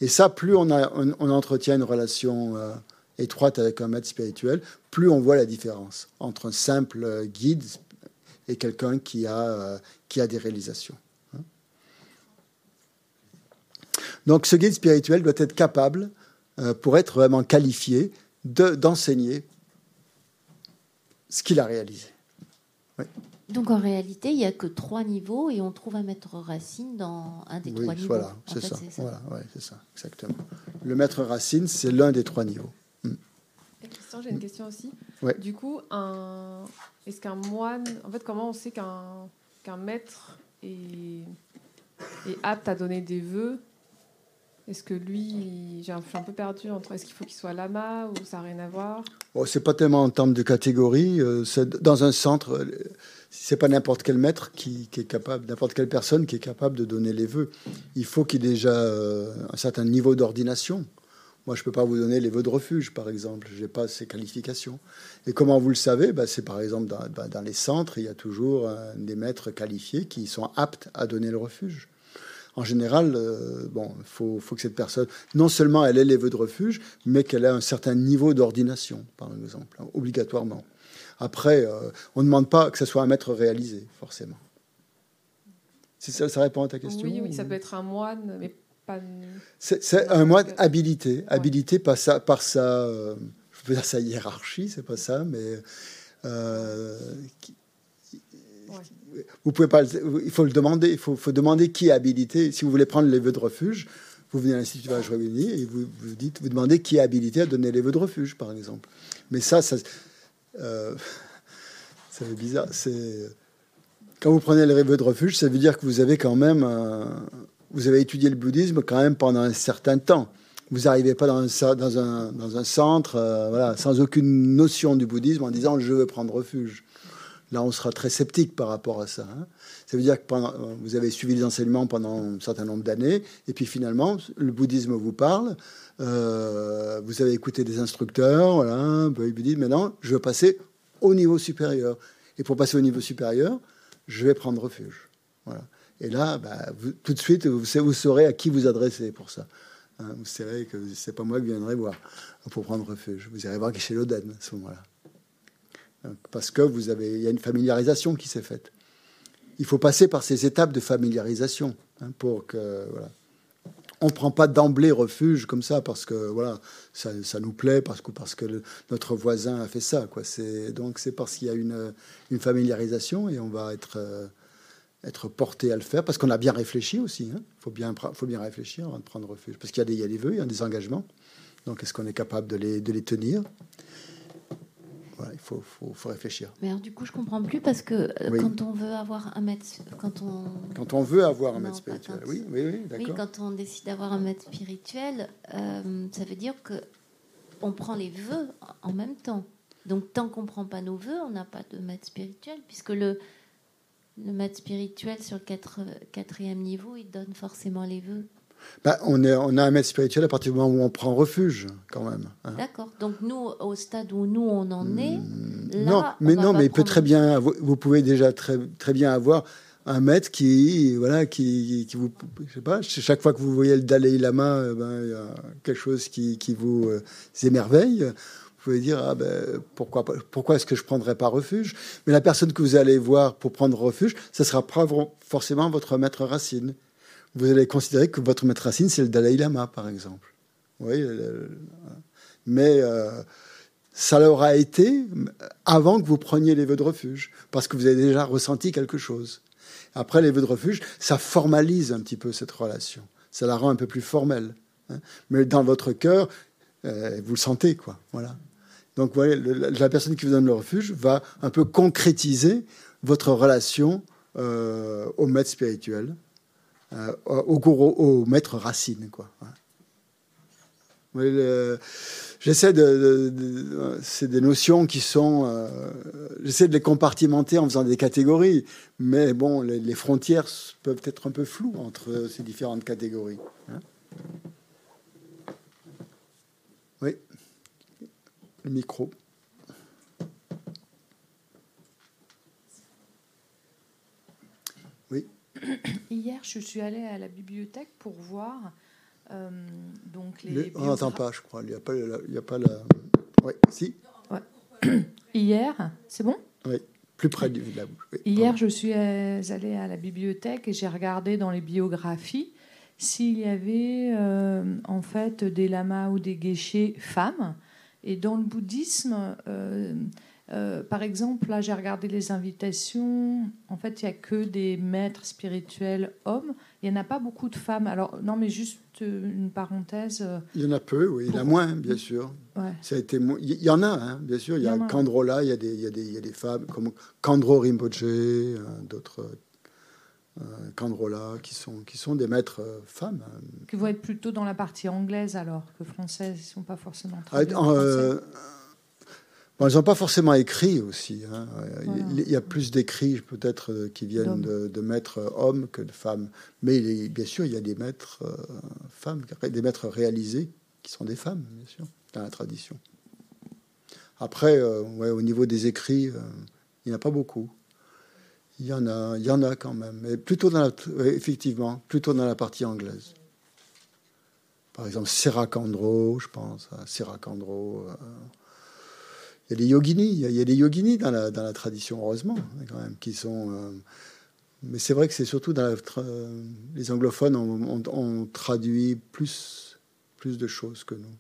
Et ça, plus on, entretient une relation euh, étroite avec un maître spirituel, plus on voit la différence entre un simple guide et quelqu'un euh, qui a des réalisations. Hein. Donc ce guide spirituel doit être capable, euh, pour être vraiment qualifié, d'enseigner ce qu'il a réalisé. Donc en réalité, il n'y a que trois niveaux et on trouve un maître racine dans un des trois niveaux. Voilà, c'est ça. Voilà, c'est ça, exactement. Le maître racine, c'est l'un des trois niveaux. Christian, j'ai une question aussi. Du coup, un... est-ce qu'un moine, en fait, comment on sait qu'un qu'un maître est... est apte à donner des vœux Est-ce que lui, j'ai un... un peu perdu entre est-ce qu'il faut qu'il soit lama ou ça n'a rien à voir oh, C'est pas tellement en termes de catégorie. Euh, c'est dans un centre, euh, c'est pas n'importe quel maître qui, est capable, n'importe quelle personne qui est capable de donner les vœux. Il faut qu'il ait déjà euh, un certain niveau d'ordination. Moi, je ne peux pas vous donner les vœux de refuge, par exemple. Je n'ai pas ces qualifications. Et comment vous le savez? Bah, C'est par exemple dans, bah, dans, les centres, il y a toujours des maîtres qualifiés qui sont aptes à donner le refuge. En général, euh, bon, il faut, faut, que cette personne, non seulement elle ait les vœux de refuge, mais qu'elle ait un certain niveau d'ordination, par exemple, hein, obligatoirement. Après, euh, on ne demande pas que ce soit un maître réalisé, forcément. Ça, ça, répond à ta question Oui, oui, ça peut être un moine, mais c'est un moine habilité, habilité par sa, par sa, euh, je veux dire sa hiérarchie, c'est pas ça, mais euh, vous pouvez pas, il faut le demander, il faut, demander qui est habilité. Si vous voulez prendre les vœux de refuge, vous venez à l'Institut Vajrayani et vous, vous dites, vous demandez qui est habilité à donner les vœux de refuge, par exemple. Mais ça, ça, euh, [LAUGHS] fait bizarre. C'est quand vous prenez les vœux de refuge, ça veut dire que vous avez quand même vous avez étudié le bouddhisme quand même pendant un certain temps. Vous n'arrivez pas dans un centre euh, voilà, sans aucune notion du bouddhisme en disant je veux prendre refuge. Là, on sera très sceptique par rapport à ça. Hein. Ça veut dire que pendant, vous avez suivi les enseignements pendant un certain nombre d'années, et puis finalement, le bouddhisme vous parle, euh, vous avez écouté des instructeurs, voilà, vous dites maintenant, je veux passer au niveau supérieur. Et pour passer au niveau supérieur, je vais prendre refuge. Voilà. Et là, bah, tout de suite, vous, saurez à qui vous adresser pour ça. Hein, vous saurez que c'est pas moi qui viendrai voir pour prendre refuge. Vous irez voir chez l'Oden à ce moment-là. Parce que vous avez, il y a une familiarisation qui s'est faite. Il faut passer par ces étapes de familiarisation hein, pour que voilà. On ne prend pas d'emblée refuge comme ça parce que voilà, ça, ça nous plaît, parce que, parce que notre voisin a fait ça. Quoi. Donc c'est parce qu'il y a une, une, familiarisation et on va être euh, être porté à le faire, parce qu'on a bien réfléchi aussi. Il hein. faut, bien, faut bien réfléchir avant de prendre refuge. Parce qu'il y, y, a des vœux, il y a des engagements. Donc, est-ce qu'on est capable de les, de les tenir? Voilà, il faut, faut, faut, réfléchir. Mais alors, du coup, je comprends plus parce que euh, quand on veut avoir un maître, quand on quand on veut avoir un maître spirituel, oui, oui, oui, d'accord. Oui, quand on décide d'avoir un maître spirituel, euh, ça veut dire que on prend les vœux en même temps. Donc, tant qu'on prend pas nos vœux, on n'a pas de maître spirituel, puisque le le maître spirituel sur le quatrième niveau, il donne forcément les vœux. Bah, on, est, on a un maître spirituel à partir du moment où on prend refuge, quand même. Hein. D'accord. Donc nous, au stade où nous on en est, hmm, non, mais non, mais il peut très bien. Vous, pouvez déjà très très bien avoir un maître qui, voilà, qui, qui vous, je sais pas, chaque fois que vous voyez le Dalai Lama, euh, ben, il y a quelque chose qui, qui vous euh, émerveille pouvez dire ah ben, pourquoi, pourquoi est-ce que je prendrais pas refuge? Mais la personne que vous allez voir pour prendre refuge, ce sera pas forcément votre maître racine. Vous allez considérer que votre maître racine, c'est le Dalai Lama, par exemple. Oui, mais euh, ça l'aura été avant que vous preniez les vœux de refuge, parce que vous avez déjà ressenti quelque chose. Après, les vœux de refuge, ça formalise un petit peu cette relation. Ça la rend un peu plus formelle. Hein. Mais dans votre cœur, euh, vous le sentez, quoi. Voilà. Donc, la personne qui vous donne le refuge va un peu concrétiser votre relation euh, au maître spirituel, euh, au, au, maître racine, quoi. J'essaie de, c'est des notions qui sont, euh, j'essaie de les compartimenter en faisant des catégories, mais bon, les, frontières peuvent être un peu floues entre ces différentes catégories. Hein. oui, le micro. [COUGHS] Hier, je suis allée à la bibliothèque pour voir euh, donc les, on n'entend pas, je crois. Il n'y a pas, il y a pas la. Oui, si. [COUGHS] Hier, c'est bon? Oui, plus près de la bouche. Hier, je suis allée à la bibliothèque et j'ai regardé dans les biographies s'il y avait euh, en fait des lamas ou des geishés femmes. Et dans le bouddhisme, euh, euh, par exemple, là, j'ai regardé les invitations. En fait, il n'y a que des maîtres spirituels hommes. Il n'y en a pas beaucoup de femmes. Alors, non, mais juste une parenthèse. Euh, il y en a peu, oui. Il y en a moins, bien sûr. Ça a été Il y en a, hein, bien sûr. Il y a Kandrola, il y a des, il y a des, il y a des femmes comme Kandro Rinpoche, euh, d'autres. Kandrola, qui sont, qui sont des maîtres femmes. Qui vont être plutôt dans la partie anglaise alors que française, ils ne sont pas forcément ah, ils n'ont pas forcément écrit aussi. Hein. Il y a plus d'écrits peut-être euh, qui viennent de, maîtres euh, hommes que de femmes. Mais bien sûr, il y a des maîtres euh, femmes, des maîtres réalisés qui sont des femmes, bien sûr, dans la tradition. Après, au niveau des écrits, il n'y en a pas beaucoup. Il y en a, il y en a quand même, mais plutôt dans la, effectivement, plutôt dans la partie anglaise. Par exemple, Serracandro, je pense, Serracandro. Il y a des yoginis, il y a des yoginis dans la, dans la tradition, heureusement, quand même, qui sont. Euh, mais c'est vrai que c'est surtout dans les anglophones ont, traduit plus, plus de choses que nous.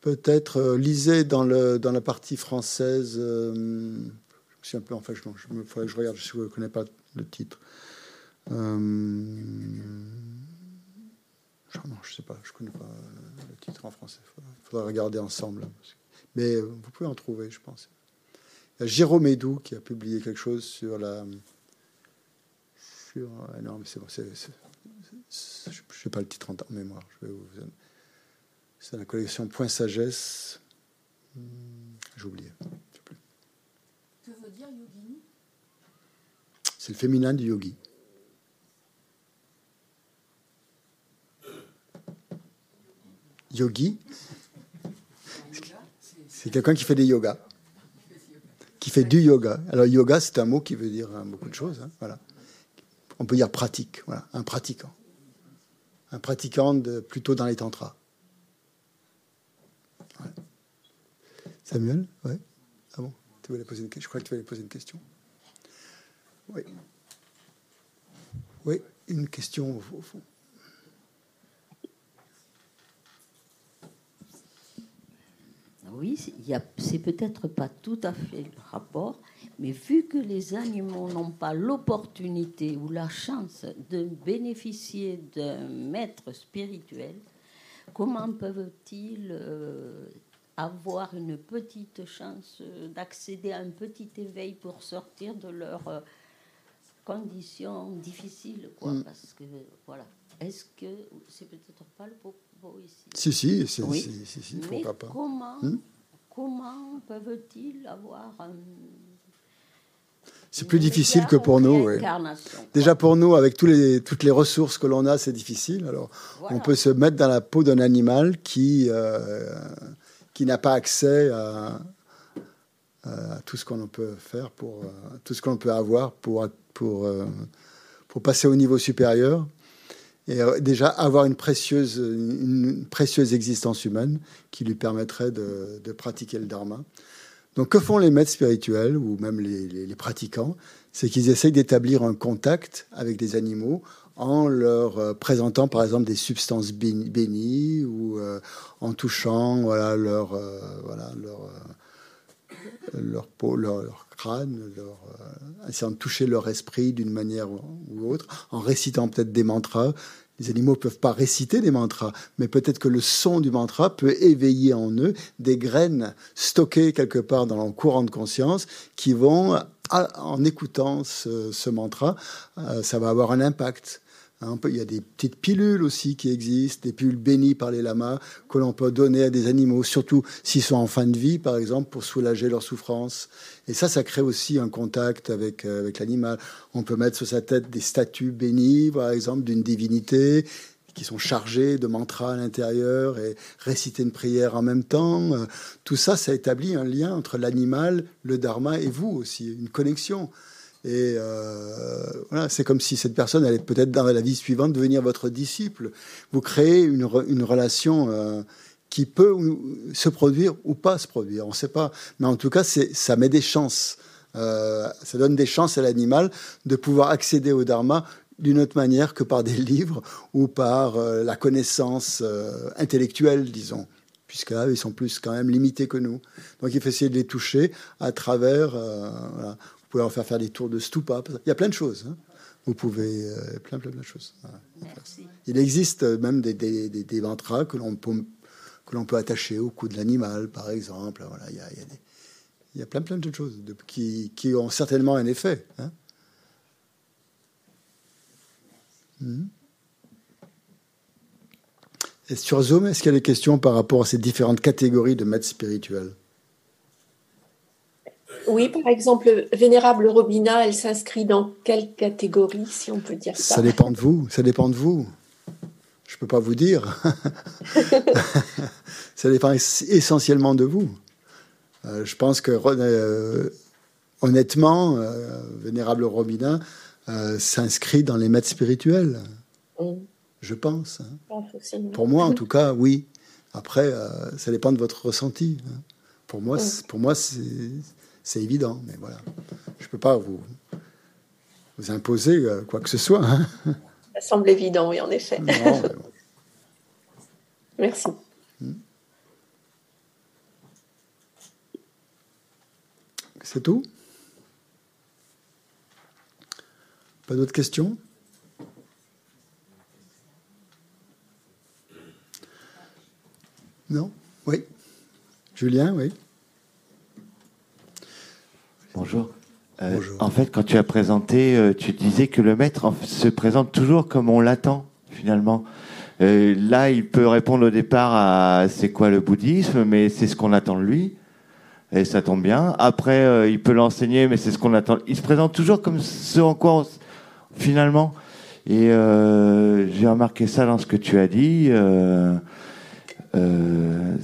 Peut-être euh, lisez dans, le, dans la partie française. Euh, je me suis un peu. Enfin, je, je, faudrait je regarde, je ne connais pas le titre. Euh, non, je sais pas, je ne connais pas le titre en français. Il faudra, regarder ensemble. Mais euh, vous pouvez en trouver, je pense. Il y a Jérôme Edou qui a publié quelque chose sur la. Sur, euh, non, mais c'est bon, je n'ai pas le titre en mémoire. C'est la collection Point Sagesse. Hmm, j'ai oublié. Que veut dire yogini? C'est le féminin du yogi. Yogi, c'est quelqu'un qui fait des yogas, qui fait du yoga. Alors yoga, c'est un mot qui veut dire hein, beaucoup de choses. Hein, voilà. On peut dire pratique, voilà, un pratiquant. Un pratiquant de, plutôt dans les tantras. Samuel Ouais. Ah bon tu voulais poser une... Je crois que tu voulais poser une question. Oui. Oui, une question au fond. Oui, c'est peut-être pas tout à fait le rapport, mais vu que les animaux n'ont pas l'opportunité ou la chance de bénéficier d'un maître spirituel, comment peuvent-ils euh, avoir une petite chance d'accéder à un petit éveil pour sortir de leurs euh, conditions difficiles quoi, mm. Parce que, voilà. Est-ce que c'est peut-être pas le si, si, si, si, pourquoi pas. Comment, hmm comment peuvent-ils avoir c'est plus difficile que pour nous. Déjà pour nous, avec tous les, toutes les ressources que l'on a, c'est difficile. Alors, on peut se mettre dans la peau d'un animal qui, euh, qui n'a pas accès à, tout ce qu'on peut faire pour euh, tout ce qu'on peut avoir pour pour euh, pour passer au niveau supérieur et euh, déjà avoir une précieuse, une précieuse existence humaine qui lui permettrait de, pratiquer le dharma. Donc que font les maîtres spirituels ou même les, les, pratiquants? C'est qu'ils essayent d'établir un contact avec des animaux en leur présentant par exemple des substances bénies ou en touchant voilà, leur, voilà, leur, leur peau, leur, crâne, leur, essayant de toucher leur esprit d'une manière ou autre, en récitant peut-être des mantras les animaux peuvent pas réciter des mantras, mais peut-être que le son du mantra peut éveiller en eux des graines stockées quelque part dans leur courant de conscience qui vont, en écoutant ce, mantra, euh, ça va avoir un impact. Hein, il y a des petites pilules aussi qui existent, des pilules bénies par les lamas que l'on peut donner à des animaux, surtout s'ils sont en fin de vie, par exemple, pour soulager leur souffrance. Et ça, ça crée aussi un contact avec, euh, avec l'animal. On peut mettre sur sa tête des statues bénies, par exemple, d'une divinité qui sont chargées de mantras à l'intérieur et réciter une prière en même temps. Tout ça, ça établit un lien entre l'animal, le dharma et vous aussi, une connexion. Et euh, voilà, c'est comme si cette personne allait peut-être dans la vie suivante devenir votre disciple. Vous créez une, une relation euh, qui peut se produire ou pas se produire, on ne sait pas. Mais en tout cas, ça met des chances. Euh, ça donne des chances à l'animal de pouvoir accéder au dharma d'une autre manière que par des livres ou par la connaissance intellectuelle, disons puisque là, ils sont plus quand même limités que nous. Donc il faut essayer de les toucher à travers vous pouvez en faire faire des tours de stupa. Il y a plein de choses. Hein. Vous pouvez euh, plein, plein, plein de choses. Il existe même des, des, des, mantras que l'on peut, que l'on peut attacher au cou de l'animal, par exemple. Voilà, il y a, il y a, des, il y a plein, plein de choses de, qui, qui, ont certainement un effet. Hein. Hmm. Et sur Zoom, est-ce qu'il y a des questions par rapport à ces différentes catégories de maîtres spirituels? Oui, par exemple, Vénérable Robina, elle s'inscrit dans quelle catégorie, si on peut dire ça? Ça dépend de vous, ça dépend de vous. Je ne peux pas vous dire. [LAUGHS] ça dépend essentiellement de vous. Euh, je pense que, euh, honnêtement, euh, Vénérable Robina s'inscrit dans les maîtres spirituels. Je pense. Hein. Pour moi, en [LAUGHS] tout cas, oui. Après, ça dépend de votre ressenti. Hein. Pour moi, pour moi c'est c'est évident, mais voilà. Je ne peux pas vous, vous imposer euh, quoi que ce soit. Hein. Ça semble évident, oui, en effet. Merci. C'est tout? Pas d'autres questions? Non? Oui Julien, oui Euh, Bonjour. En fait, quand tu as présenté, euh, tu disais que le maître se présente toujours comme on l'attend, finalement. Euh, là, il peut répondre au départ à c'est quoi le bouddhisme, mais c'est ce qu'on attend de lui. Et ça tombe bien. Après, il peut l'enseigner, mais c'est ce qu'on attend. Il se présente toujours comme ce en quoi, finalement. Et j'ai remarqué ça dans ce que tu as dit. Euh,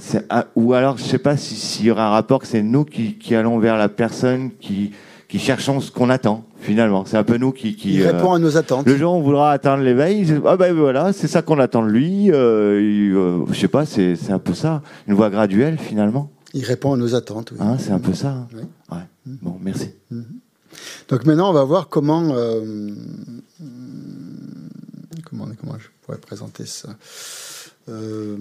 ou alors, je ne sais pas s'il y aura un rapport que c'est nous qui, allons vers la personne qui, qui cherchons ce qu'on attend finalement. C'est un peu nous qui. qui il répond à nos attentes. Le jour où on voudra atteindre l'éveil, ah ben voilà, c'est ça qu'on attend de lui. Euh, euh, je sais pas, c'est un peu ça, une voie graduelle finalement. Il répond à nos attentes. Oui. Hein, c'est un peu ça. Hein. Ouais. Bon, merci. Mm-hmm. Donc maintenant, on va voir comment comment comment je pourrais présenter ça. Euh,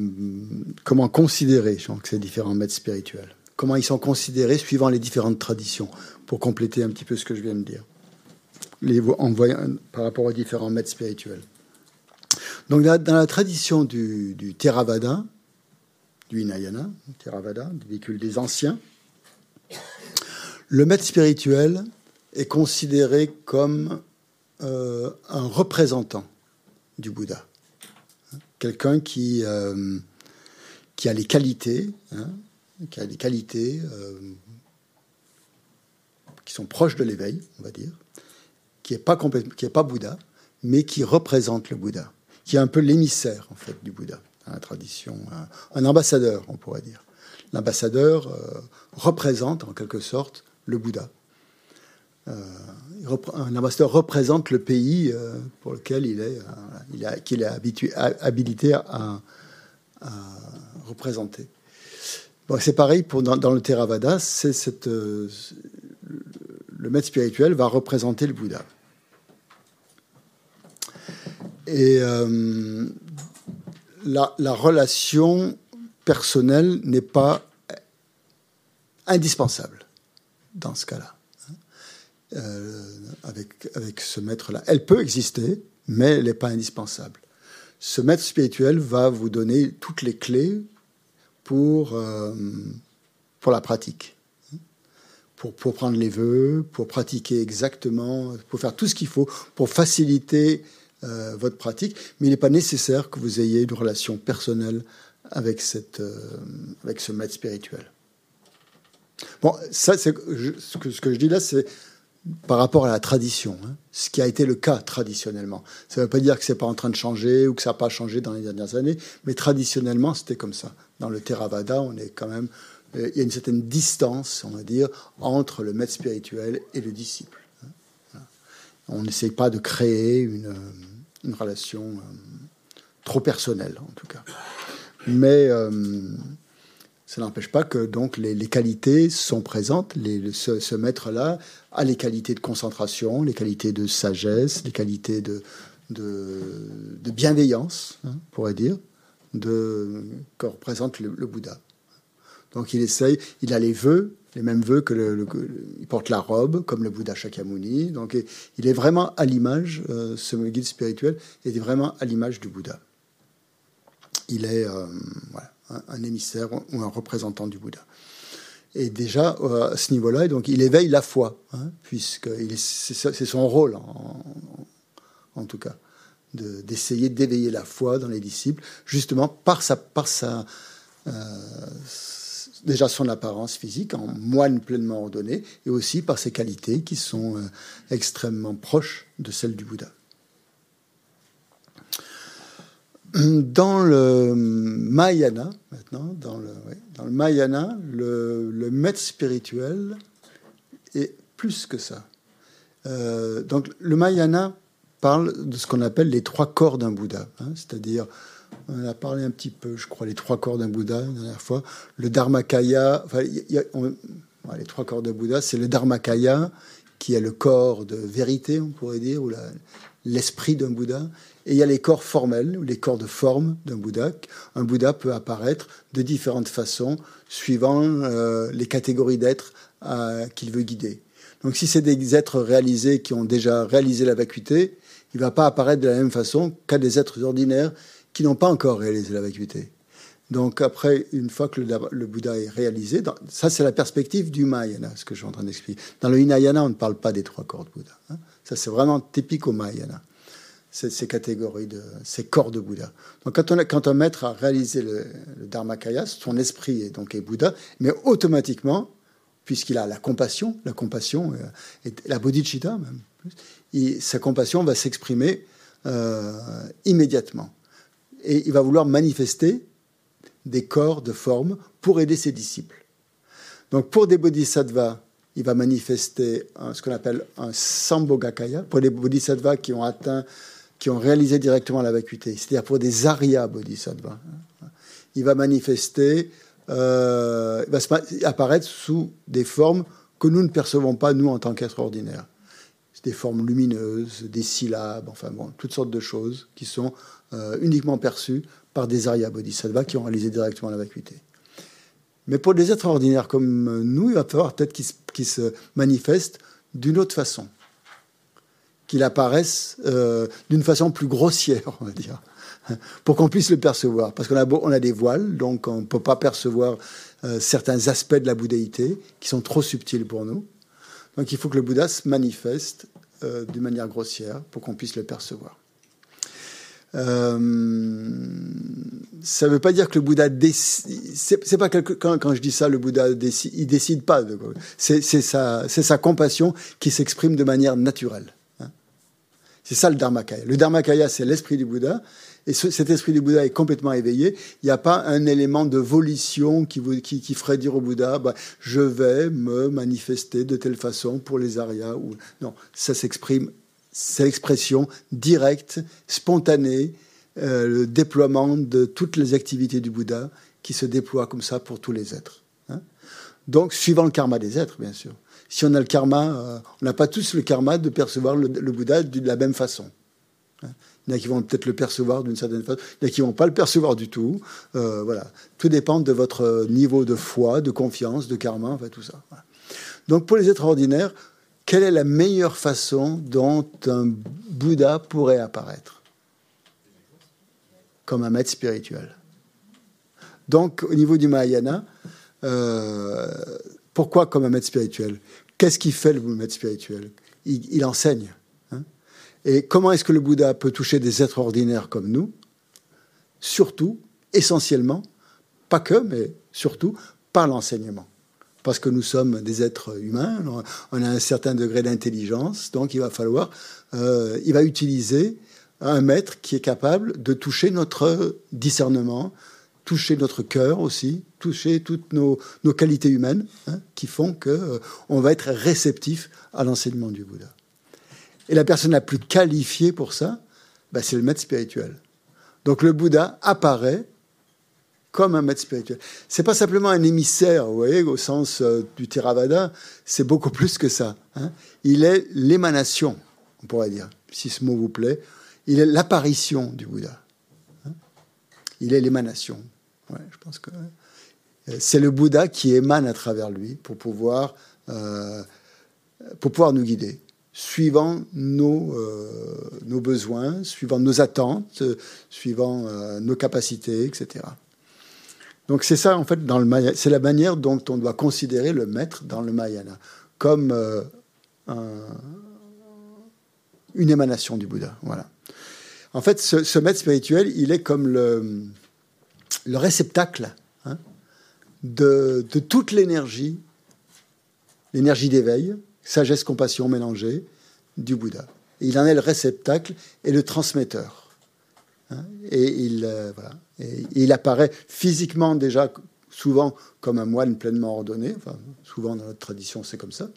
comment considérer ces différents maîtres spirituels. Comment ils sont considérés suivant les différentes traditions, pour compléter un petit peu ce que je viens de dire, en par rapport aux différents maîtres spirituels. Donc, dans la tradition du, Theravada, du Hinayana, Theravada, véhicule des anciens, le maître spirituel est considéré comme euh, un représentant du Bouddha quelqu'un qui, euh, qui a les qualités, hein, qui a des qualités euh, qui sont proches de l'éveil, on va dire, qui n'est pas, qui pas Bouddha, mais qui représente le Bouddha, qui est un peu l'émissaire en fait du Bouddha, la tradition, un, ambassadeur, on pourrait dire. L'ambassadeur euh, représente en quelque sorte le Bouddha. Un ambassadeur représente le pays euh, pour lequel il est, euh, qu'il est habilité à, représenter. C'est pareil dans, le Theravada, c'est cette, le maître spirituel va représenter le Bouddha. Et euh, la, relation personnelle n'est pas indispensable dans ce cas-là. Euh, avec, avec ce maître-là. Elle peut exister, mais elle n'est pas indispensable. Ce maître spirituel va vous donner toutes les clés pour, euh, pour la pratique. Pour, pour, prendre les vœux, pour pratiquer exactement, pour faire tout ce qu'il faut pour faciliter euh, votre pratique. Mais il n'est pas nécessaire que vous ayez une relation personnelle avec, cette, avec ce maître spirituel. Bon, ça, c'est ce que, ce que je dis là, c'est par rapport à la tradition, hein, ce qui a été le cas traditionnellement. Ça ne veut pas dire que c'est pas en train de changer ou que ça n'a pas changé dans les dernières années, mais traditionnellement, c'était comme ça. Dans le Theravada, on est quand même, euh, il y a une certaine distance, on va dire, entre le maître spirituel et le disciple. Hein. On n'essaye pas de créer une, euh, relation euh, trop personnelle, en tout cas. Mais ça n'empêche pas que donc les, qualités sont présentes. Ce, maître-là les qualités de concentration, les qualités de sagesse, les qualités de, de, bienveillance, hein, on pourrait dire, que représente le, Bouddha. Donc il essaye, il a les vœux, les mêmes vœux que le, il porte la robe, comme le Bouddha Shakyamuni. Donc il est vraiment à l'image, euh, ce guide spirituel est vraiment à l'image du Bouddha. Il est, euh, voilà un, émissaire ou un représentant du Bouddha. Et déjà, euh, à ce niveau-là, donc, il éveille la foi, hein, puisque c'est son rôle, en, tout cas, d'essayer d'éveiller la foi dans les disciples, justement par sa, par sa euh, déjà son apparence physique, en moine pleinement ordonné, et aussi par ses qualités qui sont euh, extrêmement proches de celles du Bouddha. Dans le Mahayana, maintenant, dans le, dans le maître spirituel est plus que ça. Euh, donc le Mahayana parle de ce qu'on appelle les trois corps d'un Bouddha, hein, c'est-à-dire on a parlé un petit peu, je crois, les trois corps d'un Bouddha la dernière fois. Le Dharmakaya, enfin, les trois corps d'un Bouddha, c'est le Dharmakaya qui est le corps de vérité, on pourrait dire, ou l'esprit d'un Bouddha. Et il y a les corps formels, les corps de forme d'un Bouddha. Un Bouddha peut apparaître de différentes façons, suivant euh, les catégories d'êtres euh, qu'il veut guider. Donc si c'est des êtres réalisés qui ont déjà réalisé la vacuité, il ne va pas apparaître de la même façon qu'à des êtres ordinaires qui n'ont pas encore réalisé la vacuité. Donc après, une fois que le, Bouddha est réalisé, ça c'est la perspective du Mahayana, ce que je suis en train d'expliquer. Dans le Hinayana, on ne parle pas des trois corps de Bouddha. Hein. Ça c'est vraiment typique au Mahayana ces, catégories, de, ces corps de Bouddha. Donc quand, on quand un maître a réalisé le, le Dharmakaya, son esprit est donc est Bouddha, mais automatiquement, puisqu'il a la compassion, la compassion, euh, et la bodhicitta même, sa compassion va s'exprimer euh, immédiatement. Et il va vouloir manifester des corps de forme pour aider ses disciples. Donc pour des bodhisattvas, il va manifester ce qu'on appelle un sambhogakaya. Pour les bodhisattvas qui ont atteint qui ont réalisé directement la vacuité, c'est-à-dire pour des Arya Bodhisattva. Il va manifester, euh, il va apparaître sous des formes que nous ne percevons pas, nous, en tant qu'êtres ordinaires. Des formes lumineuses, des syllabes, enfin bon, toutes sortes de choses qui sont euh, uniquement perçues par des Arya Bodhisattva qui ont réalisé directement la vacuité. Mais pour des êtres ordinaires comme nous, il va falloir peut-être qu'ils se manifestent d'une autre façon qu'il apparaisse euh, d'une façon plus grossière, on va dire, pour qu'on puisse le percevoir. Parce qu'on a, des voiles, donc on ne peut pas percevoir euh, certains aspects de la bouddhéité qui sont trop subtils pour nous. Donc il faut que le Bouddha se manifeste euh, d'une manière grossière pour qu'on puisse le percevoir. ça ne veut pas dire que le Bouddha décide. C'est pas quelque... quand, quand, je dis ça, le Bouddha décide, il décide pas. C'est sa compassion qui s'exprime de manière naturelle. C'est ça le Dharmakaya. Le Dharmakaya, c'est l'esprit du Bouddha. Et cet esprit du Bouddha est complètement éveillé. Il n'y a pas un élément de volition qui, qui, ferait dire au Bouddha bah, je vais me manifester de telle façon pour les Aryas. Ou... Non, ça s'exprime, c'est l'expression directe, spontanée, euh, le déploiement de toutes les activités du Bouddha qui se déploient comme ça pour tous les êtres. Hein. Donc, suivant le karma des êtres, bien sûr si on a le karma, euh, on n'a pas tous le karma de percevoir le, Bouddha de la même façon. Hein. Il y en a qui vont peut-être le percevoir d'une certaine façon. Il y en a qui vont pas le percevoir du tout. Euh, voilà. Tout dépend de votre niveau de foi, de confiance, de karma, enfin tout ça. Donc pour les êtres ordinaires, quelle est la meilleure façon dont un Bouddha pourrait apparaître? Comme un maître spirituel. Donc au niveau du Mahayana, euh, pourquoi comme un maître spirituel? Qu'est-ce qui fait le maître spirituel? Il, enseigne. Hein. Et comment est-ce que le Bouddha peut toucher des êtres ordinaires comme nous? Surtout, essentiellement, pas que, mais surtout, par l'enseignement. Parce que nous sommes des êtres humains, on a un certain degré d'intelligence, donc il va falloir, euh, il va utiliser un maître qui est capable de toucher notre discernement, toucher notre cœur aussi, toucher toutes nos, qualités humaines hein, qui font qu'on euh, on va être réceptif à l'enseignement du Bouddha. Et la personne la plus qualifiée pour ça, bah, c'est le maître spirituel. Donc le Bouddha apparaît comme un maître spirituel. C'est pas simplement un émissaire, vous voyez, au sens euh, du Theravada, c'est beaucoup plus que ça. Hein. Il est l'émanation, on pourrait dire, si ce mot vous plaît. Il est l'apparition du Bouddha. Hein. Il est l'émanation je pense que euh, c'est le Bouddha qui émane à travers lui pour pouvoir, euh, pour pouvoir nous guider, suivant nos, euh, nos besoins, suivant nos attentes, suivant nos capacités, etc. Donc c'est ça, en fait, dans le c'est la manière dont on doit considérer le maître dans le Mahayana, comme une émanation du Bouddha. Voilà. En fait, ce maître spirituel, il est comme le, le réceptacle hein, de, toute l'énergie, l'énergie d'éveil, sagesse, compassion mélangée du Bouddha. il en est le réceptacle et le transmetteur. Hein. et, il, euh, apparaît physiquement déjà souvent comme un moine pleinement ordonné. Souvent dans notre tradition, c'est comme ça.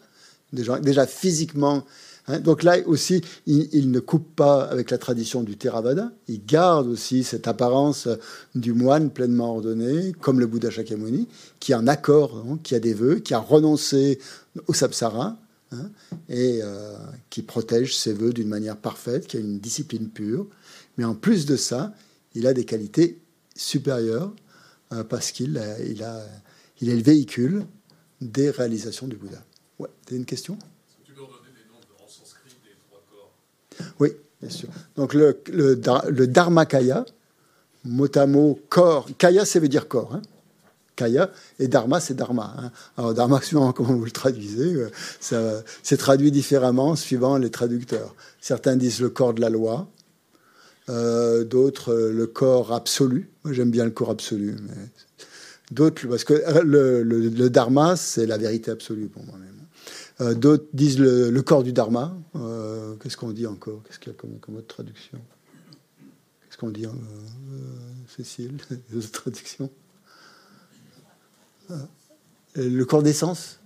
Déjà physiquement, Hein, donc là aussi, il, ne coupe pas avec la tradition du Theravada, il garde aussi cette apparence du moine pleinement ordonné, comme le Bouddha Shakyamuni, qui est en accord, hein, qui a des vœux, qui a renoncé au samsara, hein, et euh, qui protège ses vœux d'une manière parfaite, qui a une discipline pure. Mais en plus de ça, il a des qualités supérieures, euh, parce qu'il est le véhicule des réalisations du Bouddha. Ouais, tu as une question? Oui, bien sûr. Donc le, le, Dharmakaya, mot à mot corps, kaya, ça veut dire corps. Hein. Kaya et dharma, c'est dharma. Hein. Alors dharma, [LAUGHS] suivant comment vous le traduisez, euh, c'est traduit différemment suivant les traducteurs. Certains disent le corps de la loi, euh, d'autres euh, le corps absolu. Moi, j'aime bien le corps absolu, d'autres parce que le, le, le dharma, c'est la vérité absolue pour moi-même. Euh, d'autres disent le, corps du Dharma. Euh, qu'est-ce qu'on dit encore? Qu'est-ce qu'il y a comme, autre traduction? Qu'est-ce qu'on dit, euh, Cécile? [LAUGHS] Les traductions? Le corps d'essence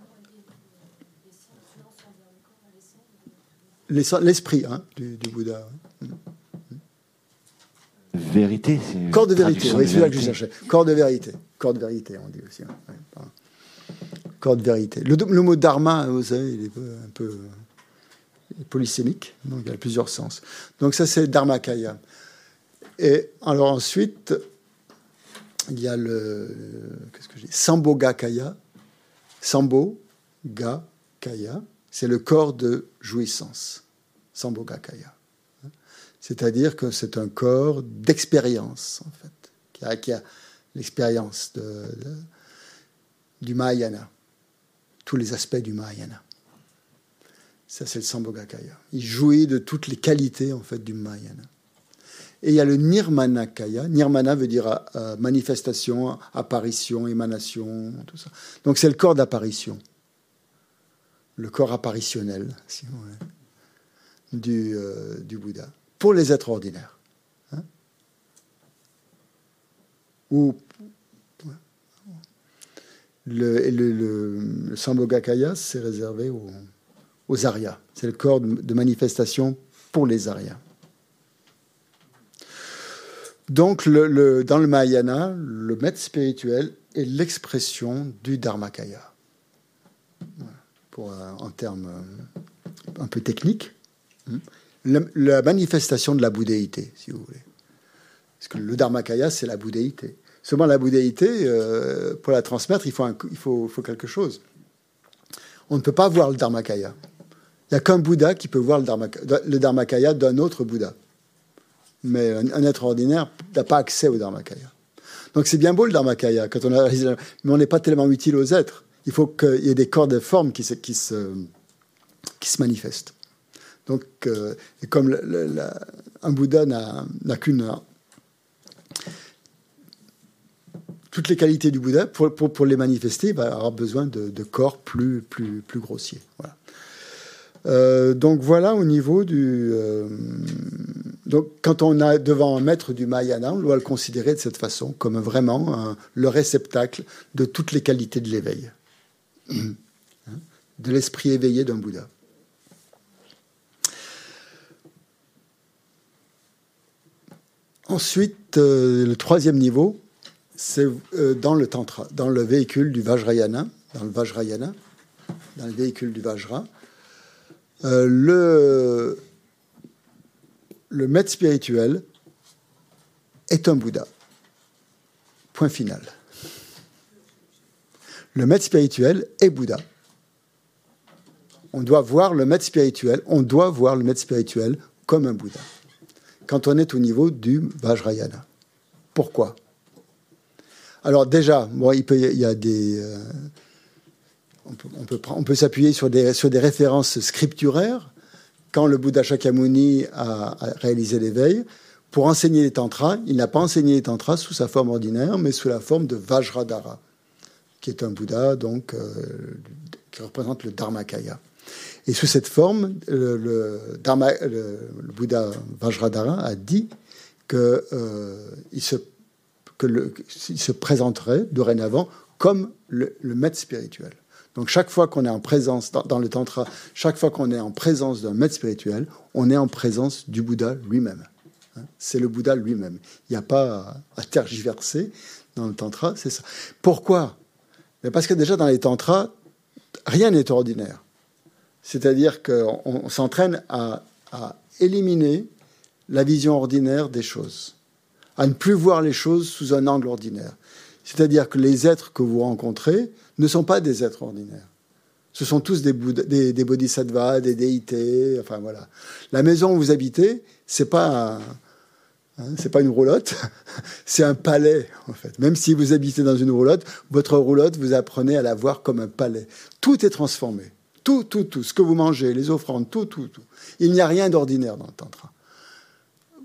L'esprit hein, du, Bouddha. Vérité, c'est. Corps de vérité, oui, c'est là que je cherchais. Corps de vérité. Corps de vérité, on dit aussi. Hein corps vérité. Le, mot dharma, vous savez, il est un peu polysémique, donc il a plusieurs sens. Donc ça, c'est dharmakaya. Et alors ensuite, il y a le qu'est-ce que je dis Sambogakaya. Sambo ga kaya, c'est le corps de jouissance. Sambogakaya. C'est-à-dire que c'est un corps d'expérience, en fait, qui a, l'expérience de, du Mahayana tous les aspects du Mahayana. Ça, c'est le Sambhogakaya. Il jouit de toutes les qualités en fait du Mahayana. Et il y a le Nirmanakaya. Nirmana veut dire euh, manifestation, apparition, émanation, tout ça. Donc c'est le corps d'apparition, le corps apparitionnel, si du, euh, du Bouddha, pour les êtres ordinaires. Hein. Le, le, Sambhogakaya, c'est réservé aux, aux Aryas. C'est le corps de, manifestation pour les Aryas. Donc, le, dans le Mahayana, le maître spirituel est l'expression du Dharmakaya. Pour, en termes euh, un peu techniques, hein. la manifestation de la bouddhéité, si vous voulez. Parce que le Dharmakaya, c'est la bouddhéité. Seulement, la bouddhéité, euh, pour la transmettre, il, faut, il faut, faut, quelque chose. On ne peut pas voir le Dharmakaya. Il n'y a qu'un Bouddha qui peut voir le, Dharmakaya, le Dharmakaya d'un autre Bouddha. Mais un, être ordinaire n'a pas accès au Dharmakaya. Donc c'est bien beau le Dharmakaya, quand on a mais on n'est pas tellement utile aux êtres. Il faut qu'il y ait des corps de forme qui se, qui se, qui se manifestent. Donc, euh, et comme un Bouddha n'a qu'une toutes les qualités du Bouddha, pour, les manifester, il va besoin de, corps plus, plus, plus grossiers. Euh, donc voilà au niveau du. Euh, donc quand on a devant un maître du Mahayana, on doit le considérer de cette façon, comme vraiment le réceptacle de toutes les qualités de l'éveil, [CLEARS THROAT] de l'esprit éveillé d'un Bouddha. Ensuite, euh, le troisième niveau, c'est euh, dans le tantra, dans le véhicule du Vajrayana, dans le Vajrayana, dans le véhicule du Vajra. Euh, le, le maître spirituel est un Bouddha. Point final. Le maître spirituel est Bouddha. On doit voir le maître spirituel, on doit voir le maître spirituel comme un Bouddha. Quand on est au niveau du Vajrayana. Pourquoi? Alors déjà, bon, il, y a des... Euh, on peut, s'appuyer sur des, références scripturaires. Quand le Bouddha Shakyamuni a, réalisé l'éveil, pour enseigner les tantras, il n'a pas enseigné les tantras sous sa forme ordinaire, mais sous la forme de Vajradhara, qui est un Bouddha donc euh, qui représente le Dharmakaya. Et sous cette forme, le, Bouddha Vajradhara a dit qu'il euh, se qu'il se présenterait dorénavant comme le, maître spirituel. Donc chaque fois qu'on est en présence, dans, le tantra, chaque fois qu'on est en présence d'un maître spirituel, on est en présence du Bouddha lui-même. Hein. C'est le Bouddha lui-même. Il n'y a pas à, tergiverser dans le tantra, c'est ça. Pourquoi? Parce que déjà dans les tantras, rien n'est ordinaire. C'est-à-dire qu'on s'entraîne à éliminer la vision ordinaire des choses à ne plus voir les choses sous un angle ordinaire. C'est-à-dire que les êtres que vous rencontrez ne sont pas des êtres ordinaires. Ce sont tous des, bodhisattvas, des déités, enfin voilà. La maison où vous habitez, c'est pas hein, pas une roulotte, [LAUGHS] c'est un palais en fait. Même si vous habitez dans une roulotte, votre roulotte, vous apprenez à la voir comme un palais. Tout est transformé. Tout, tout, tout. Ce que vous mangez, les offrandes, tout, tout, tout. Il n'y a rien d'ordinaire dans le tantra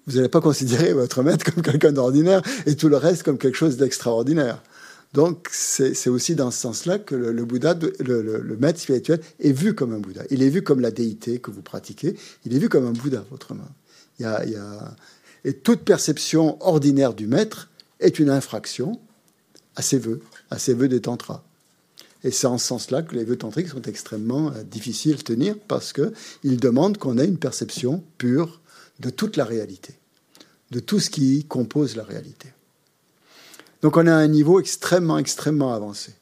vous n'allez pas considérer votre maître comme quelqu'un d'ordinaire et tout le reste comme quelque chose d'extraordinaire. Donc c'est aussi dans ce sens-là que le, Bouddha, le, maître spirituel, est vu comme un Bouddha. Il est vu comme la déité que vous pratiquez. Il est vu comme un Bouddha, autrement. Il y a, il. Et toute perception ordinaire du maître est une infraction à ses voeux, à ses voeux des tantras. Et c'est en ce sens-là que les vœux tantriques sont extrêmement euh, difficiles à tenir parce qu'ils demandent qu'on ait une perception pure de toute la réalité de tout ce qui compose la réalité. Donc on a un niveau extrêmement, extrêmement avancé.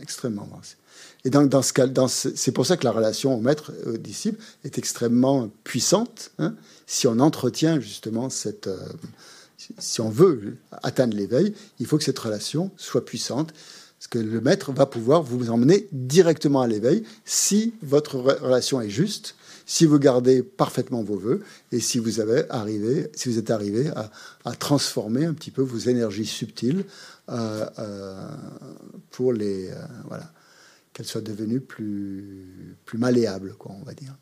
Extrêmement avancé. Et donc dans ce cas, c'est pour ça que la relation au maître au disciple est extrêmement puissante. Hein, si on entretient justement cette, euh, si on veut atteindre l'éveil, il faut que cette relation soit puissante, parce que le maître va pouvoir vous emmener directement à l'éveil si votre relation est juste si vous gardez parfaitement vos voeux et si vous, êtes arrivé à, transformer un petit peu vos énergies subtiles euh, euh, pour les euh, voilà qu'elles soient devenues plus malléables quoi on va dire.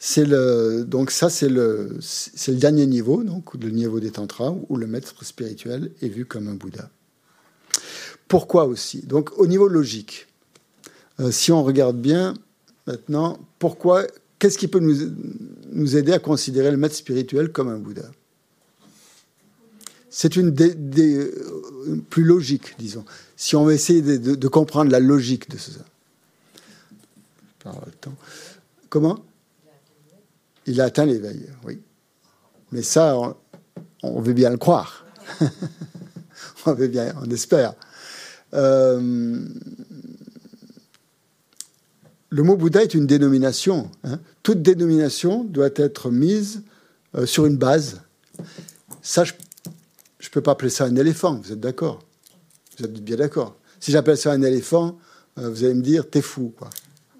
C'est le donc ça c'est le dernier niveau le niveau des tantras où le maître spirituel est vu comme un Bouddha. Pourquoi aussi? Donc au niveau logique, si on regarde bien, Maintenant, pourquoi Qu'est-ce qui peut nous, nous, aider à considérer le maître spirituel comme un Bouddha? C'est une des, euh, plus logique, disons. Si on veut essayer de, comprendre la logique de ça. Comment? Il a atteint l'éveil, oui. Mais ça, on, veut bien le croire. [LAUGHS] on veut bien, on espère. Euh, le mot Bouddha est une dénomination. Hein. Toute dénomination doit être mise euh, sur une base. Ça, je ne peux pas appeler ça un éléphant, vous êtes d'accord? Vous êtes bien d'accord? Si j'appelle ça un éléphant, euh, vous allez me dire, t'es fou, quoi.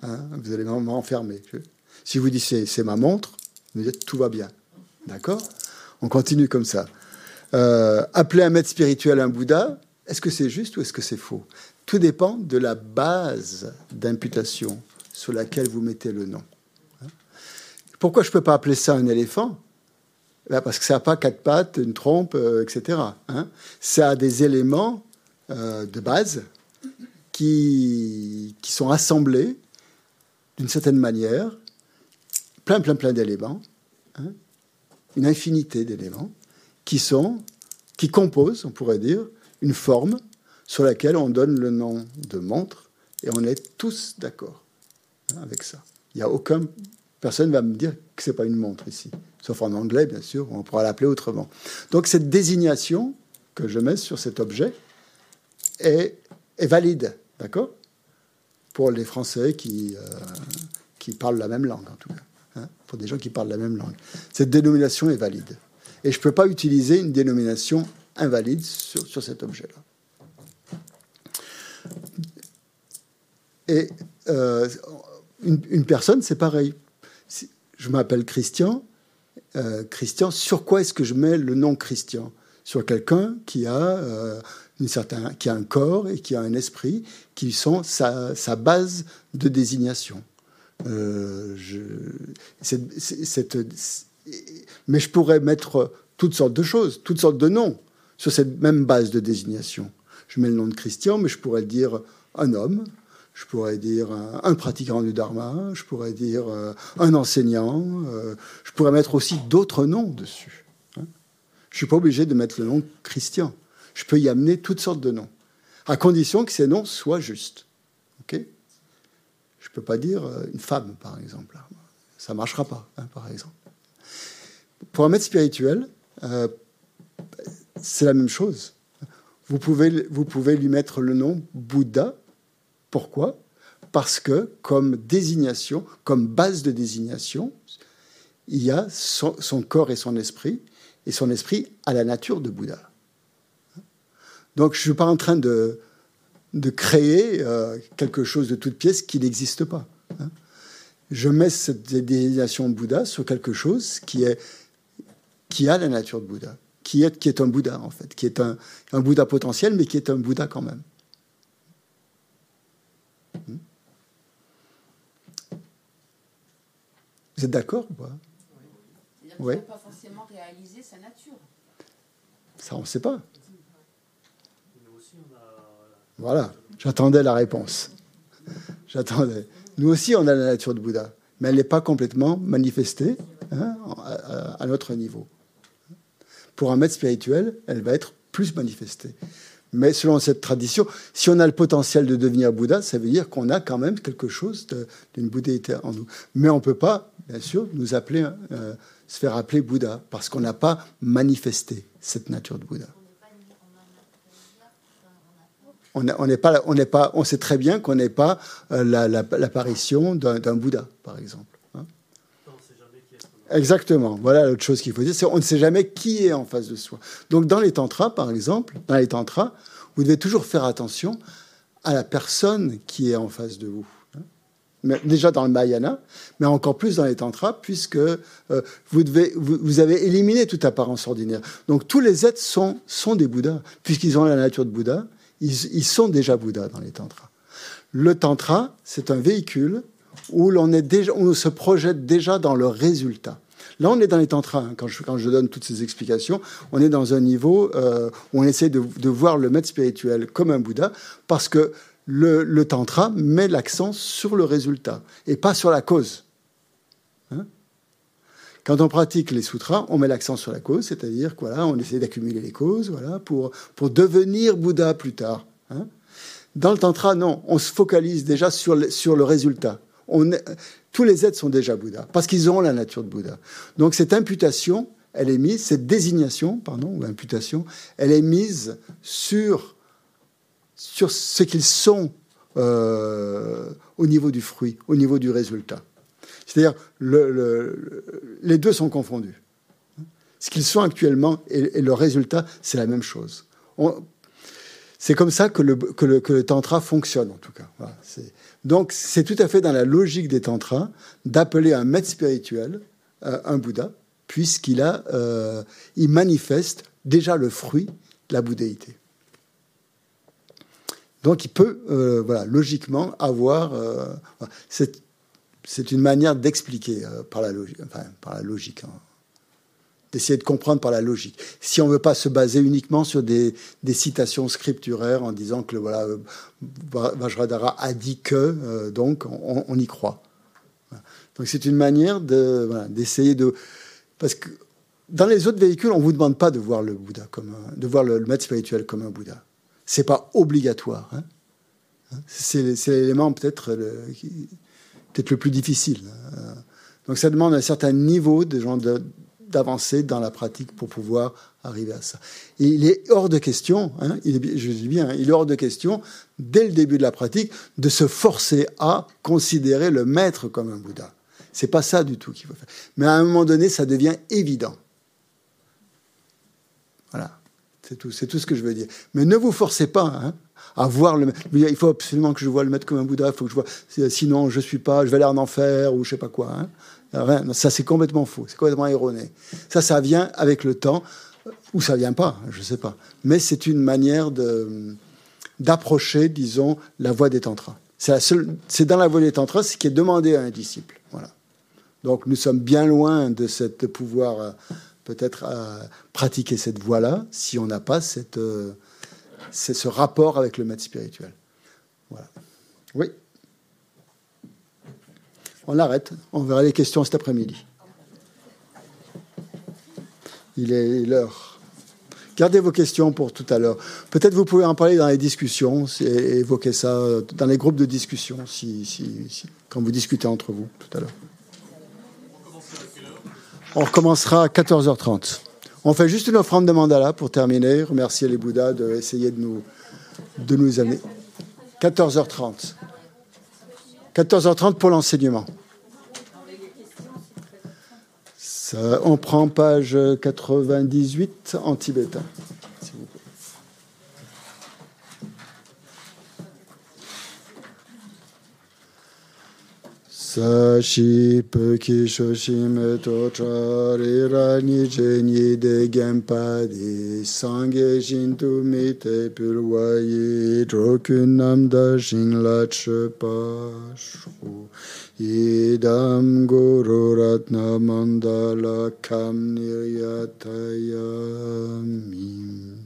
Hein. vous allez m'enfermer. Si vous dites c'est ma montre, vous dites tout va bien. D'accord? On continue comme ça. Euh, appeler un maître spirituel un Bouddha, est-ce que c'est juste ou est-ce que c'est faux? Tout dépend de la base d'imputation sur laquelle vous mettez le nom. Pourquoi je ne peux pas appeler ça un éléphant? Parce que ça n'a pas quatre pattes, une trompe, euh, etc. Hein ça a des éléments euh, de base qui, qui sont assemblés d'une certaine manière, plein, plein, plein d'éléments, hein une infinité d'éléments qui sont, qui composent, on pourrait dire, une forme sur laquelle on donne le nom de montre et on est tous d'accord hein, avec ça. Il n'y a aucun personne va me dire que c'est pas une montre ici, sauf en anglais bien sûr, on pourra l'appeler autrement. Donc cette désignation que je mets sur cet objet est, est valide, d'accord? Pour les Français qui, euh, qui parlent la même langue en tout cas, hein, pour des gens qui parlent la même langue. Cette dénomination est valide. Et je ne peux pas utiliser une dénomination invalide sur, sur cet objet-là. Et euh, une, personne, c'est pareil. Je m'appelle Christian. Euh, Christian, sur quoi est-ce que je mets le nom Christian? Sur quelqu'un qui a euh, une qui a un corps et qui a un esprit, qui sont sa, base de désignation. cette, mais je pourrais mettre toutes sortes de choses, toutes sortes de noms sur cette même base de désignation. Je mets le nom de Christian, mais je pourrais dire un homme, je pourrais dire un, pratiquant du dharma, je pourrais dire euh, un enseignant, euh, je pourrais mettre aussi d'autres noms dessus. Hein. Je ne suis pas obligé de mettre le nom Christian. Je peux y amener toutes sortes de noms, à condition que ces noms soient justes. Ok? Je ne peux pas dire euh, une femme, par exemple. Ça ne marchera pas, hein, par exemple. Pour un maître spirituel, c'est la même chose. Vous pouvez, vous pouvez lui mettre le nom Bouddha. Pourquoi? Parce que comme désignation, comme base de désignation, il y a son, corps et son esprit, et son esprit a la nature de Bouddha. Donc je ne suis pas en train de, de créer euh, quelque chose de toute pièce qui n'existe pas. Hein. Je mets cette désignation Bouddha sur quelque chose qui est qui a la nature de Bouddha, qui est, qui est un Bouddha en fait, qui est un, un Bouddha potentiel, mais qui est un Bouddha quand même. Vous êtes d'accord ou pas? Oui. Il pas forcément réaliser sa nature. Ça, on ne sait pas. Voilà, j'attendais la réponse. [LAUGHS] J'attendais. Nous aussi, on a la nature de Bouddha, mais elle n'est pas complètement manifestée hein, à, notre niveau. Pour un maître spirituel, elle va être plus manifestée. Mais selon cette tradition, si on a le potentiel de devenir Bouddha, ça veut dire qu'on a quand même quelque chose d'une bouddhéité en nous. Mais on ne peut pas, bien sûr, nous appeler, euh, se faire appeler Bouddha, parce qu'on n'a pas manifesté cette nature de Bouddha. On, sait très bien qu'on n'est pas euh, l'apparition d'un Bouddha, par exemple. Exactement. Voilà l'autre chose qu'il faut dire. C'est on ne sait jamais qui est en face de soi. Donc dans les tantras, par exemple, dans les tantras, vous devez toujours faire attention à la personne qui est en face de vous. Déjà dans le Mahayana, mais encore plus dans les tantras, puisque euh, vous, devez, vous, avez éliminé toute apparence ordinaire. Donc tous les êtres sont, sont des Bouddhas, puisqu'ils ont la nature de Bouddha, ils, ils sont déjà Bouddhas dans les tantras. Le tantra, c'est un véhicule où l'on est déjà, on se projette déjà dans le résultat. Là, on est dans les tantras. Hein. Quand, je, donne toutes ces explications, on est dans un niveau euh, où on essaie de, voir le maître spirituel comme un Bouddha, parce que le, tantra met l'accent sur le résultat et pas sur la cause. Hein? quand on pratique les sutras, on met l'accent sur la cause, c'est-à-dire qu'on on essaie d'accumuler les causes, voilà, pour pour devenir Bouddha plus tard. Hein? Dans le tantra, non, on se focalise déjà sur sur le résultat tous les êtres sont déjà Bouddha, parce qu'ils ont la nature de Bouddha. Donc cette imputation, elle est mise, cette désignation, pardon, ou imputation, elle est mise sur, sur ce qu'ils sont euh, au niveau du fruit, au niveau du résultat. C'est-à-dire, le, les deux sont confondus. Ce qu'ils sont actuellement et, le résultat, c'est la même chose. C'est comme ça que le, tantra fonctionne, en tout cas. Donc, c'est tout à fait dans la logique des tantras d'appeler un maître spirituel euh, un Bouddha, puisqu'il a, euh, il manifeste déjà le fruit de la bouddhéité. Donc, il peut, euh, logiquement, avoir. c'est une manière d'expliquer par la logique, par la logique. D'essayer de comprendre par la logique. Si on ne veut pas se baser uniquement sur des, des, scripturaires en disant que voilà, Vajradhara a dit que, euh, donc on, y croit. Donc c'est une manière d'essayer de, Parce que dans les autres véhicules, on ne vous demande pas de voir le Bouddha comme de voir le, maître spirituel comme un Bouddha. C'est pas obligatoire. Hein. c'est l'élément peut-être le, peut-être le plus difficile. Hein. Donc ça demande un certain niveau de gens de, d'avancer dans la pratique pour pouvoir arriver à ça. il est hors de question, hein, je dis bien, il est hors de question, dès le début de la pratique, de se forcer à considérer le maître comme un Bouddha. C'est pas ça du tout qu'il faut faire. Mais à un moment donné, ça devient évident. Voilà, c'est tout, c'est tout ce que je veux dire. Mais ne vous forcez pas hein, à voir le. Il faut absolument que je vois le maître comme un Bouddha. Faut que je vois. Sinon, je suis pas. Je vais aller en enfer ou je sais pas quoi. Hein. Ça, c'est complètement faux, c'est complètement erroné. Ça, ça vient avec le temps, ou ça vient pas, je sais pas. Mais c'est une manière d'approcher, disons, la voie des tantras. C'est dans la voie des tantras ce qui est demandé à un disciple. Voilà. Donc nous sommes bien loin de, cette, pouvoir euh, peut-être euh, pratiquer cette voie-là si on n'a pas cette, euh, ce rapport avec le maître spirituel. Voilà. Oui? On arrête. On verra les questions cet après-midi. Il est l'heure. Gardez vos questions pour tout à l'heure. Peut-être vous pouvez en parler dans les discussions et évoquer ça dans les groupes de discussion si, quand vous discutez entre vous tout à l'heure. On recommencera à 14h30. On fait juste une offrande de mandala pour terminer. Remercier les Bouddhas d'essayer de nous, de nous amener. 14h30. 14h30 pour l'enseignement. on prend page 98 en tibétain. Sashi peki shoshime to chari rani jeni de genpadi sangye shintu mite pulwayi drokun da shingla chepashu idam guru ratna mandala kam niryatayami